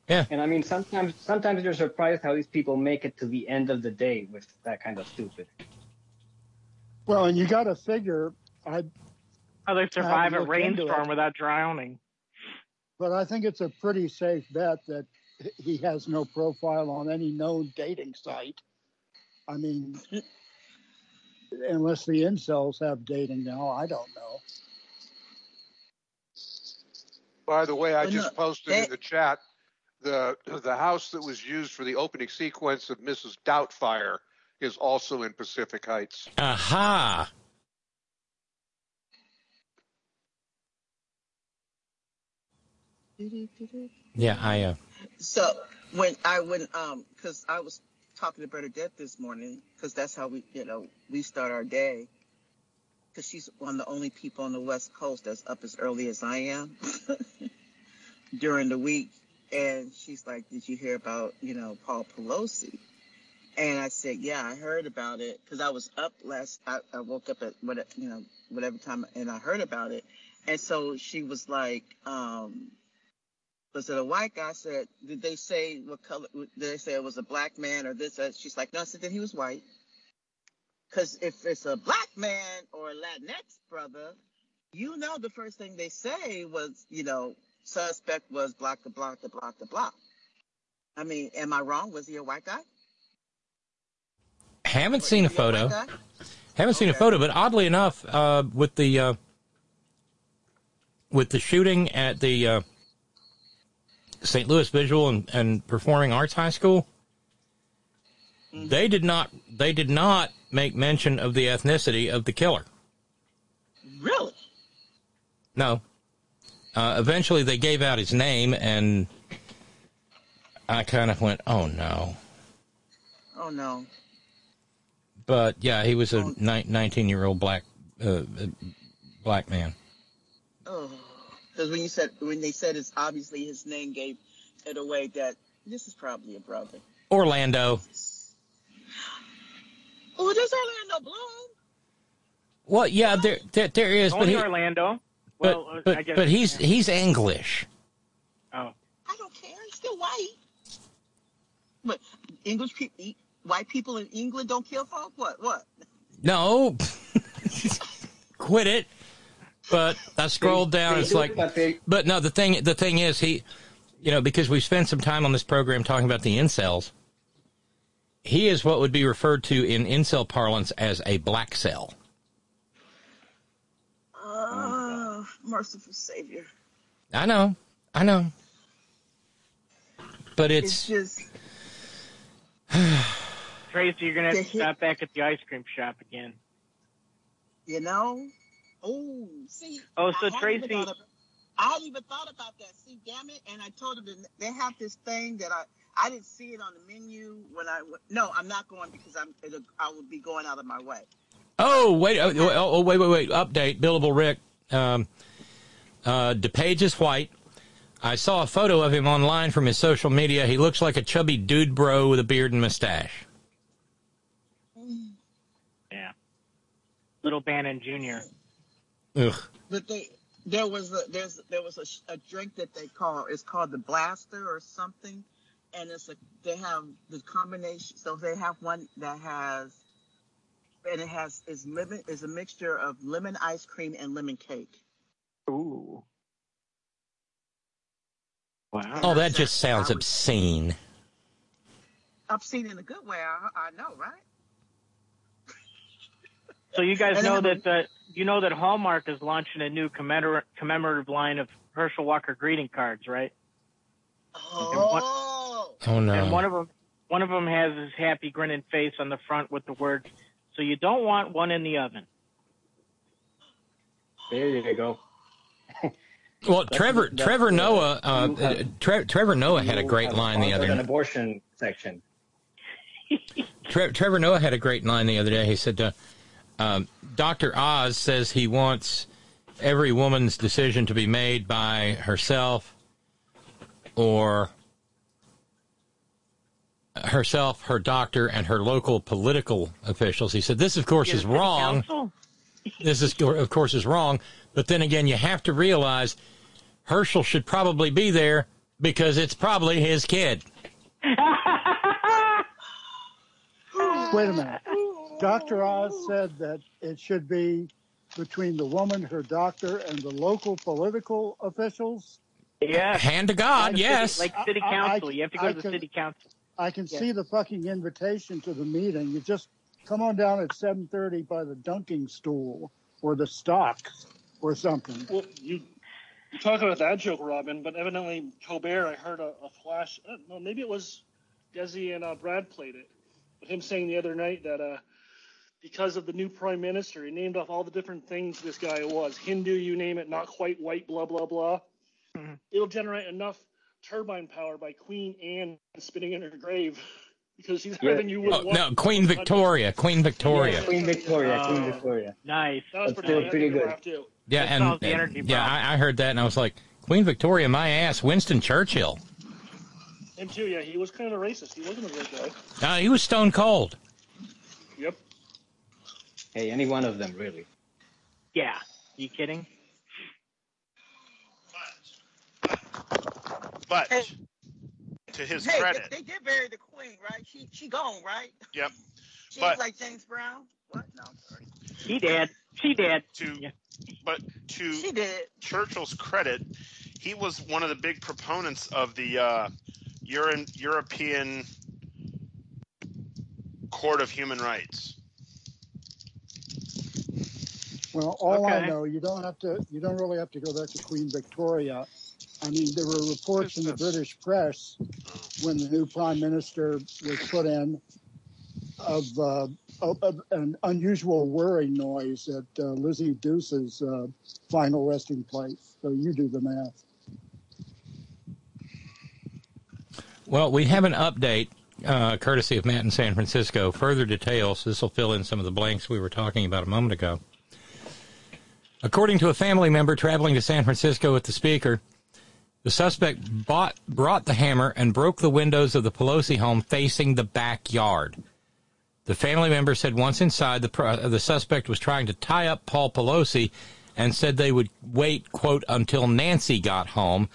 Yeah. And I mean, sometimes sometimes you're surprised how these people make it to the end of the day with that kind of stupid. Well, and you got to figure, I, How they survive a rainstorm without drowning. but I think it's a pretty safe bet that he has no profile on any known dating site. I mean, unless the incels have dating now, I don't know. By the way, I Well, just no, posted they- in the chat the the house that was used for the opening sequence of Mrs. Doubtfire is also in Pacific Heights. Aha. Yeah, I. Uh, So when I went, um, because I was talking to Bernadette this morning, because that's how we, you know, we start our day. Because she's one of the only people on the West Coast that's up as early as I am during the week, and she's like, "Did you hear about, you know, Paul Pelosi?" And I said, "Yeah, I heard about it because I was up last. I, I woke up at what, you know, whatever time, and I heard about it." And so she was like, um, was it a white guy? I said, did they say what color? Did they say it was a black man or this? That? She's like, no, I said that he was white. Because if it's a black man or a Latinx brother, you know the first thing they say was, you know, suspect was block the block the block the block. I mean, am I wrong? Was he a white guy? haven't seen a photo. Guy? Haven't seen a photo, but oddly enough, uh, with the uh, with the shooting at the uh, St. Louis Visual and, and Performing Arts High School, they did not they did not make mention of the ethnicity of the killer. Really? No. Uh, eventually, they gave out his name, and I kind of went, "Oh no!" Oh no. But yeah, he was a nineteen-year-old black uh, black man. Oh, because when you said when they said it's obviously his name gave it away that this is probably a brother. Orlando. Oh, there's Orlando Bloom. Well, yeah, there there, there is, but he, Orlando. But Well, uh, but, I guess, but he's he's English. Oh. I don't care. He's still white. But English people, white people in England don't kill folk. What? What? No, quit it. But I scrolled down. they It's do, like, but but no. The thing the thing is, he, you know, because we spent some time on this program talking about the incels. He is what would be referred to in incel parlance as a black cell. Oh, merciful Savior. I know, I know. But It's, it's just Tracy, you're gonna have to hit- stop back at the ice cream shop again. you know. Oh, see. Oh, so I hadn't Tracy- even thought of- I hadn't even thought about that. See, damn it! And I told him that they have this thing that I I didn't see it on the menu when I went. No, I'm not going because I'm it'll, I would be going out of my way. Oh wait! Oh, oh, oh, wait! Wait! Wait! Update. Billable Rick. Um, uh, DePape is white. I saw a photo of him online from his social media. He looks like a chubby dude bro with a beard and mustache. Yeah. Little Bannon Jr. Ugh. But they there was a there's there was a, a drink that they call it's called the Blaster or something, and it's a they have the combination. So they have one that has and it has is lemon is a mixture of lemon ice cream and lemon cake. Ooh. Wow. Oh, that just sounds obscene. Obscene in a good way, I, I know, right? So you guys know that the you know that Hallmark is launching a new commemor- commemorative line of Herschel Walker greeting cards, right? Oh, Oh no. And one of them one of them has his happy grinning face on the front with the words, "So you don't want one in the oven." There you go. Well, That's Trevor that's Trevor the- Noah uh, have- uh, Tre- Trevor Noah had a great line the other an night. abortion section. Tre- Trevor Noah had a great line the other day. He said, uh, um, "Dr. Oz says he wants every woman's decision to be made by herself or herself, her doctor, and her local political officials." He said, "This, of course, is wrong. This is, of course, is wrong. But then again, you have to realize Herschel should probably be there because it's probably his kid." Wait a minute. Dr. Oz said that it should be between the woman, her doctor, and the local political officials. Yeah. Hand to God, Like yes. City, like city I- I- council. you have to go I to the can- city council. I can Yeah. see the fucking invitation to the meeting. You just come on down at 7:30 by the dunking stool or the stocks or something. Well, you you talk about that joke, Robin, but evidently Colbert, I heard a, a flash. Uh, no, maybe it was Desi and uh, Brad played it. But him saying the other night that uh, because of the new prime minister, he named off all the different things this guy was Hindu, you name it, not quite white, blah blah blah. It'll generate enough turbine power by Queen Anne spinning in her grave because she's Yeah. better you would Oh, want. no, Queen Victoria. Queen Victoria. Queen Victoria, Queen Oh. Victoria. Nice. That was That's pretty, still pretty good. Laugh, too. Yeah, That and, solves the and- energy yeah, problem. I, I heard that and I was like, Queen Victoria, my ass, Winston Churchill. Him too, yeah. He was kind of a racist. He wasn't a great guy. Uh, he was stone cold. Yep. Hey, any one of them, really. Yeah. You kidding? But to his hey, credit, They, they did bury the queen, right? She she gone, right? yep. She But- was like James Brown. What? No, I'm sorry. He did. She did. To but to She did. Churchill's credit, he was one of the big proponents of the uh, Euro- European Court of Human Rights. Well, all I know, you don't have to. You don't really have to go back to Queen Victoria. I mean, there were reports in the British press when the new prime minister was put in of, uh, of, an unusual whirring noise at uh, Lizzie Deuce's uh, final resting place. So you do the math. Well, we have an update, uh, courtesy of Matt in San Francisco. Further details. This will fill in some of the blanks we were talking about a moment ago. According to a family member traveling to San Francisco with the speaker, the suspect bought, brought the hammer and broke the windows of the Pelosi home facing the backyard. The family member said once inside, the, pro- the suspect was trying to tie up Paul Pelosi and said they would wait, quote, until Nancy got home.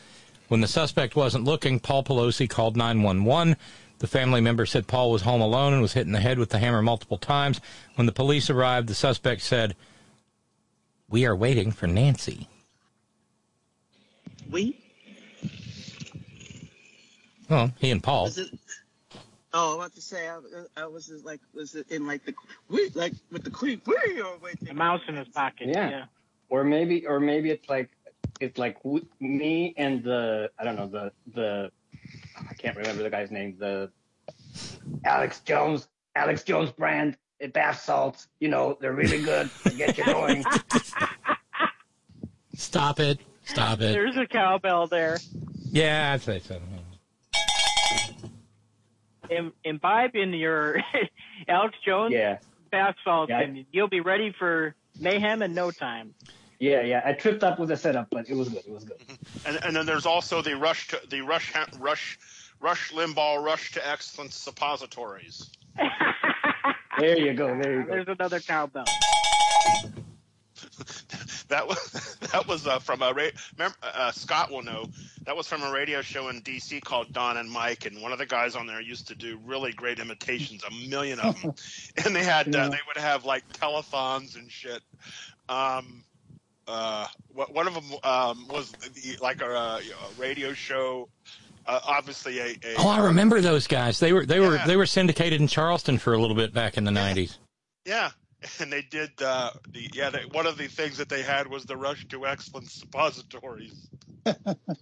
When the suspect wasn't looking, Paul Pelosi called 911. The family member said Paul was home alone and was hit in the head with the hammer multiple times. When the police arrived, the suspect said, We are waiting for Nancy. We? Well, he and Paul. It? Oh, I was about to say, I, I was just like, was it in like the we like with the queen? We or with A mouse in his pocket. Yeah. Yeah. Or maybe, or maybe it's like, it's like me and the, I don't know, the the, I can't remember the guy's name. The Alex Jones, Alex Jones brand bath salts. You know, they're really good to get you going. Stop it. Stop it. There's a cowbell there. Yeah, I'd say so. Im- imbibe in your Alex Jones Yeah. bath salts, Yeah. and you'll be ready for mayhem in no time. Yeah, yeah. I tripped up with the setup, but it was good. It was good. And, and then there's also the rush to the rush rush rush Limbaugh rush to excellence suppositories. There you go. There you go. There's another cowbell. That was that was uh, from a ra- remember, uh, Scott will know that was from a radio show in D.C. called Don and Mike, and one of the guys on there used to do really great imitations, a million of them, and they had uh, they would have like telethons and shit. Um, uh, wh- one of them um, was the, like a, uh, a radio show. Uh, obviously, a, a Oh, I remember those guys. They were they were they were syndicated in Charleston for a little bit back in the nineties. Yeah, and they did uh, the yeah. They, one of the things that they had was the rush to excellence suppositories.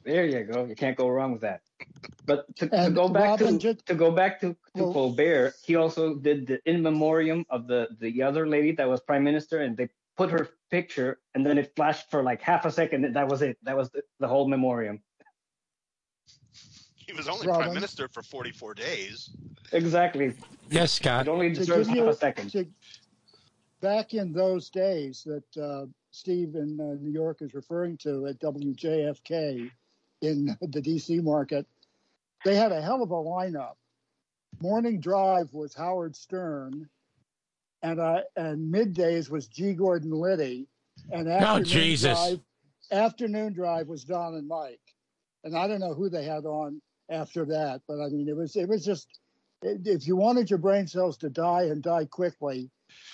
There you go. You can't go wrong with that. But to, to go back Robin, to just- to go back to, to Well- Colbert, he also did the in memoriam of the the other lady that was prime minister, and they put her picture, and then it flashed for like half a second. And that was it. That was the, the whole memoriam. He was only Robin? prime minister for 44 days. Exactly. Yes, Scott. It only deserves half you- a second. to- back in those days that uh, Steve in uh, New York is referring to at WJFK in the DC market, they had a hell of a lineup. Morning drive was Howard Stern, and uh, and middays was G. Gordon Liddy, and afternoon Jesus. drive afternoon drive was Don and Mike, and I don't know who they had on after that, but I mean it was it was just if you wanted your brain cells to die and die quickly,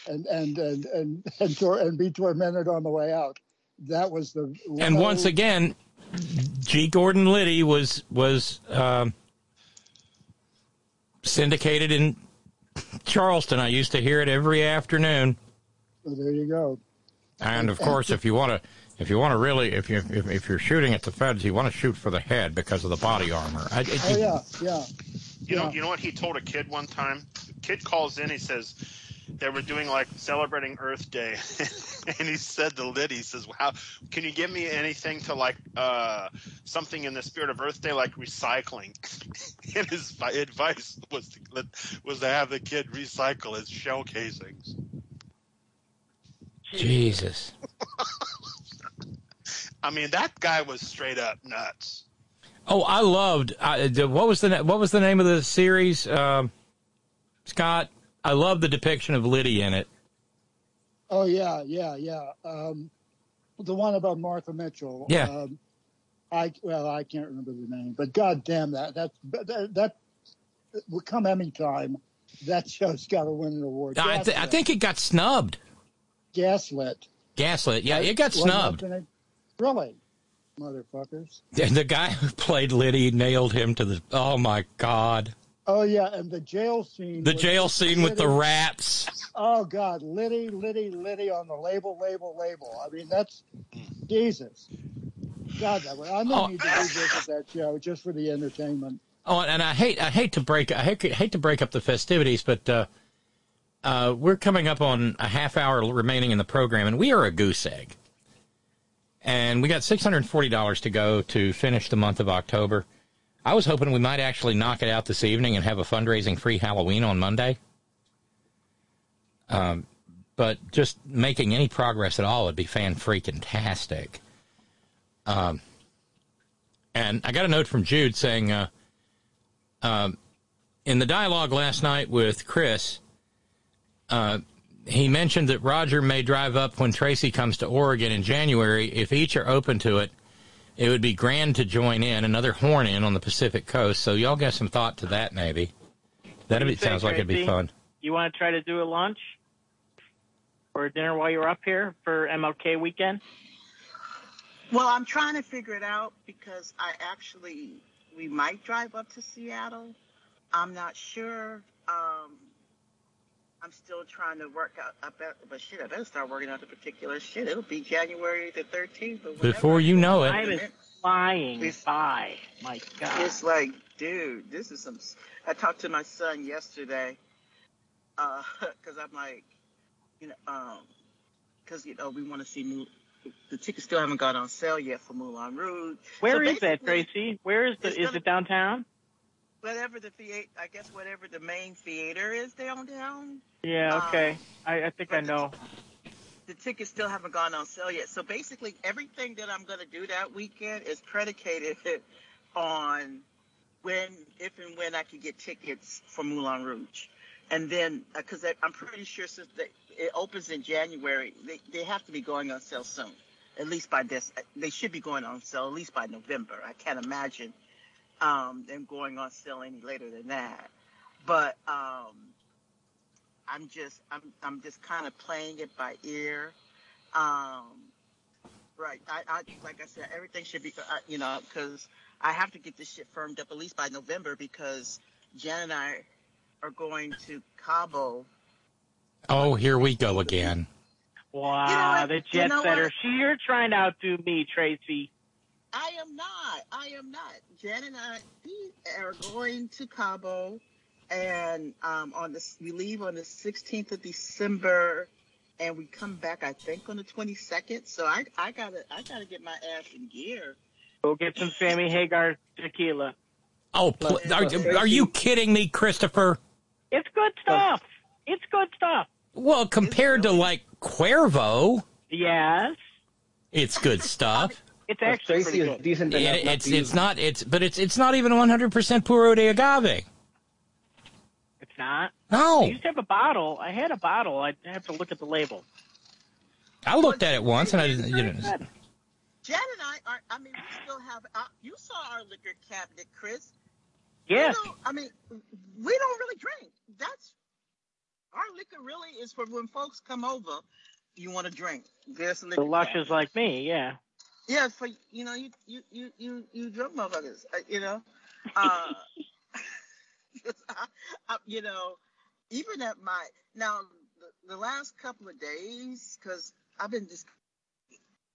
and and and and and, tor- and be tormented on the way out, that was the And once again, G. Gordon Liddy was was um, syndicated in Charleston. I used to hear it every afternoon. So there you go. And of course, if you want to, if you want to really, if you if, if you're shooting at the feds, you want to shoot for the head because of the body armor. I, it- Oh yeah, yeah. You know, you know what he told a kid one time. Kid calls in. He says they were doing like celebrating Earth Day, and he said to Liddy, he says, "Wow, can you give me anything to like uh, something in the spirit of Earth Day, like recycling?" and his advice was to, was to have the kid recycle his shell casings. Jesus. I mean, that guy was straight up nuts. Oh, I loved. I, what was the what was the name of the series? Um, Scott, I love the depiction of Liddy in it. Oh yeah, yeah, yeah. Um, the one about Martha Mitchell. Yeah. Um, I well, I can't remember the name, but god damn that that that, that will come Emmy time. That show's got to win an award. I, th- I think it got snubbed. Gaslit. Gaslit. Yeah, it got snubbed. Really, motherfuckers. The the guy who played Liddy nailed him to the. Oh my God! Oh yeah, and the jail scene. The jail scene with the Liddy- rats. Oh God, Liddy, Liddy, Liddy on the label, label, label. I mean, that's Jesus. God, that way. I may Oh. need to revisit that show just for the entertainment. Oh, and I hate I hate to break I hate, hate to break up the festivities, but uh, uh, we're coming up on a half hour remaining in the program, and we are a goose egg. And we got six hundred and forty dollars to go to finish the month of October. I was hoping we might actually knock it out this evening and have a fundraising free Halloween on Monday. Um, but just making any progress at all would be fan freaking tastic. Um, and I got a note from Jude saying, uh, um, in the dialogue last night with Chris, uh, he mentioned that Roger may drive up when Tracy comes to Oregon in January. If each are open to it, it would be grand to join in another horn in on the Pacific coast. So y'all got some thought to that, maybe. That What do you sounds think, like it'd be fun. You want to try to do a lunch or a dinner while you're up here for MLK weekend? Well, I'm trying to figure it out because I actually we might drive up to Seattle. I'm not sure. Um, I'm still trying to work out. I bet, but shit, I better start working out the particular shit. It'll be January the 13th. But whenever Before you know it, Time it, is flying by. My God. It's like, dude, this is some. I talked to my son yesterday, because I'm like, you know, um, because you know we want to see Mul- the tickets still haven't gone on sale yet for Moulin Rouge. Where So is that, Tracy? Where is the? it's Is gonna- it downtown? Whatever the theater, I guess whatever the main theater is downtown. Yeah. Um, Okay. I, I think I know. the tickets still haven't gone on sale yet. So basically, everything that I'm going to do that weekend is predicated on when, if and when I can get tickets for Moulin Rouge. And then, because I'm pretty sure since they, it opens in January, they, they have to be going on sale soon. At least by this, they should be going on sale at least by November. I can't imagine um, them going on sale any later than that. But um, I'm just I'm I'm just kind of playing it by ear. Um, right. I, I like I said, everything should be uh, you know because I have to get this shit firmed up at least by November because Jen and I are going to Cabo. oh, here we go again. Wow, what? the You jet know setter. what? See, you're trying to outdo me, Tracy. I am not. I am not. Jen and I we are going to Cabo, and um, on this we leave on the 16th of December, and we come back I think on the 22nd. So I I gotta I gotta get my ass in gear. Go get some Sammy Hagar tequila. Oh, pl- are, are you kidding me, Christopher? It's good stuff. It's good stuff. Well, compared to like Cuervo, Yes. it's good stuff. It's actually pretty good. decent enough not it's to it's use. not it's but it's it's not even 100% puro de agave. It's not. No. I used to have a bottle. I had a bottle. I'd have to look at the label. I looked at it once and I didn't. You know, Jan and I are. I mean, we still have. Uh, you saw our liquor cabinet, Chris. Yes. I mean, we don't really drink. That's our liquor. Really is for when folks come over. You want to drink. There's a liquor. The lushes cabinet. like me, yeah. Yeah, for you know, you you you you you drunk motherfuckers. Uh, you know, uh, I, I, you know, even at my now the, the last couple of days, because I've been just,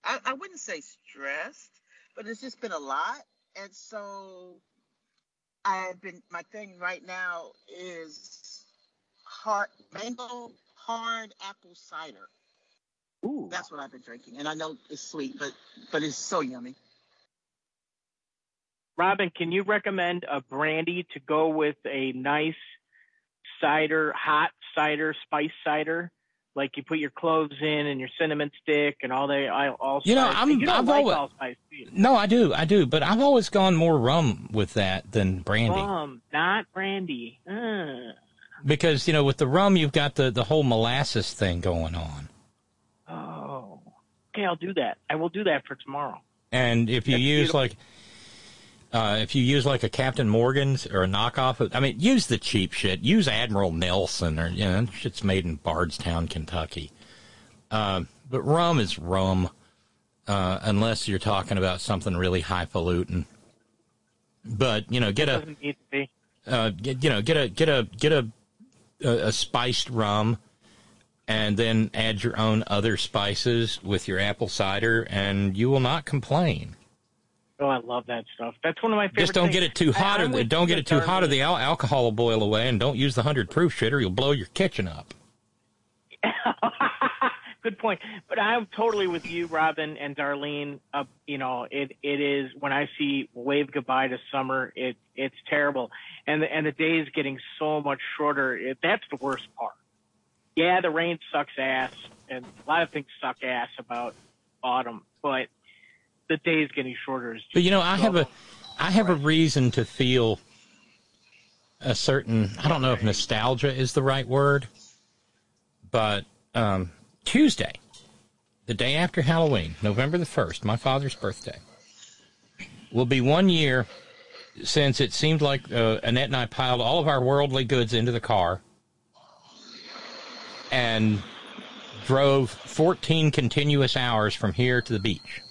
I, I wouldn't say stressed, but it's just been a lot, and so I've been my thing right now is hard mango hard apple cider. Ooh. That's what I've been drinking, and I know it's sweet, but but it's so yummy. Robin, can you recommend a brandy to go with a nice cider, hot cider, spice cider? Like you put your cloves in and your cinnamon stick and all the all. all You know, spice. I'm- you don't I've like always- allspice, do you? no, I do, I do, but I've always gone more rum with that than brandy Rum, not brandy. Uh. because you know with the rum you've got the the whole molasses thing going on. Okay, I'll do that. I will do that for tomorrow. and if you That's use beautiful. like. Uh, if you use like a Captain Morgan's or a knockoff, of, I mean, use the cheap shit. Use Admiral Nelson or you know, shit's made in Bardstown, Kentucky. Uh, but rum is rum, uh, unless you're talking about something really highfalutin. But you know, get a need to be. uh, get, you know, get a get a get a, a a spiced rum, and then add your own other spices with your apple cider, and you will not complain. Oh, I love that stuff. That's one of my favorite. Just don't things. get it too hot, I'm or don't get it too hot, or the al- alcohol will boil away, and don't use the hundred proof shit, or you'll blow your kitchen up. Good point. But I'm totally with you, Robin and Darlene. Uh, you know, it it is when I see wave goodbye to summer, it it's terrible, and the, and the days getting so much shorter. It, that's the worst part. Yeah, the rain sucks ass, and a lot of things suck ass about autumn, but the day is getting shorter. But you know, I have a, I have a reason to feel a certain. I don't know if nostalgia is the right word, but um, Tuesday, the day after Halloween, November the first, my father's birthday, will be one year since it seemed like uh, Annette and I piled all of our worldly goods into the car and drove 14 continuous hours from here to the beach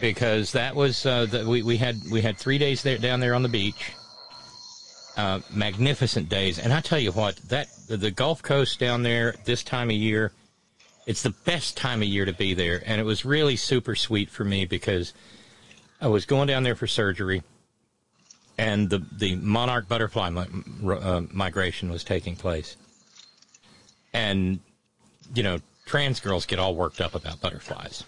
because that was uh, the, we we had we had three days there down there on the beach, uh, magnificent days. And I tell you what, that the, the Gulf Coast down there this time of year, it's the best time of year to be there. And it was really super sweet for me because I was going down there for surgery, and the the monarch butterfly mi- uh, migration was taking place, and you know trans girls get all worked up about butterflies.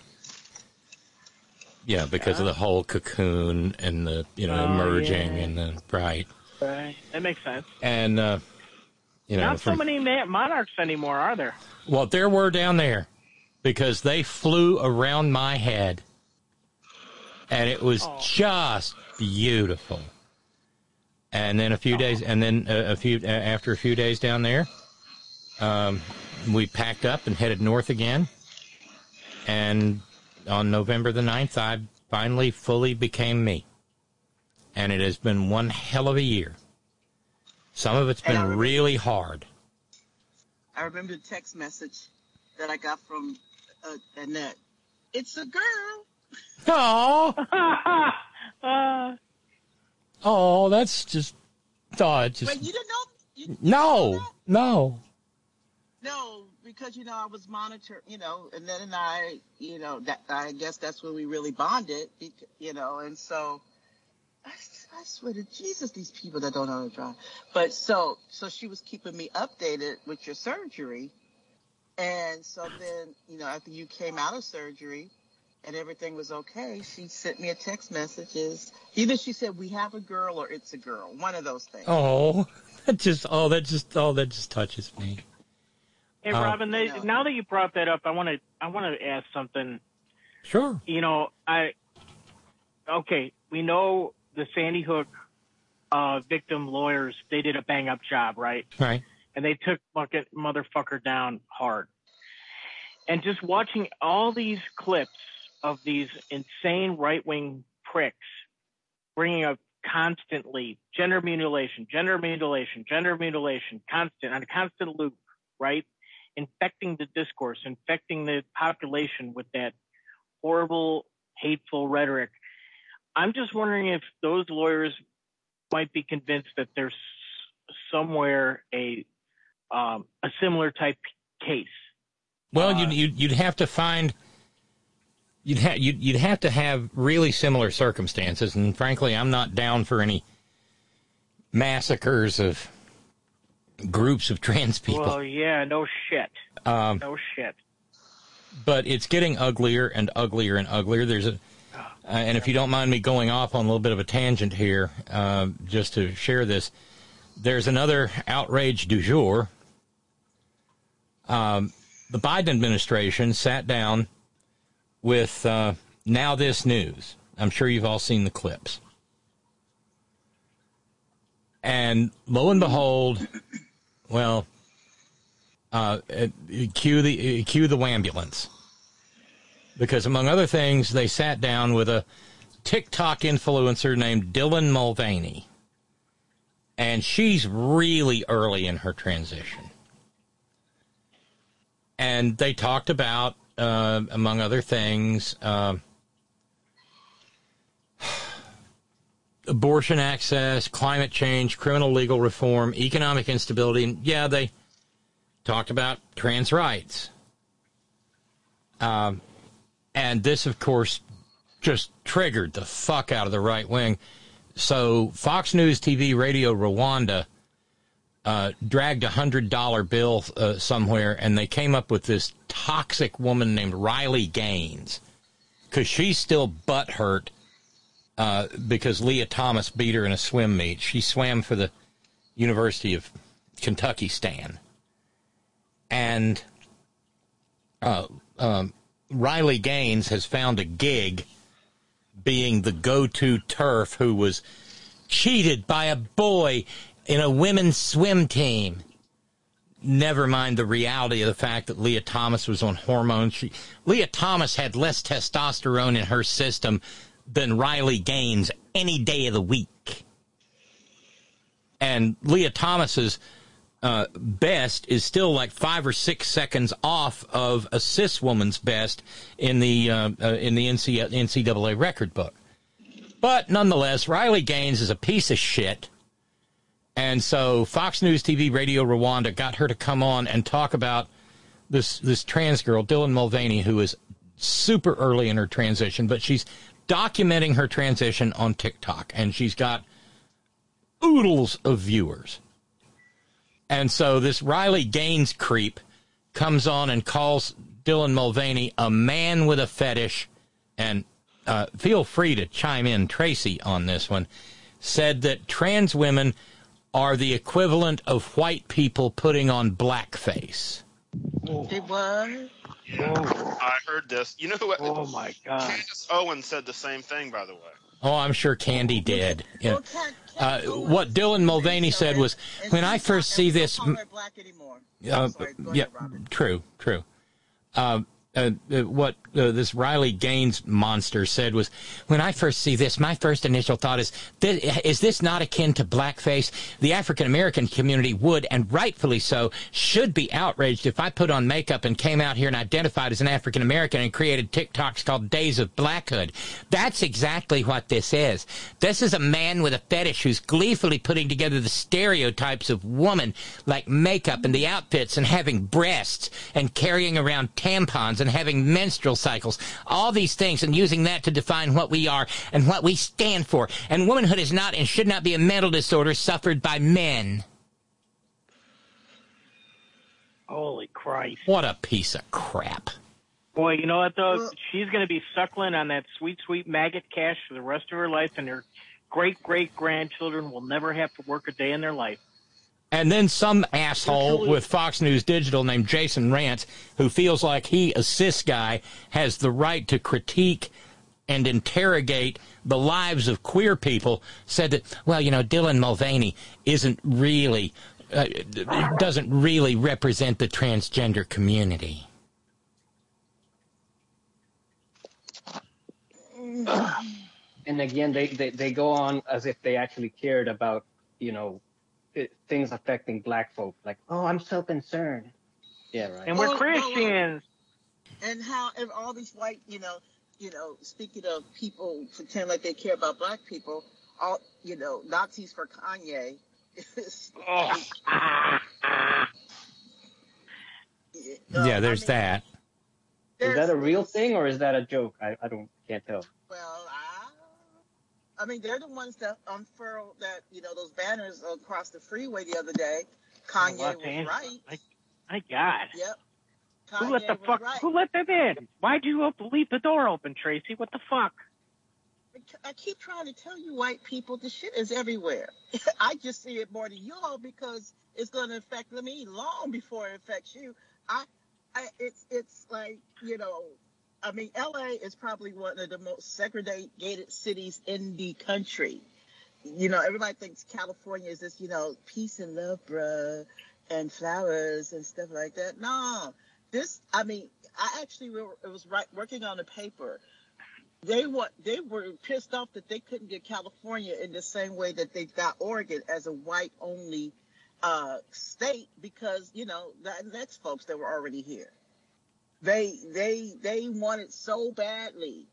Yeah, because of the whole cocoon and the you know Oh, emerging yeah. and the right Right. That makes sense. and uh, you know Not so many monarchs anymore, are there? well there were down there because they flew around my head and it was just beautiful. And then a few days, and then a, a few after a few days down there, um, we packed up and headed north again. And on November the 9th, I finally fully became me. And it has been one hell of a year. Some of it's been remember- really hard. I remember the text message that I got from uh, Annette. It's a girl. Oh, oh, that's just, oh, just, Wait, you didn't know? You, no, no. No, because you know I was monitoring, you know, and then and I, you know, that I guess that's when we really bonded, you know, and so I, I swear to Jesus, these people that don't know how to drive. But so, so she was keeping me updated with your surgery, And so then, you know, after you came out of surgery and everything was okay, she sent me a text messages. Either she said we have a girl or it's a girl, one of those things. Oh, that just oh that just oh that just touches me. Hey, Uh, Robin, they, now that you brought that up, I want to I want to ask something. Sure. You know, I okay. We know the Sandy Hook uh, victim lawyers. They did a bang up job, right? Right. And they took bucket motherfucker down hard. And just watching all these clips of these insane right wing pricks bringing up constantly gender mutilation, gender mutilation, gender mutilation, constant on a constant loop, right? Infecting the discourse, infecting the population with that horrible, hateful rhetoric. I'm just wondering if those lawyers might be convinced that there's somewhere a um, a similar type case. Well, you'd, you'd you'd have to find you'd have you'd, you'd have to have really similar circumstances, and frankly, I'm not down for any massacres of groups of trans people. Well, yeah, no shit. Um, no shit. but it's getting uglier and uglier and uglier. There's a, uh, and if you don't mind me going off on a little bit of a tangent here, uh, just to share this, there's another outrage du jour. Um, the Biden administration sat down with uh, Now This News. I'm sure you've all seen the clips. And lo and behold, well, uh, cue the cue the ambulance because among other things, they sat down with a TikTok influencer named Dylan Mulvaney, and she's really early in her transition. And they talked about, uh, among other things, uh, abortion access, climate change, criminal legal reform, economic instability, and yeah, they talked about trans rights. Um, and this, of course, just triggered the fuck out of the right wing. So Fox News TV Radio Rwanda uh, dragged a hundred dollar bill uh, somewhere, and they came up with this toxic woman named Riley Gaines because she's still butthurt uh, because Lia Thomas beat her in a swim meet. She swam for the University of Kentucky Stan, and uh, um, Riley Gaines has found a gig being the go-to turf who was cheated by a boy in a women's swim team. Never mind the reality of the fact that Lia Thomas was on hormones. She, Lia Thomas had less testosterone in her system than Riley Gaines any day of the week. And Lia Thomas's uh, best is still like five or six seconds off of a cis woman's best in the uh, uh, in the NCAA record book. But nonetheless, Riley Gaines is a piece of shit. And so Fox News TV Radio Rwanda got her to come on and talk about this this trans girl, Dylan Mulvaney, who is super early in her transition, but she's documenting her transition on TikTok, and she's got oodles of viewers. And so this Riley Gaines creep comes on and calls Dylan Mulvaney a man with a fetish. And uh, feel free to chime in, Tracy, on this one. Said that trans women are the equivalent of white people putting on blackface. It was. I heard this. You know who? Oh my God! Candace Owen said the same thing, by the way. Oh, I'm sure Candy did. Yeah. Uh, what Dylan Mulvaney said was, when I first see this, uh, yeah, true, true. Uh, uh, uh, what uh, this Riley Gaines monster said was, when I first see this, my first initial thought is, is this not akin to blackface? The African American community would, and rightfully so, should be outraged if I put on makeup and came out here and identified as an African American and created TikToks called Days of Blackhood. That's exactly what this is. This is a man with a fetish who's gleefully putting together the stereotypes of woman, like makeup and the outfits and having breasts and carrying around tampons and having menstrual cycles, all these things, and using that to define what we are and what we stand for. And womanhood is not and should not be a mental disorder suffered by men. Holy Christ. What a piece of crap. Boy, you know what though? She's going to be suckling on that sweet, sweet maggot cash for the rest of her life, and her great great grandchildren will never have to work a day in their life. And then some asshole with Fox News Digital named Jason Rantz, who feels like he, a cis guy, has the right to critique and interrogate the lives of queer people, said that, well, you know, Dylan Mulvaney isn't really, uh, doesn't really represent the transgender community. and again, they, they, they go on as if they actually cared about, you know, it, things affecting black folk. Like, oh, I'm so concerned. Yeah, right. And we're no, Christians. and how and all these white, you know, you know, speaking of people pretend like they care about black people, all you know, Nazis for Kanye. Oh. yeah, there's that. Is that a real thing or is that a joke? I, I don't can't tell. I, mean, they're the ones that unfurled that, you know, those banners across the freeway the other day. Kanye was Angeles. right. My, my God. Yep. Who let the fuck? right. Who let them in? Why'd you op- leave the door open, Tracy? What the fuck? I keep trying to tell you, white people, the shit is everywhere. I just see it more than you all because it's going to affect me long before it affects you. I, I, it's, it's like you know, I mean, LA is probably one of the most segregated cities in the country. You know, everybody thinks California is this, you know, peace and love, bruh, and flowers and stuff like that. No, this, I mean, I actually were, was right, working on a paper they were they were pissed off that they couldn't get California in the same way that they got Oregon as a white only uh, state because you know the next folks that were already here. They they they wanted so badly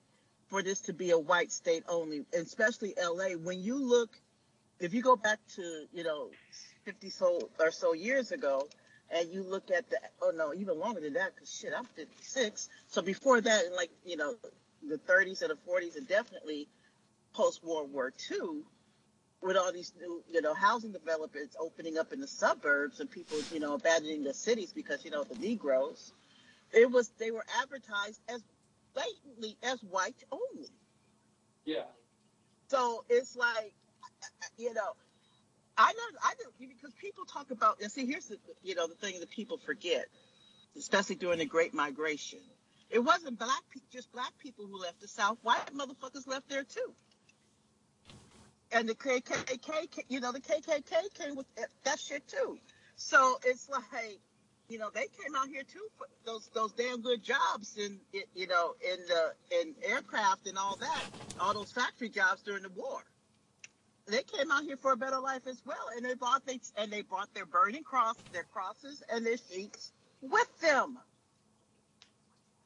for this to be a white state only, especially LA. When you look, if you go back to you know 50 so or so years ago, and you look at the oh no even longer than that because shit I'm 56. So before that, in like you know the 30s and the 40s and definitely post World War II, with all these new, you know, housing developments opening up in the suburbs and people, you know, abandoning the cities because, you know, the Negroes, it was, they were advertised as blatantly as white only. Yeah. So it's like, you know, I know, I know, because people talk about, and see, here's the, you know, the thing that people forget, especially during the Great Migration. It wasn't black, just black people who left the South. White motherfuckers left there too. And the KKK, you know, the KKK came with that shit too. So it's like, you know, they came out here too for those those damn good jobs in, in you know in the in aircraft and all that, all those factory jobs during the war. They came out here for a better life as well, and they brought they and they brought their burning cross, their crosses, and their sheets with them.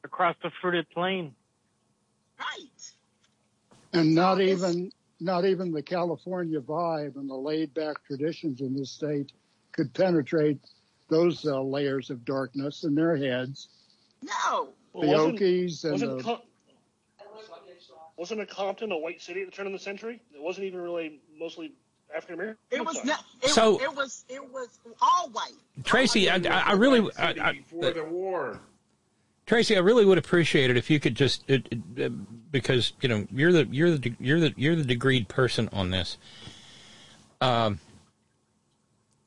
Across the fruited plain. Right. And not even not even the California vibe and the laid back traditions in this state could penetrate those uh, layers of darkness in their heads. No. The Okies and wasn't, the, Com- wasn't Compton a white city at the turn of the century? It wasn't even really mostly African American. It was not. It, So- it was it was all white. Tracy, I, I, I really, I, I, before the war. Tracy, I really would appreciate it if you could just, it, it, uh, because you know you're the you're the you're the you're the degreed person on this. Um,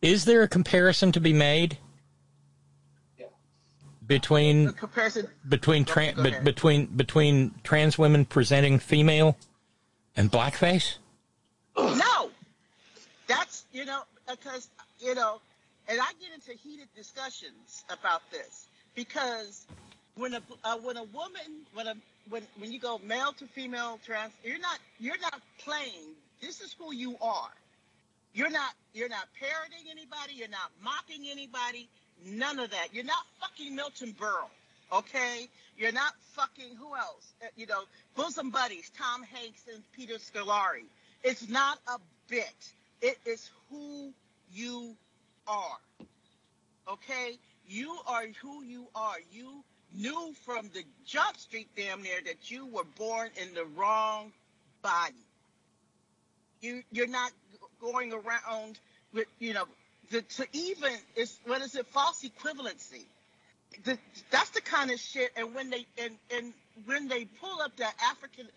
is there a comparison to be made between comparison between tran be, between between trans women presenting female and blackface? No, that's you know because you know, and I get into heated discussions about this because when a uh, when a woman when a when when you go male to female trans, you're not you're not playing. This is who you are. You're not you're not parroting anybody. You're not mocking anybody. None of that. You're not fucking Milton Berle. Okay, you're not fucking who else? Uh, You know, bosom buddies, Tom Hanks and Peter Scolari. It's not a bit. It is who you are. Okay, you are who you are. You knew from the jump street damn near that you were born in the wrong body. You you're not going around with you know the, to even is what is it false equivalency. The, that's the kind of shit and when they and, and when they pull up that african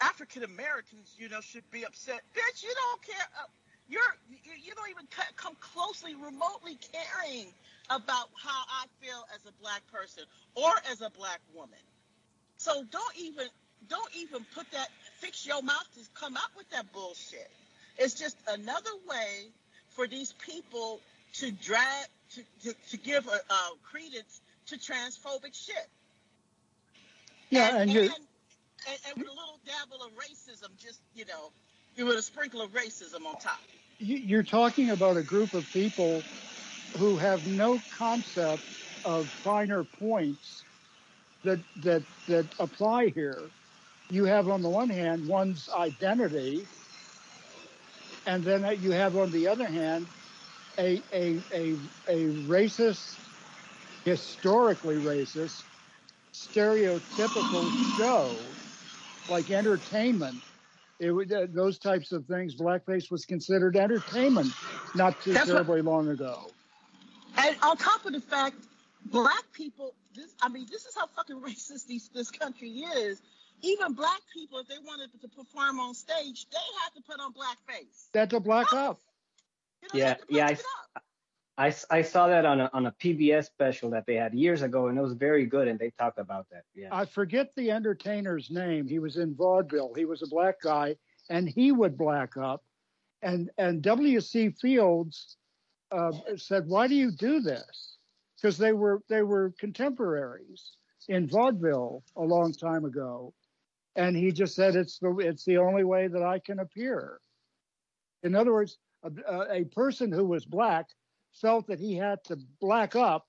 african americans you know should be upset. Bitch you don't care uh, you're you, don't even come closely remotely caring about how i feel as a black person or as a black woman. So don't even don't even put that fix your mouth to come up with that bullshit it's just another way for these people to drag to, to, to give a, a credence to transphobic shit. Yeah, and, and, you and, and with a little dabble of racism, just you know, with a sprinkle of racism on top. you're talking about a group of people who have no concept of finer points that that that apply here. You have on the one hand one's identity, and then you have on the other hand a a a, a racist, historically racist, stereotypical show like entertainment. It would, uh, those types of things. Blackface was considered entertainment not too That's what- terribly long ago. And on top of the fact, black people, this, I mean, this is how fucking racist these, this country is. Even black people, if they wanted to perform on stage, they had to put on blackface. That's a black up. Yeah, yeah. I, I saw that on a on a PBS special that they had years ago, and it was very good, and they talked about that. Yeah. I forget the entertainer's name. He was in vaudeville. He was a black guy, and he would black up. And and W.C. Fields uh, said, "Why do you do this?" Because they were they were contemporaries in vaudeville a long time ago, and he just said, "It's the it's the only way that I can appear." In other words, a, a person who was black felt that he had to black up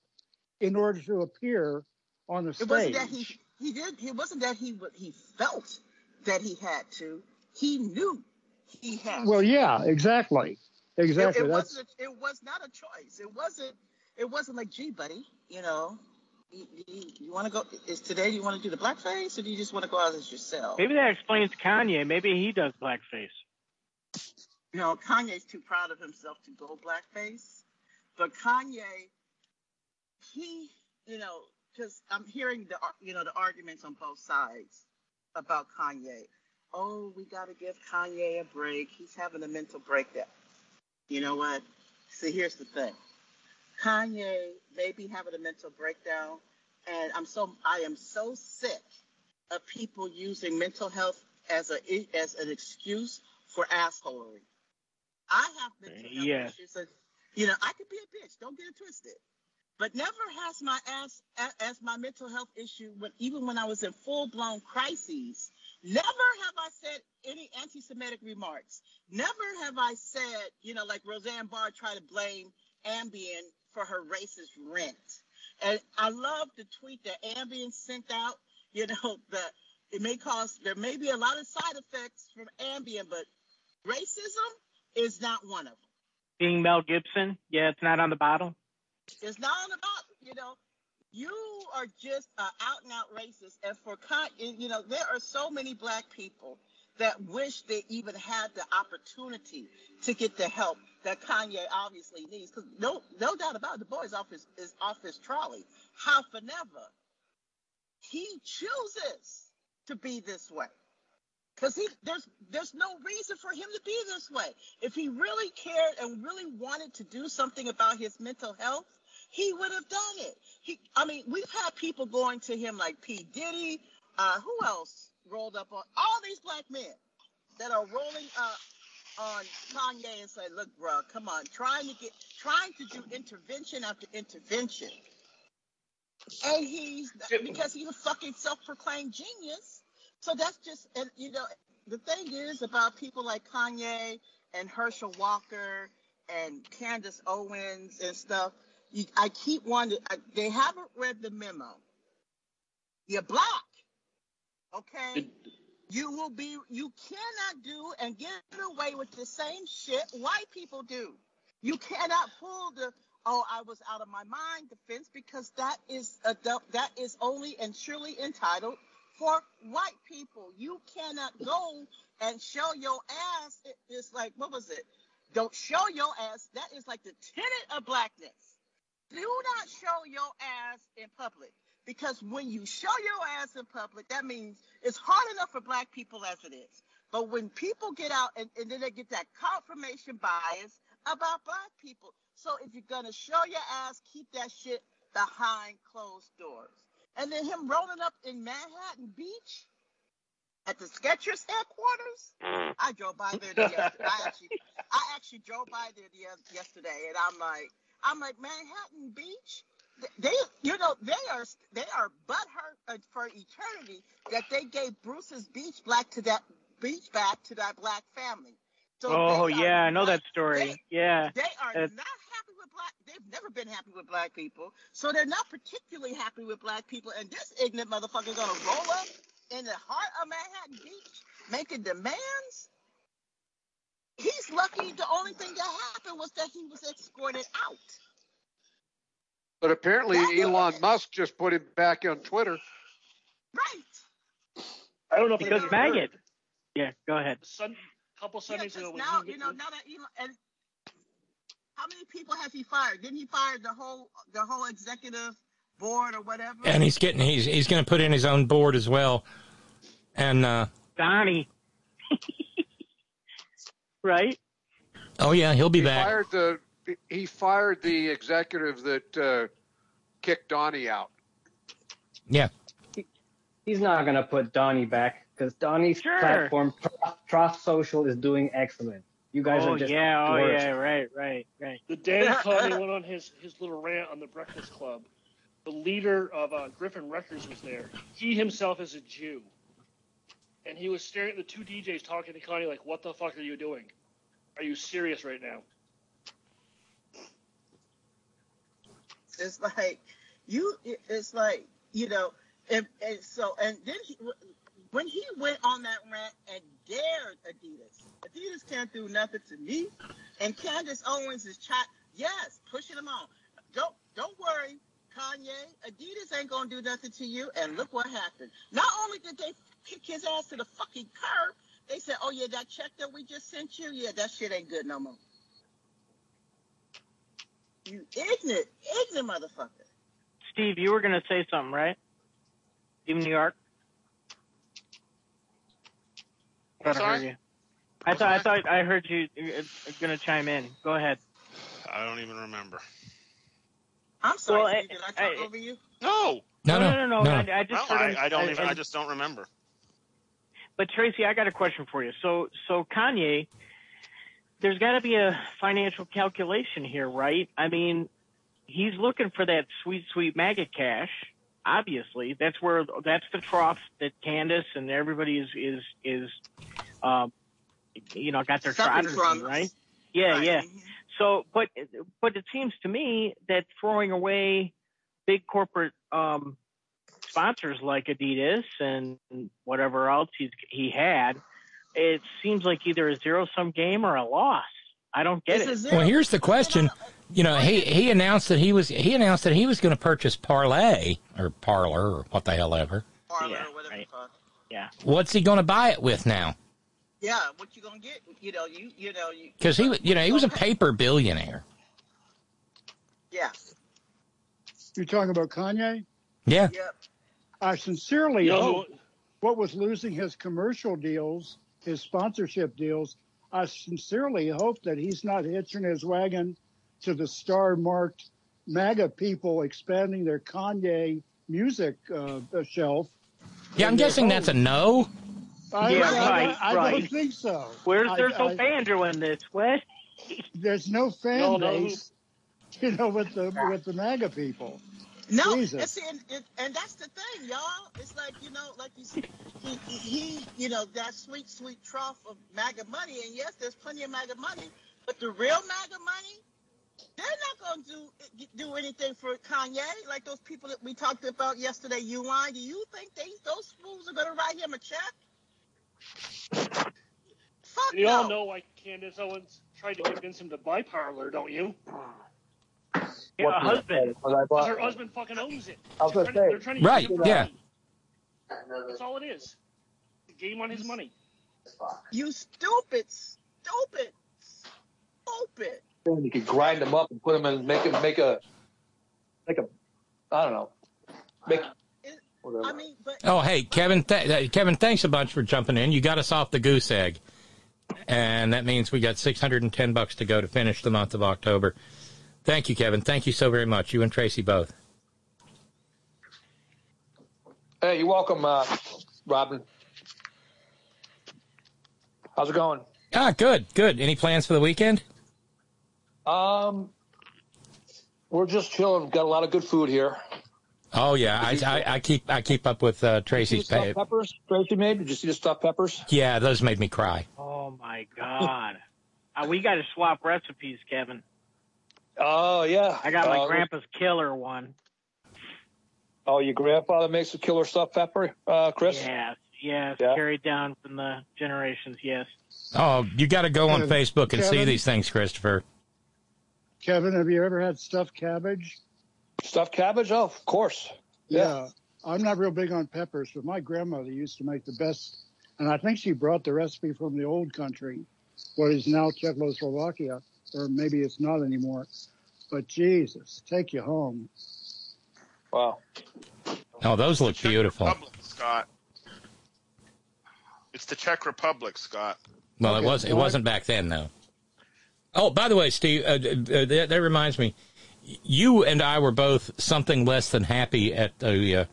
in order to appear on the stage. It wasn't that he he did. It wasn't that he he felt that he had to. He knew he had. Well, to. yeah, exactly, exactly. It, it wasn't. It was not a choice. It wasn't. It wasn't like, gee, buddy, you know, you, you, you want to go? Is today you want to do the blackface, or do you just want to go out as yourself? Maybe that explains Kanye. Maybe he does blackface. You know, Kanye's too proud of himself to go blackface, but Kanye, he, you know, because I'm hearing the, you know, the arguments on both sides about Kanye. Oh, we got to give Kanye a break. He's having a mental breakdown. You know what? See, here's the thing. Kanye may be having a mental breakdown, and I'm so I am so sick of people using mental health as a as an excuse for assholery. I have mental health Yes. issues. And, you know, I could be a bitch. Don't get it twisted. But never has my ass as my mental health issue when even when I was in full blown crises. Never have I said any anti-Semitic remarks. Never have I said, you know, like Roseanne Barr tried to blame Ambien for her racist rent. And I love the tweet that Ambien sent out. You know, that it may cause there may be a lot of side effects from Ambien, but racism is not one of them. Being Mel Gibson, yeah, it's not on the bottle. It's not on the bottle. you know, you are just uh, out and out racist. And for, con- you know, there are so many black people that wish they even had the opportunity to get the help that Kanye obviously needs. Because no, no doubt about it, the boy's off his, is off his trolley. How for never? he chooses to be this way. Because he there's there's no reason for him to be this way. If he really cared and really wanted to do something about his mental health, he would have done it. He I mean, we've had people going to him like P. Diddy, uh, who else rolled up on all these black men that are rolling up on Kanye and say, look, bro, come on, trying to get trying to do intervention after intervention. And he's because he's a fucking self-proclaimed genius. So that's just and you know the thing is about people like Kanye and Herschel Walker and Candace Owens and stuff. You, I keep wondering, I, they haven't read the memo. You're black, okay? You will be. You cannot do and get away with the same shit white people do. You cannot pull the oh I was out of my mind defense because that is a that is only and surely entitled for white people. You cannot go and show your ass. It's like what was it? Don't show your ass. That is like the tenet of blackness. Do not show your ass in public. Because when you show your ass in public, that means it's hard enough for black people as it is. But when people get out and, and then they get that confirmation bias about black people. So if you're gonna show your ass, keep that shit behind closed doors. And then him rolling up in Manhattan Beach at the Skechers headquarters. Mm. I drove by there the yesterday. I actually, I actually drove by there the, yesterday, and I'm like, I'm like Manhattan Beach. They, you know, they are they are butthurt uh, for eternity that they gave Bruce's Beach black to that beach back to that black family. So oh yeah, I know that story. they- yeah. They are That's- not happy with black. They've never been happy with black people, so they're not particularly happy with black people. And this ignorant motherfucker is gonna roll up in the heart of Manhattan Beach, making demands. He's lucky. The only thing that happened was that he was escorted out. But apparently, Elon Musk just put him back on Twitter. Right. I don't know if Because you maggot. Yeah, go ahead. Sun, couple Sundays ago, when Now he, you know now that Elon and how many people has he fired? Didn't he fire the whole the whole executive board or whatever? And he's getting he's he's going to put in his own board as well. And uh, Donnie. right? oh yeah, he'll be he back. Fired the he fired the executive that uh, kicked Donnie out. Yeah. He's not gonna put Donnie back because Donnie's Sure. platform, Trough- Trough Social, is doing excellent. You guys oh are just yeah, oh worse. yeah, right, right, right. the day Kanye went on his, his little rant on the Breakfast Club, the leader of uh, Griffin Records was there. He himself is a Jew. And he was staring at the two DJs talking to Kanye like, what the fuck are you doing? Are you serious right now? It's like you. It's like you know, and, and so and then he, when he went on that rant and dared Adidas, Adidas can't do nothing to me, and Candace Owens is chat. Yes, pushing him on. Don't don't worry, Kanye. Adidas ain't gonna do nothing to you. And look what happened. Not only did they kick his ass to the fucking curb, they said, "Oh yeah, that check that we just sent you, yeah, that shit ain't good no more." You ignorant, ignorant motherfucker. Steve, you were gonna say something, right? Steve New York. I'm Thought I sorry? heard you. I thought I thought I heard you uh, gonna chime in. Go ahead. I don't even remember. I'm sorry, Well, Steve, did I talk over you? No. No, no, no, no, no. I, I just Well, I, I don't even. I and- just don't remember. But Tracy, I got a question for you. So, so Kanye, there's got to be a financial calculation here, right? I mean, he's looking for that sweet, sweet maggot cash. Obviously, that's where that's the trough that Candace and everybody is is is, um, you know, got their trotters from. right? Yeah, Right. yeah. So, but but it seems to me that throwing away big corporate um, sponsors like Adidas and whatever else he's, he had, it seems like either a zero sum game or a loss. I don't get it. Well, here's the question. You know, he he announced that he was he announced that he was going to purchase Parlay or Parlor or what the hell ever. yeah, right. yeah. What's he going to buy it with now? Yeah, what you gonna get? You know, you you know you. Because he, you know, he was a paper billionaire. Yeah. You're talking about Kanye? Yeah. I sincerely Yo. hope what with losing his commercial deals, his sponsorship deals, I sincerely hope that he's not hitching his wagon to the star marked MAGA people expanding their Kanye music uh, shelf. Yeah, I'm in their guessing that's a no. I, Yeah, I- right, I, right. don't think so. Where's I- there's no I- banjo in this? What? There's no fan Y'all know who- base, you know, with the with the MAGA people. No, Jesus. and, see, and, and, and that's the thing, y'all. It's like you know, like you said, he, he, he, you know, that sweet, sweet trough of MAGA money. And yes, there's plenty of MAGA money, but the real MAGA money, they're not going to do do anything for Kanye. Like those people that we talked about yesterday, you UI. Do you think they those fools are going to write him a check? Fuck You all no. know why Candace Owens tried to convince him to buy Parler, don't you? Yeah, a husband. Because her husband fucking owns it. I was gonna say. they're trying to Right, yeah. That's all it is. The game on his money. You stupid, stupid, stupid. And you could grind them up and put them in, make them make a, make a, I don't know, make. Whatever. I mean, but Oh, hey, Kevin. Th- uh, Kevin, thanks a bunch for jumping in. You got us off the goose egg, and that means we got six hundred and ten bucks to go to finish the month of October. Thank you, Kevin. Thank you so very much. You and Tracy both. Hey, you're welcome, uh, Robin. How's it going? Ah, good, good. Any plans for the weekend? Um, we're just chilling. Got a lot of good food here. Oh yeah, I, I, I keep I keep up with uh, Tracy's see pay. peppers Tracy made? Did you see the stuffed peppers? Yeah, those made me cry. Oh my god. uh, we got to swap recipes, Kevin. Oh yeah. I got my Uh, grandpa's killer one. Oh, your grandfather makes a killer stuffed pepper, uh, Chris? Yes, yes, Yeah. carried down from the generations. Yes. Oh, you got to go on Kevin- Facebook and see these things, Christopher. Kevin, have you ever had stuffed cabbage? Stuffed cabbage? Oh, of course. Yeah. I'm not real big on peppers, but my grandmother used to make the best, and I think she brought the recipe from the old country, what is now Czechoslovakia, or maybe it's not anymore. But Jesus, take you home. Wow. Oh, those look beautiful. Republic, Scott. It's the Czech Republic, Scott. Well, it was it wasn't back then though. Oh, by the way, Steve, uh, uh, that, that reminds me, you and I were both something less than happy at the uh,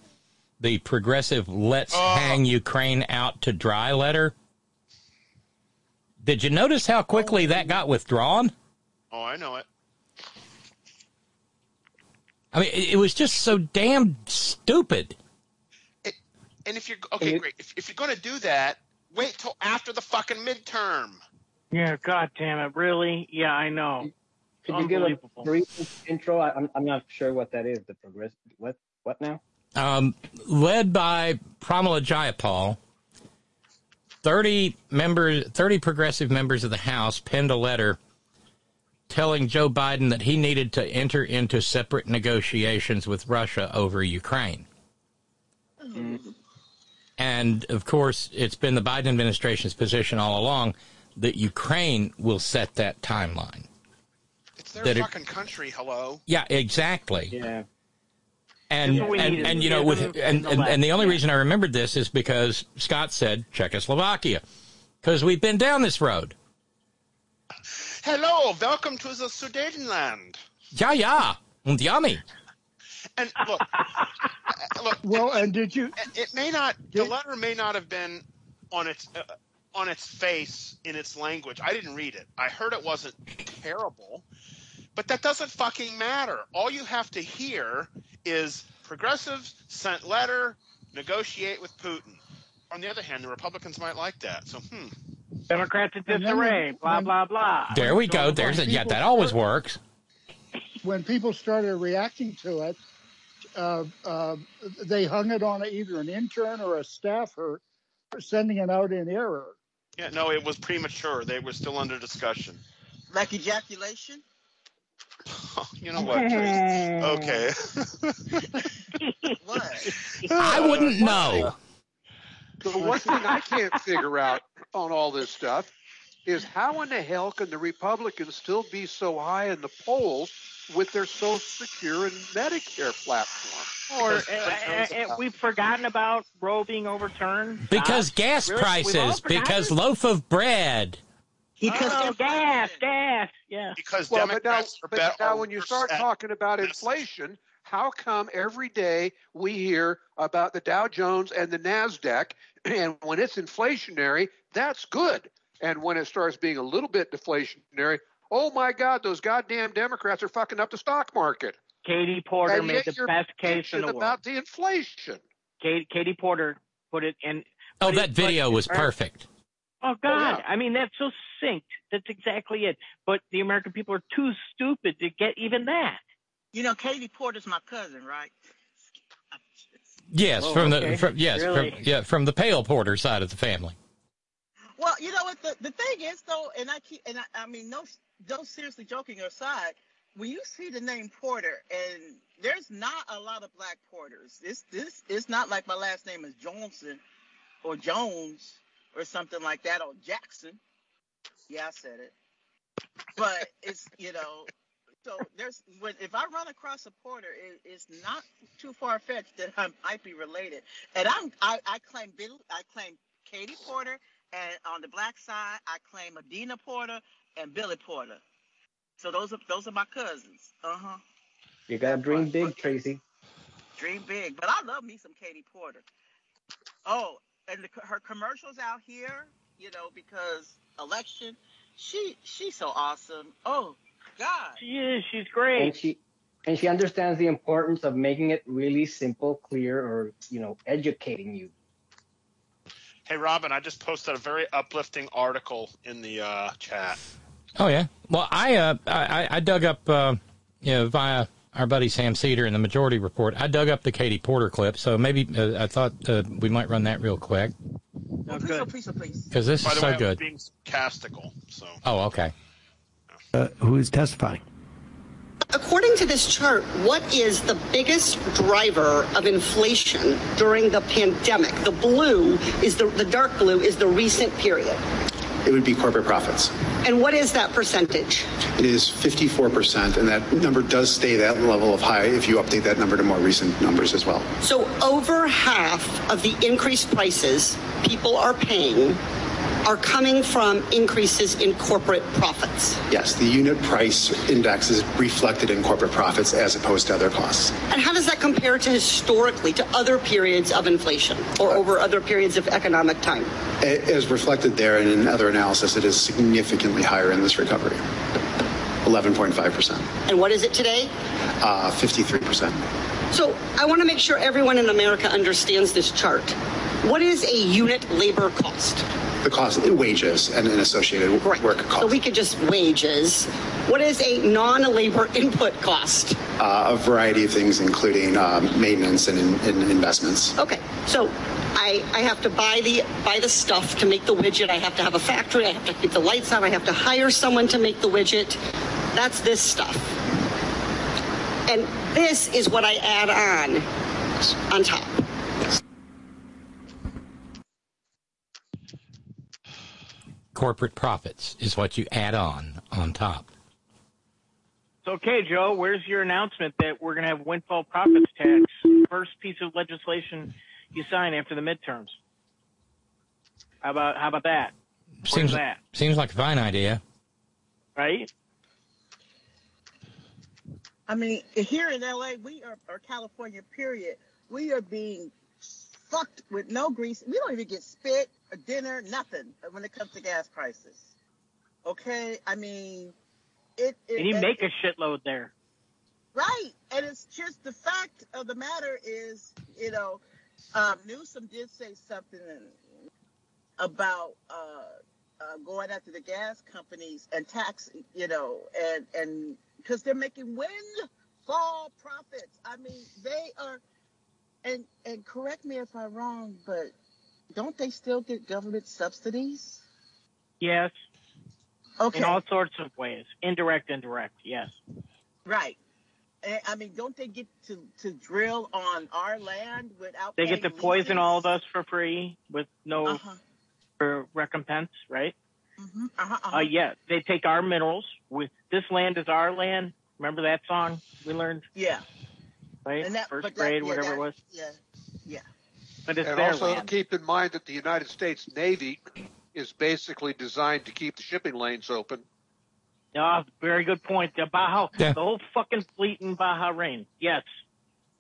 the progressive "Let's Hang Ukraine Out to Dry" letter. Did you notice how quickly that got withdrawn? Oh, I know it. I mean, it, it was just so damn stupid. And if you're okay, great. If, if you're going to do that, wait till after the fucking midterm. Yeah. God damn it! Really? Yeah, I know. Could you give a brief intro? I, I'm I'm not sure what that is. The progress. What what now? um, led by Pramila Jayapal. Thirty members, thirty progressive members of the House penned a letter telling Joe Biden that he needed to enter into separate negotiations with Russia over Ukraine. And of course, it's been the Biden administration's position all along that Ukraine will set that timeline. It's their That it- fucking country. Hello. Yeah, exactly. Yeah. And That's and, and you know with and, and, and the only reason I remembered this is because Scott said Czechoslovakia because we've been down this road. Hello, welcome to the Sudetenland. Yeah, yeah, und yummy. And look, look. Well, and did you? It may not. The letter may not have been on its uh, on its face in its language. I didn't read it. I heard it wasn't terrible, but that doesn't fucking matter. All you have to hear is progressives sent letter, negotiate with Putin. On the other hand, the Republicans might like that. So, hmm. Democrats in And then disarray. Blah when- blah blah. There we go. There's a, yeah, that always works. When people started reacting to it, uh, uh, they hung it on either an intern or a staffer for sending it out in error. Yeah, no, it was premature. They were still under discussion. Like ejaculation? You know what? Trace? Okay. What? I wouldn't know. The one thing I can't figure out on all this stuff is how in the hell can the Republicans still be so high in the polls with their Social Secure and Medicare platform? Or uh, uh, uh, we've forgotten about Roe being overturned Because Gosh, gas really? Prices, because loaf of bread. Because oh, gas, gas, yeah. Because well, but now, Democrats are but now when you start at talking about inflation, how come every day we hear about the Dow Jones and the Nasdaq, and when it's inflationary, that's good, and when it starts being a little bit deflationary, oh my God, those goddamn Democrats are fucking up the stock market. Katie Porter And made the best case in the world. about the inflation. Katie, Katie Porter put it in. Oh, that it- video but- was perfect. Oh, oh God! I mean, that's so synced. That's exactly it. But the American people are too stupid to get even that. You know, Katie Porter's my cousin, right? Yes, Oh, from okay. the from, yes Really? from, yeah from the pale porter side of the family. Well, you know what the, the thing is though, and I keep and I, I mean no no seriously joking aside, when you see the name Porter and there's not a lot of black porters. This this it's not like my last name is Johnson or Jones or something like that or Jackson. Yeah, I said it. but it's you know. So there's when if I run across a porter, it, it's not too far fetched that I might be related. And I'm I, I claim Bill, I claim Katie Porter, and on the black side, I claim Adina Porter and Billy Porter. So those are those are my cousins. Uh huh. You gotta dream big, Tracy. Dream big, but I love me some Katie Porter. Oh, and the, her commercials out here, you know, because election, she she's so awesome. Oh God, she is. She's great. And she and she understands the importance of making it really simple, clear, or you know, educating you. Hey, Robin, I just posted a very uplifting article in the uh, chat. Oh yeah. Well, I uh, I, I dug up uh, you know via our buddy Sam Seder in the Majority Report. I dug up the Katie Porter clip, so maybe uh, I thought uh, we might run that real quick Oh, please, oh, please, oh, please. because this By is the so way, I was good. being sarcastical. So Oh, okay. Uh, who is testifying? According to this chart, what is the biggest driver of inflation during the pandemic? The blue is the, the dark blue is the recent period. It would be corporate profits. And what is that percentage? It is 54%, and that number does stay that level of high if you update that number to more recent numbers as well. So over half of the increased prices people are paying are coming from increases in corporate profits. Yes, the unit price index is reflected in corporate profits as opposed to other costs. And how does that compare to historically to other periods of inflation or over other periods of economic time? As reflected there and in other analysis, it is significantly higher in this recovery 11.5%, And what is it today? uh, 53%. So I want to make sure everyone in America understands this chart. What is a unit labor cost? The cost wages and an associated work cost. So we could just wages. What is a non-labor input cost? Uh, a variety of things, including um, maintenance and, in, and investments. Okay, so I, I have to buy the buy the stuff to make the widget. I have to have a factory. I have to keep the lights on. I have to hire someone to make the widget. That's this stuff. And this is what I add on on top. Corporate profits is what you add on on top. So, okay, Joe, where's your announcement that we're going to have windfall profits tax? First piece of legislation you sign after the midterms. How about how about that? Where's Seems that? seems like a fine idea. Right? I mean, here in LA, we are, or California, period, we are being fucked with no grease. We don't even get spit or dinner, nothing when it comes to gas prices. Okay? I mean, it. it And you and- make a shitload there. Right. And it's just the fact of the matter is, you know, um, Newsom did say something about uh, uh, going after the gas companies and tax, you know, and and because they're making windfall profits. I mean, they are, and and correct me if I'm wrong, but don't they still get government subsidies? Yes. Okay. In all sorts of ways. Indirect, indirect, yes. Right. I mean, don't they get to, to drill on our land without? They get to paying poison leases? all of us for free with no Uh-huh. for recompense, right? Uh-huh, uh-huh. Uh, yeah, they take our minerals. With this land is our land. Remember that song we learned, Yeah. right? And that, First that- grade, yeah, whatever that- it was. Yeah. But it's and their also land. keep in mind that the United States Navy is basically designed to keep the shipping lanes open. Ah, very good point. The Baja, Yeah. the whole fucking fleet in Bahrain. Yes,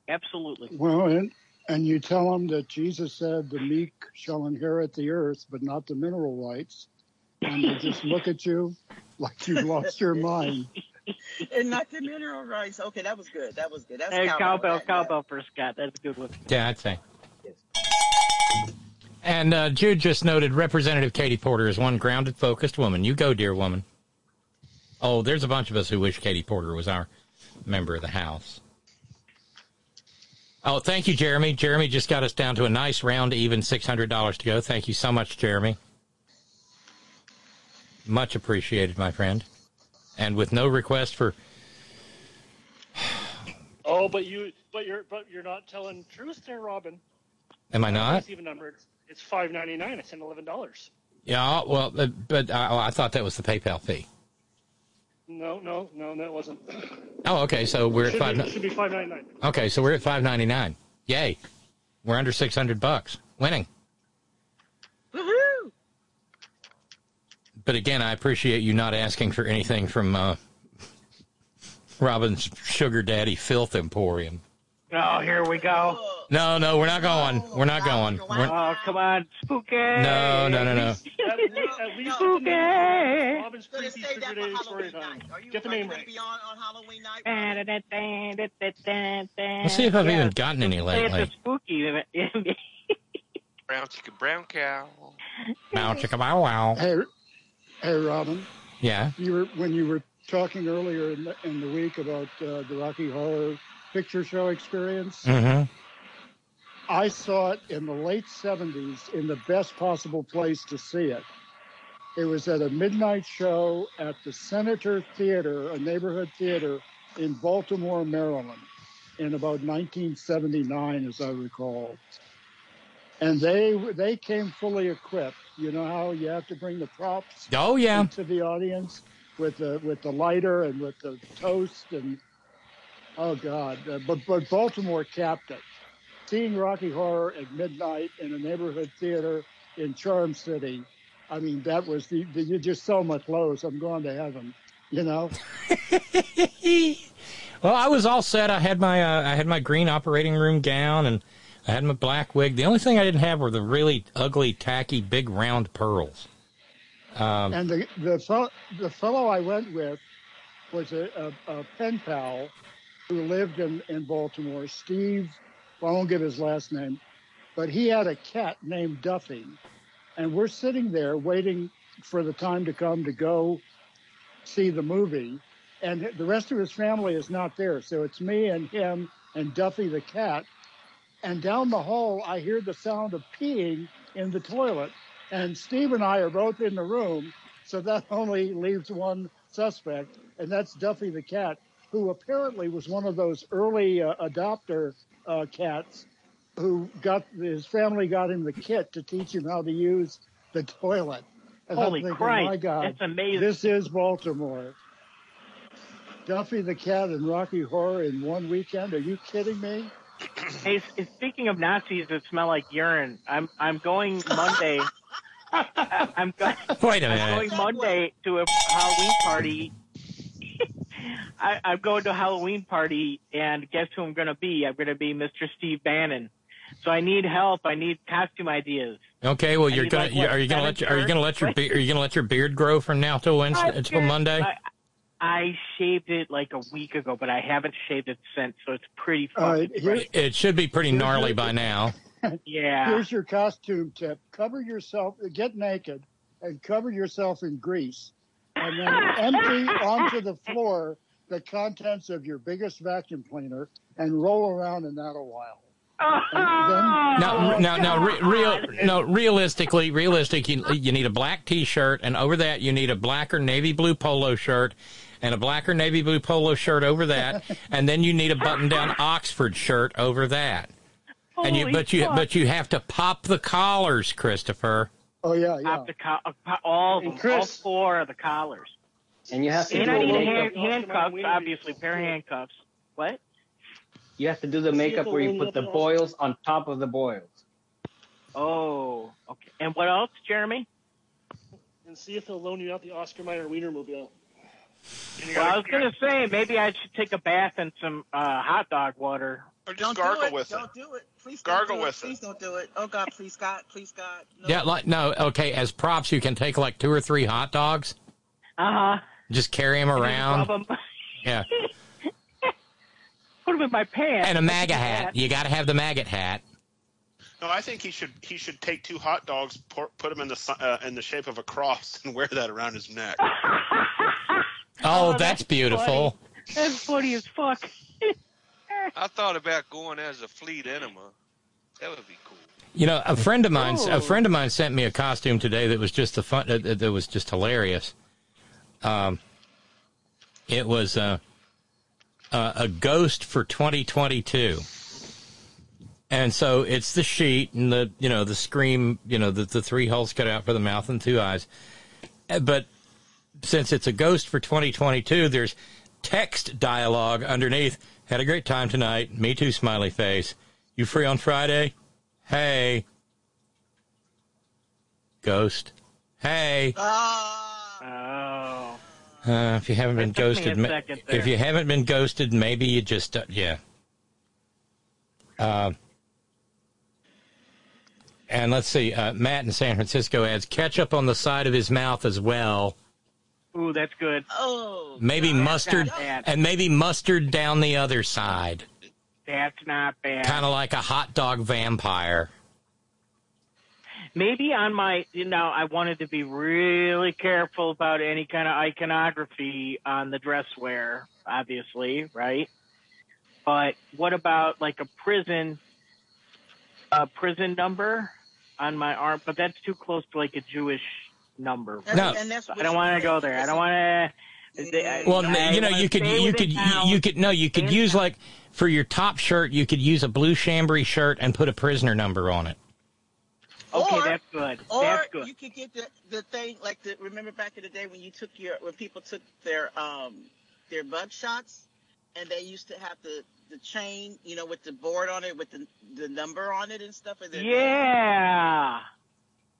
absolutely. Well, and, and you tell them that Jesus said the meek shall inherit the earth, but not the mineral rights. And they just look at you like you've lost your mind. and not the mineral rights. Okay, that was good. That was good. That's Hey, cowbell. cowbell, That- cowbell for Scott. That's a good one. Yeah, I'd say. And uh, Jude just noted Representative Katie Porter is one grounded, focused woman. You go, dear woman. Oh, there's a bunch of us who wish Katie Porter was our member of the House. Oh, thank you, Jeremy. Jeremy just got us down to a nice round, even $600 to go. Thank you so much, Jeremy. Much appreciated, my friend. And with no request for. Oh, but you, but you're, but you're not telling truth there, Robin. Am I not? It's even numbered. It's five ninety nine. I sent eleven dollars. Yeah, well, uh, but I, I thought that was the PayPal fee. No, no, no, that wasn't. Oh, okay. So we're at five. Be, should be five ninety nine. Okay, so we're at five ninety nine. Yay, we're under six hundred bucks, winning. Woohoo! But again, I appreciate you not asking for anything from uh, Robin's Sugar Daddy Filth Emporium. Oh, here we go. No, no, we're not going. We're not going. We're, Oh, come on, spooky. no, no, no, no. At least, at least get the name right. Robin's creepy sugar daddy story time. Get the name right. Let's see if I've even gotten any It's lately. a spooky. Brown chicken, brown cow. Bow chicka bow wow. Hey, hey, Robin. Yeah. You were when you were talking earlier in the, in the week about uh, the Rocky Horror Picture Show experience. Mm-hmm. I saw it in the late 70s in the best possible place to see it. It was at a midnight show at the Senator Theater, a neighborhood theater in Baltimore, Maryland, in about 1979, as I recall. And they they came fully equipped. You know how you have to bring the props Oh yeah. into the audience with the with the lighter and with the toast and oh god but but baltimore capped it seeing rocky horror at midnight in a neighborhood theater in charm city i mean that was the, the you just so much lows i'm going to heaven you know Well, I was all set. I had my uh, I had my green operating room gown and I had my black wig. The only thing I didn't have were the really ugly, tacky, big round pearls. Um, and the the fellow, the fellow I went with was a, a, a pen pal who lived in, in Baltimore, Steve. Well, I won't give his last name, but he had a cat named Duffy, and we're sitting there waiting for the time to come to go see the movie, and the rest of his family is not there, so it's me and him and Duffy the cat, and down the hall I hear the sound of peeing in the toilet, and Steve and I are both in the room, so that only leaves one suspect, and that's Duffy the cat, who apparently was one of those early uh, adopter uh, cats who got his family got him the kit to teach him how to use the toilet. And Holy I'm thinking, Christ, my God, that's amazing. This is Baltimore. Duffy the cat and Rocky Horror in one weekend? Are you kidding me? Hey, speaking of Nazis that smell like urine, I'm I'm going Monday. I- I'm going. Wait a I'm going Monday to a Halloween party. I, I'm going to a Halloween party, and guess who I'm going to be? I'm going to be Mr. Steve Bannon. So I need help. I need costume ideas. Okay, well, you're gonna like, what, are you gonna let your, are you gonna let your be- are you gonna let your beard grow from now till Wednesday I- till Monday? I, I shaved it like a week ago, but I haven't shaved it since, so it's pretty All right, fucking here- It should be pretty gnarly by now. Yeah. Here's your costume tip. Cover yourself, get naked, and cover yourself in grease. And then empty onto the floor the contents of your biggest vacuum cleaner and roll around in that a while. Now, oh, now, now, re- real, no, realistically, realistic, you, you need a black T-shirt, and over that you need a black or navy blue polo shirt, and a black or navy blue polo shirt over that, and then you need a button-down Oxford shirt over that. And you, Holy but you, fuck. but you have to pop the collars, Christopher. Oh yeah, Pop the co- uh, all of them, all four of the collars. And you have to And do I the need makeup. hand, handcuffs, obviously, pair of handcuffs. What? You have to do the makeup where you put the boils on top of the boils. Oh, okay. And what else, Jeremy? And see if they'll loan you out the Oscar Mayer Wienermobile. Well, I was gonna say maybe I should take a bath in some uh, hot dog water. Or just Don't gargle do it. with don't it. do it. Please Gargle don't do with it. it. Please don't do it. Oh God, please God, please God. No. Yeah, like no, okay. As props, you can take like two or three hot dogs, Uh huh. just carry them around. Rub 'em. Yeah, Put them in my pants. and a MAGA hat. You got to have the maggot hat. No, I think he should he should take two hot dogs, pour, put them in the uh, in the shape of a cross, and wear that around his neck. Oh, Oh, that's that's beautiful. That's funny as fuck. I thought about going as a fleet enema. That would be cool. You know, a friend of mine, Oh. a friend of mine sent me a costume today that was just the fun. uh, That was just hilarious. Um, it was uh, uh, a ghost for 2022, and so it's the sheet and the you know the scream, you know the the three holes cut out for the mouth and two eyes, Uh, but since it's a ghost for 2022, there's text dialogue underneath. Had a great time tonight. Me too, smiley face. You free on Friday? Hey. Ghost. Hey. Oh. Uh, if you haven't been It took me a ghosted, ma- if you haven't been ghosted, maybe you just uh, yeah. Uh, and let's see, uh, Matt in San Francisco adds ketchup on the side of his mouth as well. Ooh, that's good. Oh. Maybe mustard and maybe mustard down the other side, That's not bad. kind of like a hot dog vampire. Maybe on my, you know, I wanted to be really careful about any kind of iconography on the dress wear, obviously, right? But what about like a prison, a prison number on my arm? But that's too close to like a Jewish number. No. And that's I don't want to go there. I don't want to. Well, you know, you could you could you could no, you could use like for your top shirt, you could use a blue chambray shirt and put a prisoner number on it. Okay, Or- that's good. Or that's good. you could get the, the thing like the remember back in the day when you took your when people took their um their bug shots and they used to have the the chain you know with the board on it with the the number on it and stuff. And then- Yeah.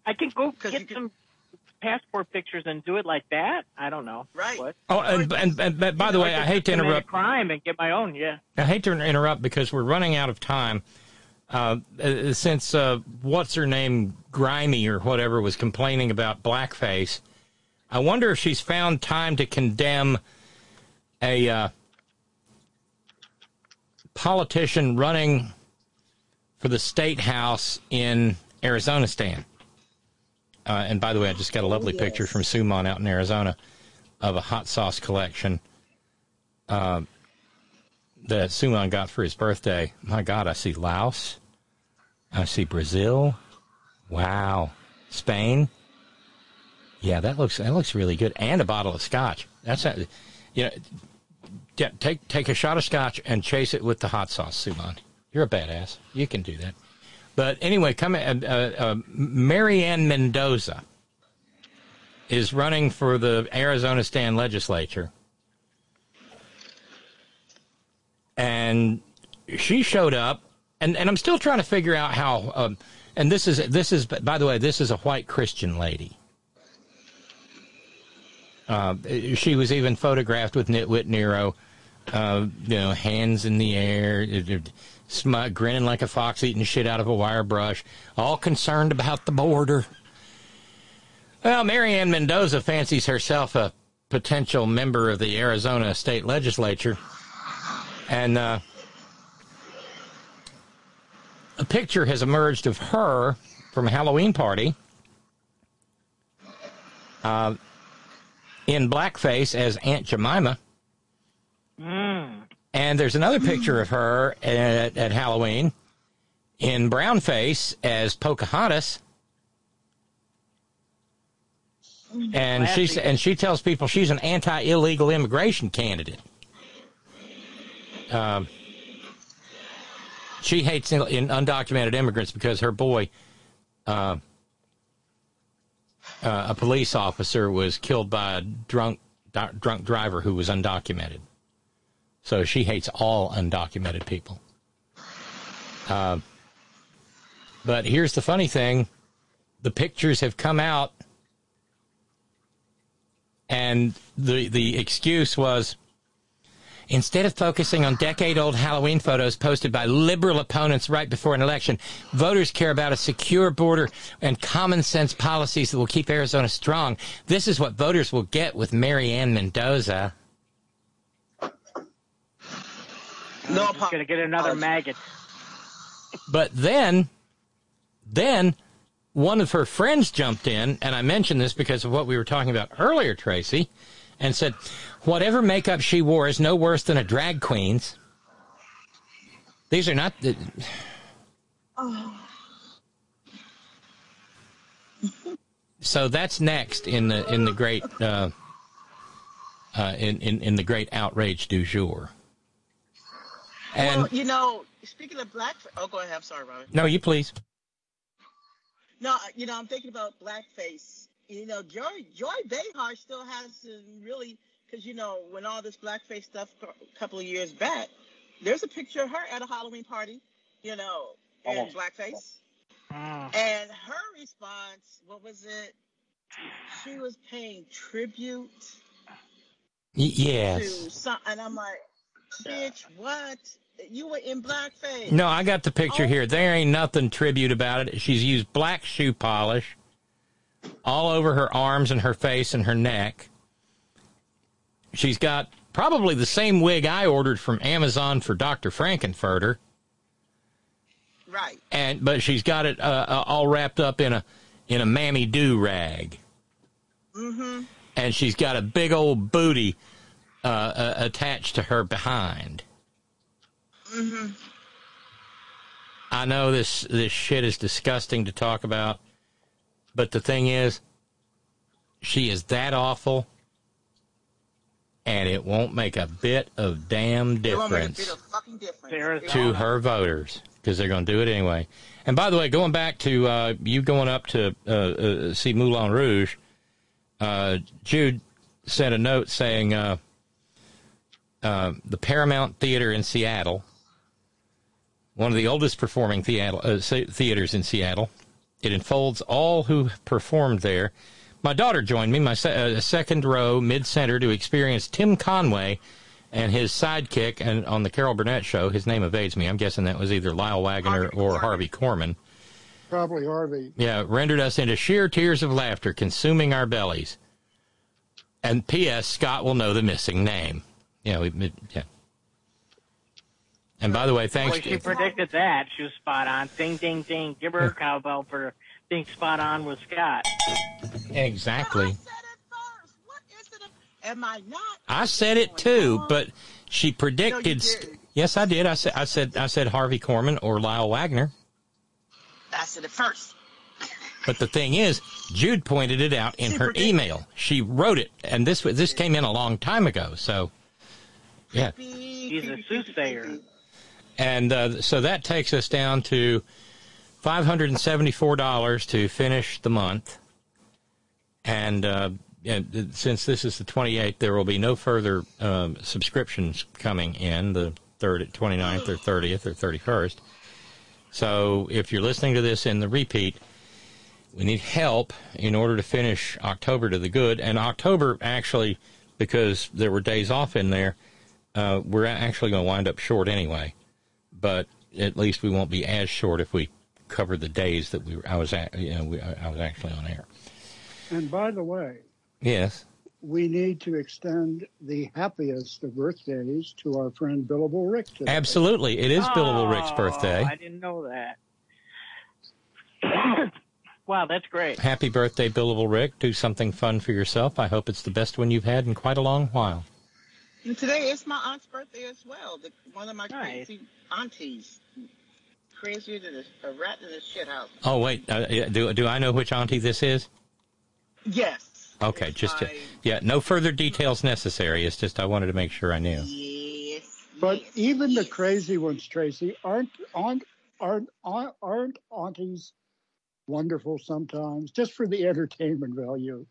I can go get some passport pictures and do it like that. I don't know. Right. What? Oh, and, and, and, but by the way, I hate to interrupt. crime and get my own. Yeah. I hate to interrupt because we're running out of time. Uh, uh, since uh, what's her name, Grimy or whatever, was complaining about blackface, I wonder if she's found time to condemn a uh, politician running for the state house in Arizona. Stan. Uh, and by the way, I just got a lovely picture from Suman out in Arizona of a hot sauce collection. Uh, that Suman got for his birthday. My God, I see Laos. I see Brazil. Wow. Spain. Yeah, that looks that looks really good. And a bottle of scotch. That's a, you know, yeah, take take a shot of scotch and chase it with the hot sauce, Suman. You're a badass. You can do that. But anyway, come uh, uh, uh, Marianne Mendoza is running for the Arizona Stand Legislature. and she showed up, and, and I'm still trying to figure out how. Um, and this is this is by the way, this is a white Christian lady. Uh, she was even photographed with Nitwit Nero, uh, you know, hands in the air, sm- grinning like a fox eating shit out of a wire brush, all concerned about the border. Well, Marianne Mendoza fancies herself a potential member of the Arizona state legislature. And uh, a picture has emerged of her from a Halloween party uh, in blackface as Aunt Jemima. Mm. And there's another picture of her at, at Halloween in brownface as Pocahontas. And she and she tells people she's an anti-illegal immigration candidate. Um, she hates in, in undocumented immigrants because her boy, uh, uh, a police officer, was killed by a drunk drunk driver who was undocumented. So she hates all undocumented people. Uh, but here's the funny thing: the pictures have come out, and the the excuse was Instead of focusing on decade old Halloween photos posted by liberal opponents right before an election, voters care about a secure border and common sense policies that will keep Arizona strong. This is what voters will get with Marianne Mendoza. No, I'm just gonna get another maggot. But then, then one of her friends jumped in, and I mentioned this because of what we were talking about earlier, Tracy, and said, whatever makeup she wore is no worse than a drag queen's. These are not the. So that's next in the in the great uh, uh, in, in in the great outrage du jour. And well, you know, speaking of black, oh, go ahead. I'm sorry, Robin. no, you please. No, you know, I'm thinking about blackface you know, Joy Joy Behar still hasn't really, because you know, when all this blackface stuff a couple of years back, there's a picture of her at a Halloween party, you know, in Oh. blackface. Mm. And her response, what was it? She was paying tribute Y- to yes. some, and I'm like, bitch, what? You were in blackface. No, I got the picture Oh. here. There ain't nothing tribute about it. She's used black shoe polish all over her arms and her face and her neck. She's got probably the same wig I ordered from Amazon for Dr. Frankenfurter. Right. and but she's got it uh, uh, all wrapped up in a in a mammy do rag, Mm-hmm. and she's got a big old booty uh, uh, attached to her behind. Mm-hmm. I know this this shit is disgusting to talk about, but the thing is, she is that awful, and it won't make a bit of damn It won't make a difference bit of fucking difference. to her voters because they're going to do it anyway. And by the way, going back to uh, you going up to uh, uh, see Moulin Rouge, uh, Jude sent a note saying uh, the Paramount Theater in Seattle, one of the oldest performing theater, uh, theaters in Seattle, it enfolds all who performed there. My daughter joined me, my se- uh, second row, mid center, to experience Tim Conway and his sidekick and on the Carol Burnett show. His name evades me. I'm guessing that was either Lyle Waggoner or Harvey Korman. Probably Harvey. Yeah, rendered us into sheer tears of laughter, consuming our bellies. And P.S. Scott will know the missing name. Yeah, we, yeah. And by the way, thanks. Boy, she predicted that. She was spot on. Ding, ding, ding. Give her a cowbell for being spot on with Scott. Exactly. Am I not? I said it too, but she predicted. yes, I did. I said. I said. I said Harvey Korman or Lyle Waggoner. I said it first. But the thing is, Jude pointed it out in her email. She wrote it, and this this came in a long time ago. So, yeah, He's a soothsayer. and uh, so that takes us down to five hundred and seventy-four dollars to finish the month. And uh, th- since this is the twenty-eighth, there will be no further um, subscriptions coming in the third, 29th or thirtieth or thirty-first. So if you're listening to this in the repeat, we need help in order to finish October to the good. And October, actually, because there were days off in there, uh, we're actually going to wind up short anyway. But at least we won't be as short if we cover the days that we were, I was at, you know, we, I was actually on air. And by the way, Yes. we need to extend the happiest of birthdays to our friend Billable Rick today. Absolutely. It is Billable Rick's birthday. Oh, I didn't know that. wow, that's great. Happy birthday, Billable Rick. Do something fun for yourself. I hope it's the best one you've had in quite a long while. And today is my aunt's birthday as well. The, one of my crazy aunties. Crazier than a, a rat in a shit house. Oh, wait. Uh, do, do I know which auntie this is? Yes. Okay, just to, yeah, no further details necessary. It's just I wanted to make sure I knew. But even the crazy ones, Tracy, aren't aren't aren't aren't, aren't aunties wonderful sometimes just for the entertainment value?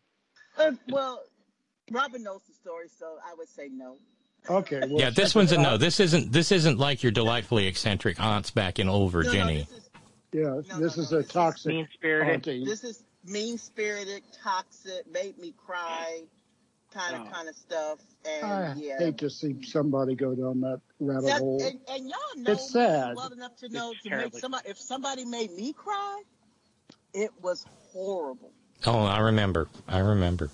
Uh, well, Robin knows the story, so I would say no. Okay. Well, Yeah, this one's a no. This isn't this isn't like your delightfully eccentric aunts back in old Virginia. Yeah, this is a toxic Mean-spirited. This is mean spirited, toxic, made me cry, kind of oh. kind of stuff. And I yeah. hate to see somebody go down that rabbit That- hole. and, and y'all know It's me sad. well enough to know It's to make somebody if somebody made me cry, it was horrible. Oh, I remember. I remember.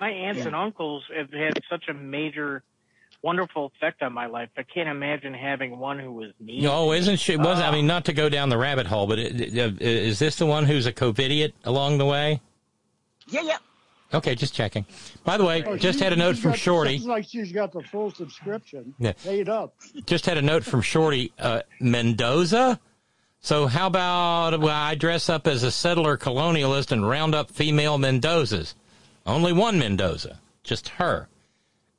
My aunts Yeah. and uncles have had such a major, wonderful effect on my life. I can't imagine having one who was mean. Oh, isn't she? Was I Oh. mean, not to go down the rabbit hole, but it, it- uh, is this the one who's a covidiot along the way? Yeah, yeah. Okay, just checking. By the way, Oh, just she- had a note from got- Shorty. Sounds like she's got the full subscription. Yeah. Paid up. Just had a note from Shorty. Uh, Mendoza. So how about well, I dress up as a settler colonialist and round up female Mendozas? Only one Mendoza, just her.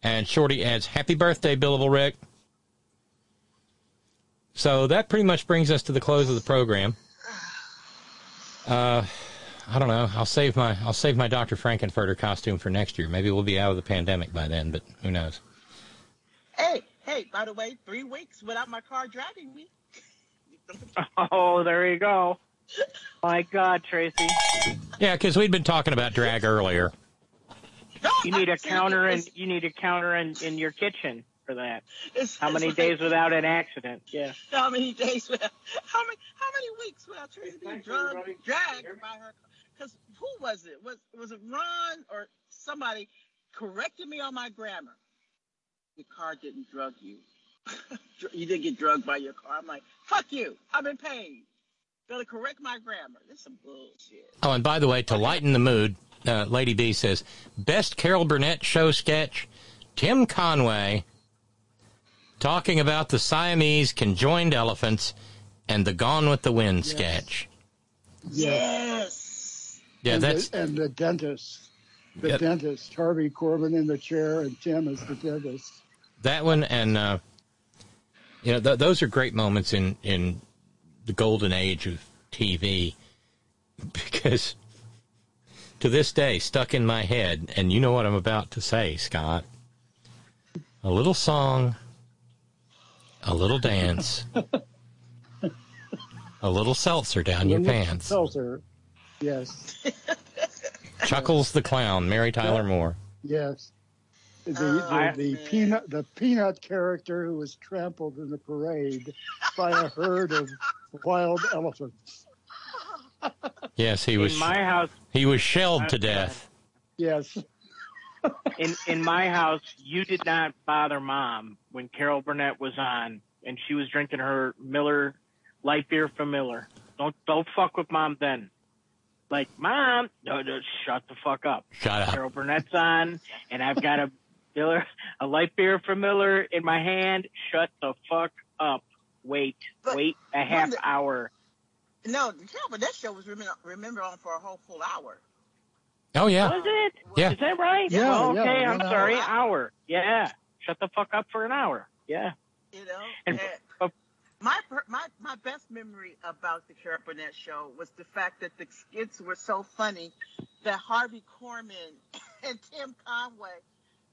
And Shorty adds, "Happy birthday, Billable Rick." So that pretty much brings us to the close of the program. Uh, I don't know. I'll save my I'll save my Dr. Frankenfurter costume for next year. Maybe we'll be out of the pandemic by then, but who knows? Hey, hey, by the way, three weeks without my car dragging me. Oh, there you go. My God, Tracy. Yeah, because we'd been talking about drag earlier. You need a counter and you need a counter in, in your kitchen for that. How many days without an accident? Yeah. How many days without? How many? How many weeks without Tracy being drug, dragged by her? Because who was it? Was was it Ron or somebody corrected me on my grammar? Your car didn't drug you. you didn't get drugged by your car. I'm like, fuck you. I've been paid. Gonna correct my grammar. This is some bullshit. Oh, and by the way, to lighten the mood, uh, Lady B says best Carol Burnett show sketch: Tim Conway talking about the Siamese conjoined elephants and the Gone with the Wind sketch. Yes. Yeah, and that's the, and the dentist, the Yep. dentist, Harvey Korman in the chair, and Tim is the dentist. that one, and uh, you know th- those are great moments in in the golden age of TV because to this day stuck in my head, and you know what I'm about to say, Scott. A little song, a little dance, a little seltzer down your pants. Seltzer. Yes, Chuckles the clown, Mary Tyler Moore. yes. The, the, ah, the peanut the peanut character who was trampled in the parade by a herd of wild elephants. Yes, he was. in my house, He was shelled to death. Yes. in in my house, you did not bother mom when Carol Burnett was on and she was drinking her Miller light beer from Miller. Don't don't fuck with mom then. Like mom, no, no, shut the fuck up. Shut up. Carol Burnett's on, and I've got a Miller, a light beer from Miller in my hand. Shut the fuck up. Wait, wait a half the- hour. No, the Carol Burnett show was remember, remember on for a whole full hour. Oh yeah. Was it? Yeah. Is that right? Yeah, Oh, okay, one I'm hour. sorry. Hour. Yeah. Shut the fuck up for an hour. Yeah. You know, And- and oh. my my my best memory about the Carol Burnett show was the fact that the skits were so funny that Harvey Korman and Tim Conway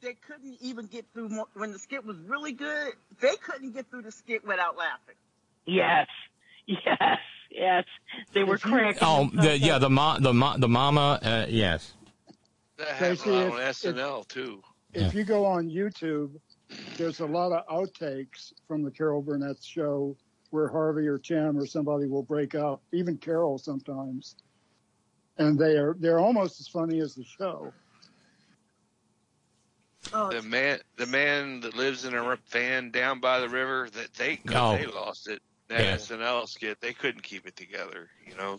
they couldn't even get through mo- when the skit was really good. They couldn't get through the skit without laughing. Yes. Yes. Yes. They were cracking. Oh, the, yeah, the mo- the mo- the mama. Uh, yes. That happened Tracy, on if- SNL too. If you go on YouTube, there's a lot of outtakes from the Carol Burnett show where Harvey or Tim or somebody will break up, even Carol sometimes, and they are they're almost as funny as the show. Oh, The man, the man that lives in a van down by the river, that they Oh. they lost it. That Yeah. SNL skit, they couldn't keep it together. You know,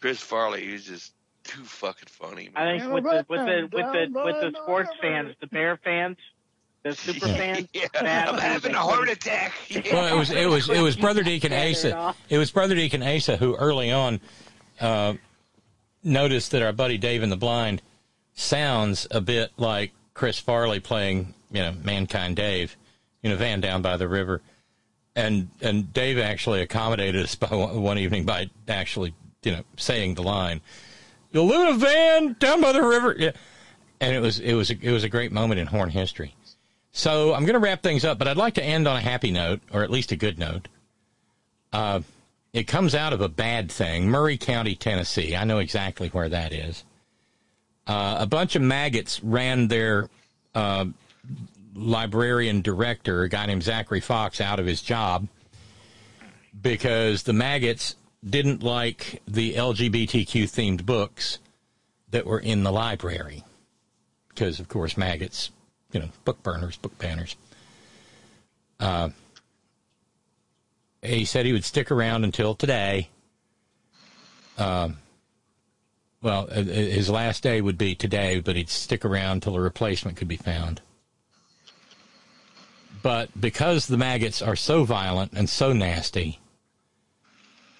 Chris Farley, he was just too fucking funny. Man. I think with the with the with the with the sports fans, the Bear fans, the super fans. Yeah, I'm having a heart attack. Well, it was it was it was Brother Deacon Asa. It was Brother Deacon Asa who early on uh, noticed that our buddy Dave in the Blind sounds a bit like Chris Farley playing, you know, Mankind Dave in a van down by the river. And and Dave actually accommodated us by one evening by actually, you know, saying the line, "You live in a van down by the river." Yeah. And it was it was a, it was a great moment in horn history. So I'm going to wrap things up, but I'd like to end on a happy note, or at least a good note. Uh, it comes out of a bad thing, Maury County, Tennessee. I know exactly where that is. Uh, a bunch of maggots ran their uh, librarian director, a guy named Zachary Fox, out of his job because the maggots didn't like the LGBTQ themed books that were in the library. Because, of course, maggots, you know, book burners, book banners. Uh, he said he would stick around until today. Um, well, uh, his last day would be today, but he'd stick around till a replacement could be found. But because the maggots are so violent and so nasty,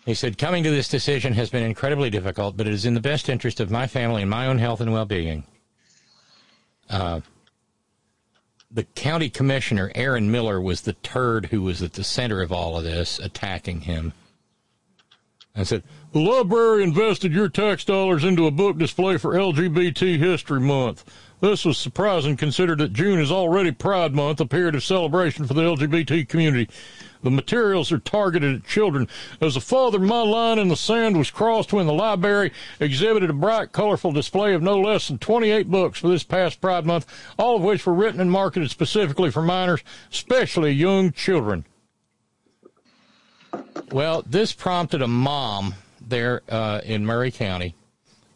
he said, coming to this decision has been incredibly difficult, but it is in the best interest of my family and my own health and well being. Uh, the county commissioner, Aaron Miller, was the turd who was at the center of all of this, attacking him. I said, the library invested your tax dollars into a book display for LGBT History Month. This was surprising considering that June is already Pride Month, a period of celebration for the LGBT community. The materials are targeted at children. As a father, my line in the sand was crossed when the library exhibited a bright, colorful display of no less than 28 books for this past Pride Month, all of which were written and marketed specifically for minors, especially young children. Well, this prompted a mom there uh, in Maury County,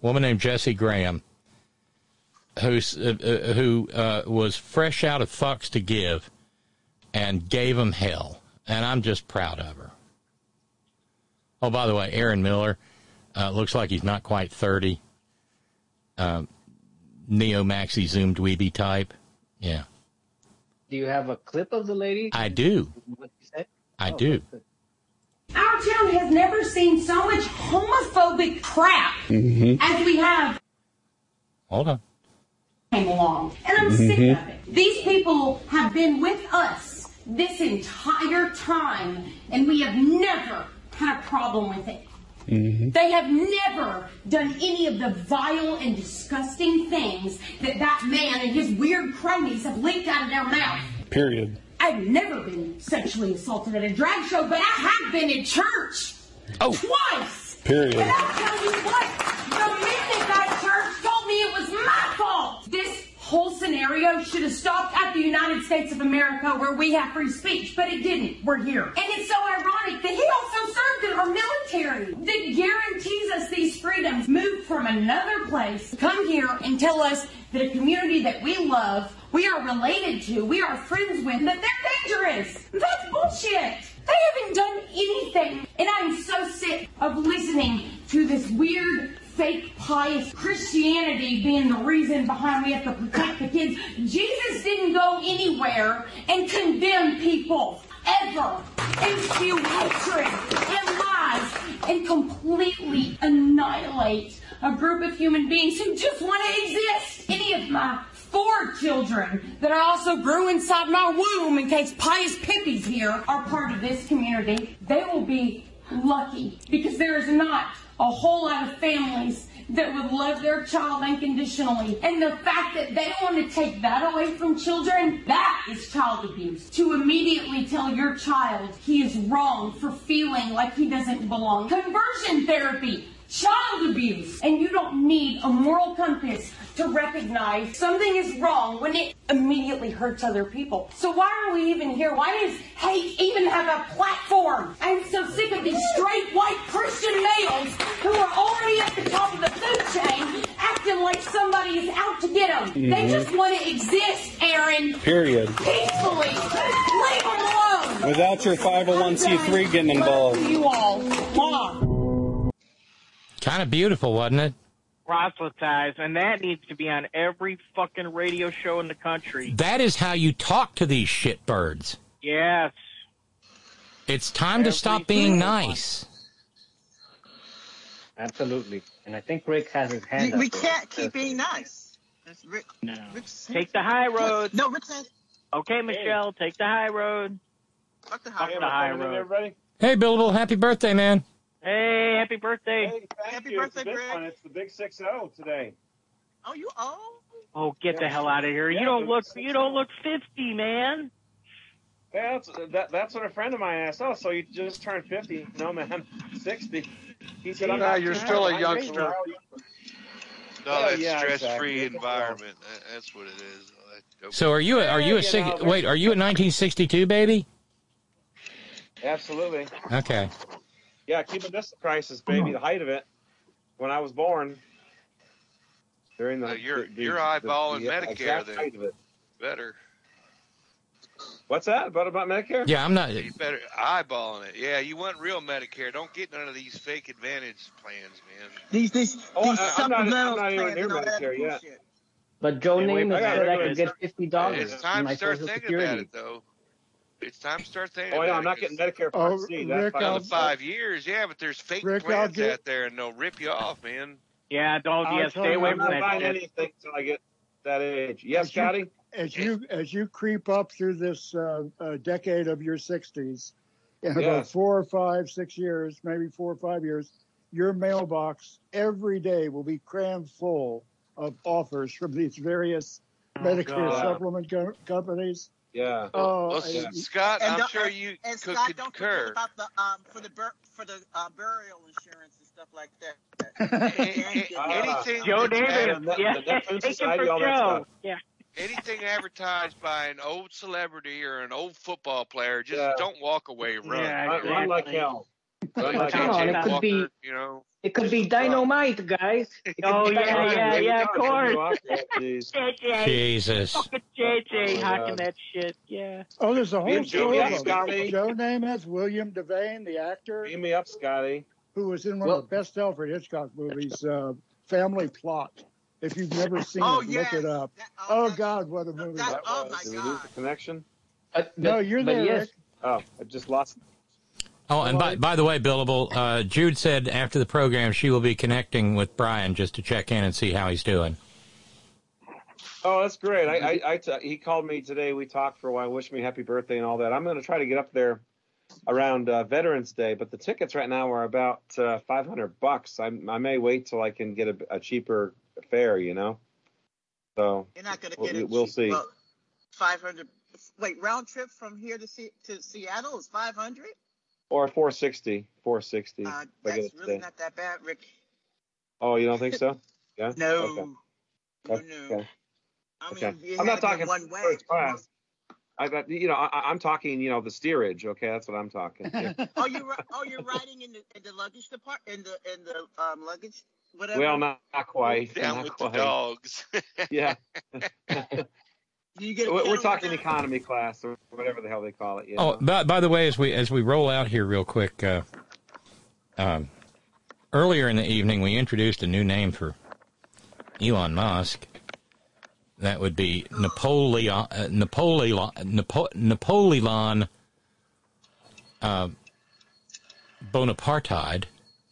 a woman named Jessie Graham, who's, uh, uh, who uh, was fresh out of fucks to give and gave him hell. And I'm just proud of her. Oh, by the way, Aaron Miller uh, looks like he's not quite 30. Um, Neo Maxi Zoom Dweeby type. Yeah, Do you have a clip of the lady? I do. What you said? I Oh, do. Our town has never seen so much homophobic crap as we have Hold on. Came along. And I'm sick mm-hmm. of it. These people have been with us this entire time, and we have never had a problem with it. Mm-hmm. They have never done any of the vile and disgusting things that that man and his weird cronies have leaked out of their mouth. Period. I've never been sexually assaulted at a drag show, but I have been in church. Oh. Twice. Period. And I'll tell you what, the men at that church told me it was my fault. This whole scenario should have stopped at the United States of America where we have free speech, but it didn't. We're here. And it's so ironic that he also served in our military that guarantees us these freedoms. Moved from another place, come here and tell us that a community that we love, we are related to, we are friends with, that they're dangerous. That's bullshit. They haven't done anything. And I'm so sick of listening to this weird, fake, pious Christianity being the reason behind we have to protect the kids. Jesus didn't go anywhere and condemn people. Ever. And spew hatred and lies and completely annihilate a group of human beings who just want to exist. Any of my four children that I also grew inside my womb in case pious pippies here are part of this community, they will be lucky because there is not a whole lot of families that would love their child unconditionally. And the fact that they want to take that away from children, that is child abuse. To immediately tell your child he is wrong for feeling like he doesn't belong. Conversion therapy. Child abuse. And you don't need a moral compass to recognize something is wrong when it immediately hurts other people. So why are we even here? Why does hate even have a platform? I'm so sick of these straight white Christian males who are already at the top of the food chain acting like somebody is out to get them. They Mhm. just want to exist, Aaron. Period. Peacefully. Leave them alone. Without your 501c3 getting involved. You all. Mwah. Kind of beautiful, wasn't it? Proselytize, and that needs to be on every fucking radio show in the country. That is how you talk to these shitbirds. Yes. It's time to stop being nice. Absolutely. And I think Rick has his hand We, up. we can't keep being nice. That's Rick. No. Rick's- Take the high road. No, Rick says. Okay, Michelle, take the high road. Fuck the Fuck the high road. everybody. Hey, Billable, happy birthday, man. Hey, happy birthday. Hey, Happy you. birthday, it's a big Greg. one. It's the big six zero today. Oh, you old? Oh, get the hell out of here. Yeah, You don't but look it's- oh. you don't look 50, man. Yeah, that's that, that's what a friend of mine asked. Oh, so you just turned fifty? No, man, sixty. He said, "I'm Nah, not you're still a youngster. young." No, oh, Yeah, that's yeah, stress-free exactly. environment. That's what it is. So are you? A, are you a sig- wait? Are you a 1962 baby? Absolutely. Okay. Yeah, Cuban Missile Crisis, baby, the height of it. When I was born. During the Uh, you're- the- the- you're eyeballing the- the Medicare exact then. height of it. Better. What's that? What about Medicare? Yeah, I'm not. You better eyeballing it. Yeah, you want real Medicare. Don't get none of these fake advantage plans, man. These these Oh, these I- I'm not- I'm supplemental not even plans near and all that Medicare yet. But Joe Hey, wait, Namath I said I regular- could get fifty dollars. It's time to start thinking Security. about it, though. It's time to start thinking Oh, about yeah. I'm not getting Medicare Part Oh, C. That's Rick, fine. I'll- Another five years, yeah, but there's fake Rick, plans get- out there and they'll rip you off, man. Yeah, don't I'll yeah, tell stay you, away I'm from not that buying anything until I get that age. Yes, As you- Scotty? As you as you creep up through this uh, uh, decade of your 60s, in about four or five, six years, maybe four or five years, your mailbox every day will be crammed full of offers from these various Medicare God. supplement co- companies. Yeah. Oh, Well, I- Scott, And I'm don't- sure you and could Scott, don't forget about the um for the bur- for the uh, burial insurance and stuff like that. Anything Joe that's Davis, ad- yeah, the take Society, for Joe. Yeah. anything advertised by an old celebrity or an old football player, just Yeah. don't walk away. Run. Yeah, Run, run like hell. Run like Come on, it Walker, could be- you know. It could be dynamite, guys. Oh be yeah, dynamite. yeah, yeah, of course. JJ. Jesus. Fucking JJ Oh, my hawking God. that shit. Yeah. Oh, there's a whole and Joe slew of Namath, them. Scotty. Joe Namath, William Devane, the actor, Beam me up, Scotty. who was in one Well- of the best Alfred Hitchcock movies, uh, Family Plot. If you've never seen Oh, it, yes. look it up. That- Oh that's- God, what a movie! that- that oh was. my Did we lose the connection? Uh, No, you're but there, yes, Oh, I just lost. Oh, and by, by the way, Billable, uh, Jude said after the program she will be connecting with Brian just to check in and see how he's doing. Oh, that's great. I, I, I t- he called me today. We talked for a while, wished me happy birthday and all that. I'm going to try to get up there around uh, Veterans Day, but the tickets right now are about uh, 500 bucks. I, I may wait till I can get a, a cheaper fare, you know. So You're not gonna We'll- get it. we'll cheap. see. Well, Five hundred. Wait, round trip from here to Se- to Seattle is five hundred. Or 460, 460. Uh, if I get that's really today. not that bad, Rick. Oh, you don't think so? Yeah. No. Okay. No, Okay. I mean, Okay. you I'm not talking one way. first class. I got you know I, I'm talking you know the steerage. Okay, that's what I'm talking. Yeah. Oh, you ri- oh you're riding in the in the luggage department in the in the um luggage whatever. well, not, not quite. Down not with quite. the dogs. Yeah. We're, we're talking with economy class or whatever the hell they call it. You Oh, by, by the way, as we as we roll out here real quick, uh, um, earlier in the evening we introduced a new name for Elon Musk. That would be Napoleon uh, Napoleon Napo, Napoleon uh, Bonapartide.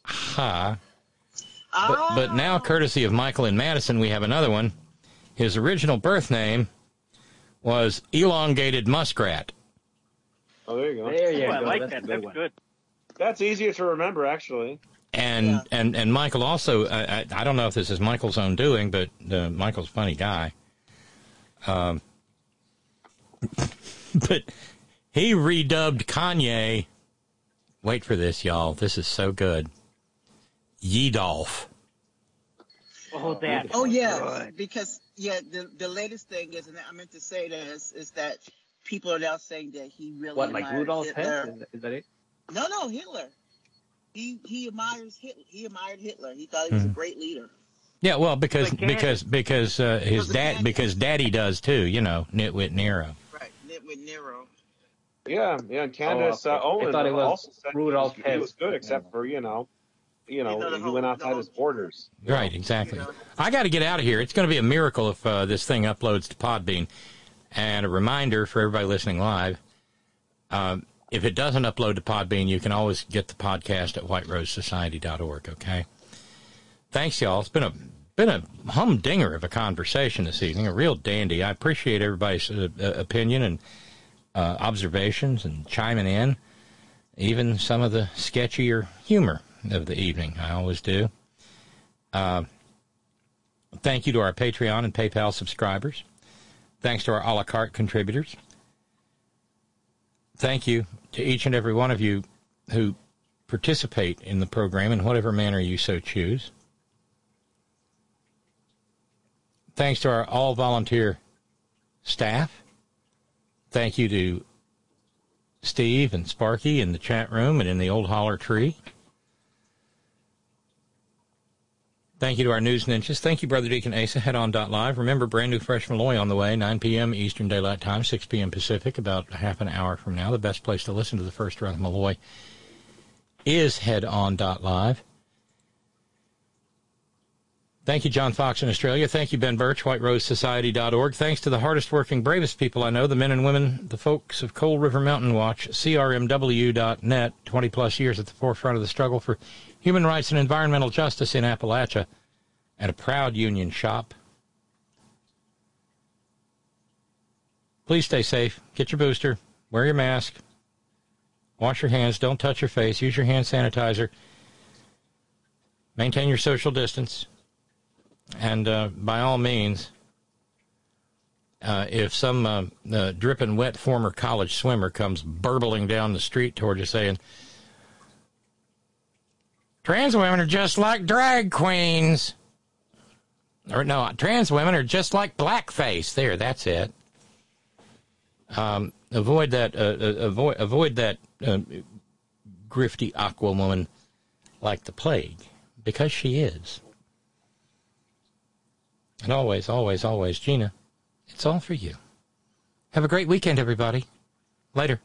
Ha. But, but now, courtesy of Michael and Madison, we have another one. His original birth name was Elongated Muskrat. Oh, there you go. There you Oh, I like That's that. a good That's one. good. That's easier to remember, actually. And and and Michael also, I, I, I don't know if this is Michael's own doing, but uh, Michael's a funny guy. Um, but he redubbed Kanye. Wait for this, y'all. This is so good. Yedolf. Oh, that. Oh yeah, because yeah, the the latest thing is, and I meant to say this, is that people are now saying that he really What, like admired Rudolph Hitler. Hess? Is that it? No, no, Hitler. He he admires Hitler. He admired Hitler. He thought he was a Mhm. great leader. Yeah, well, because Like because because uh, his dad because Daddy does too. You know, Nitwit Nero. Right, Nit- with Nero. Yeah, yeah. And Candace Oh, uh, okay. I Owen thought it was also said he was, he was good, except for you know, you know, he went outside his borders. Right, exactly. I got to get out of here. It's going to be a miracle if uh, this thing uploads to Podbean. And a reminder for everybody listening live: um, if it doesn't upload to Podbean, you can always get the podcast at whiterosesociety.org. Okay. Thanks, y'all. It's been a been a humdinger of a conversation this evening. A real dandy. I appreciate everybody's uh, uh, opinion and uh, observations and chiming in. Even some of the sketchier humor of the evening. I always do. Uh, thank you to our Patreon and PayPal subscribers. Thanks to our a la carte contributors. Thank you to each and every one of you who participate in the program in whatever manner you so choose. Thanks to our all volunteer staff. Thank you to Steve and Sparky in the chat room and in the old holler tree. Thank you to our news ninjas. Thank you, Brother Deacon Asa. Head on dot live. Remember, brand new Fresh Malloy on the way, 9 p.m. Eastern Daylight Time, 6 p.m. Pacific, about half an hour from now. The best place to listen to the first run of Malloy is head on dot live. Thank you, John Fox in Australia. Thank you, Ben Birch, whiterosesociety.org. Thanks to the hardest working, bravest people I know, the men and women, the folks of Coal River Mountain Watch, CRMW.net, 20 plus years at the forefront of the struggle for human rights and environmental justice in Appalachia, at a proud union shop. Please stay safe, get your booster, wear your mask, Wash your hands. Don't touch your face. Use your hand sanitizer. Maintain your social distance. And uh, by all means, uh, if some uh, uh, dripping wet former college swimmer comes burbling down the street toward you saying, trans women are just like drag queens. Or no, trans women are just like blackface. There, that's it. Um, avoid that. Uh, uh, avoid avoid that uh, grifty aqua woman like the plague, because she is. And always, always, always, Gina, it's all for you. Have a great weekend, everybody. Later.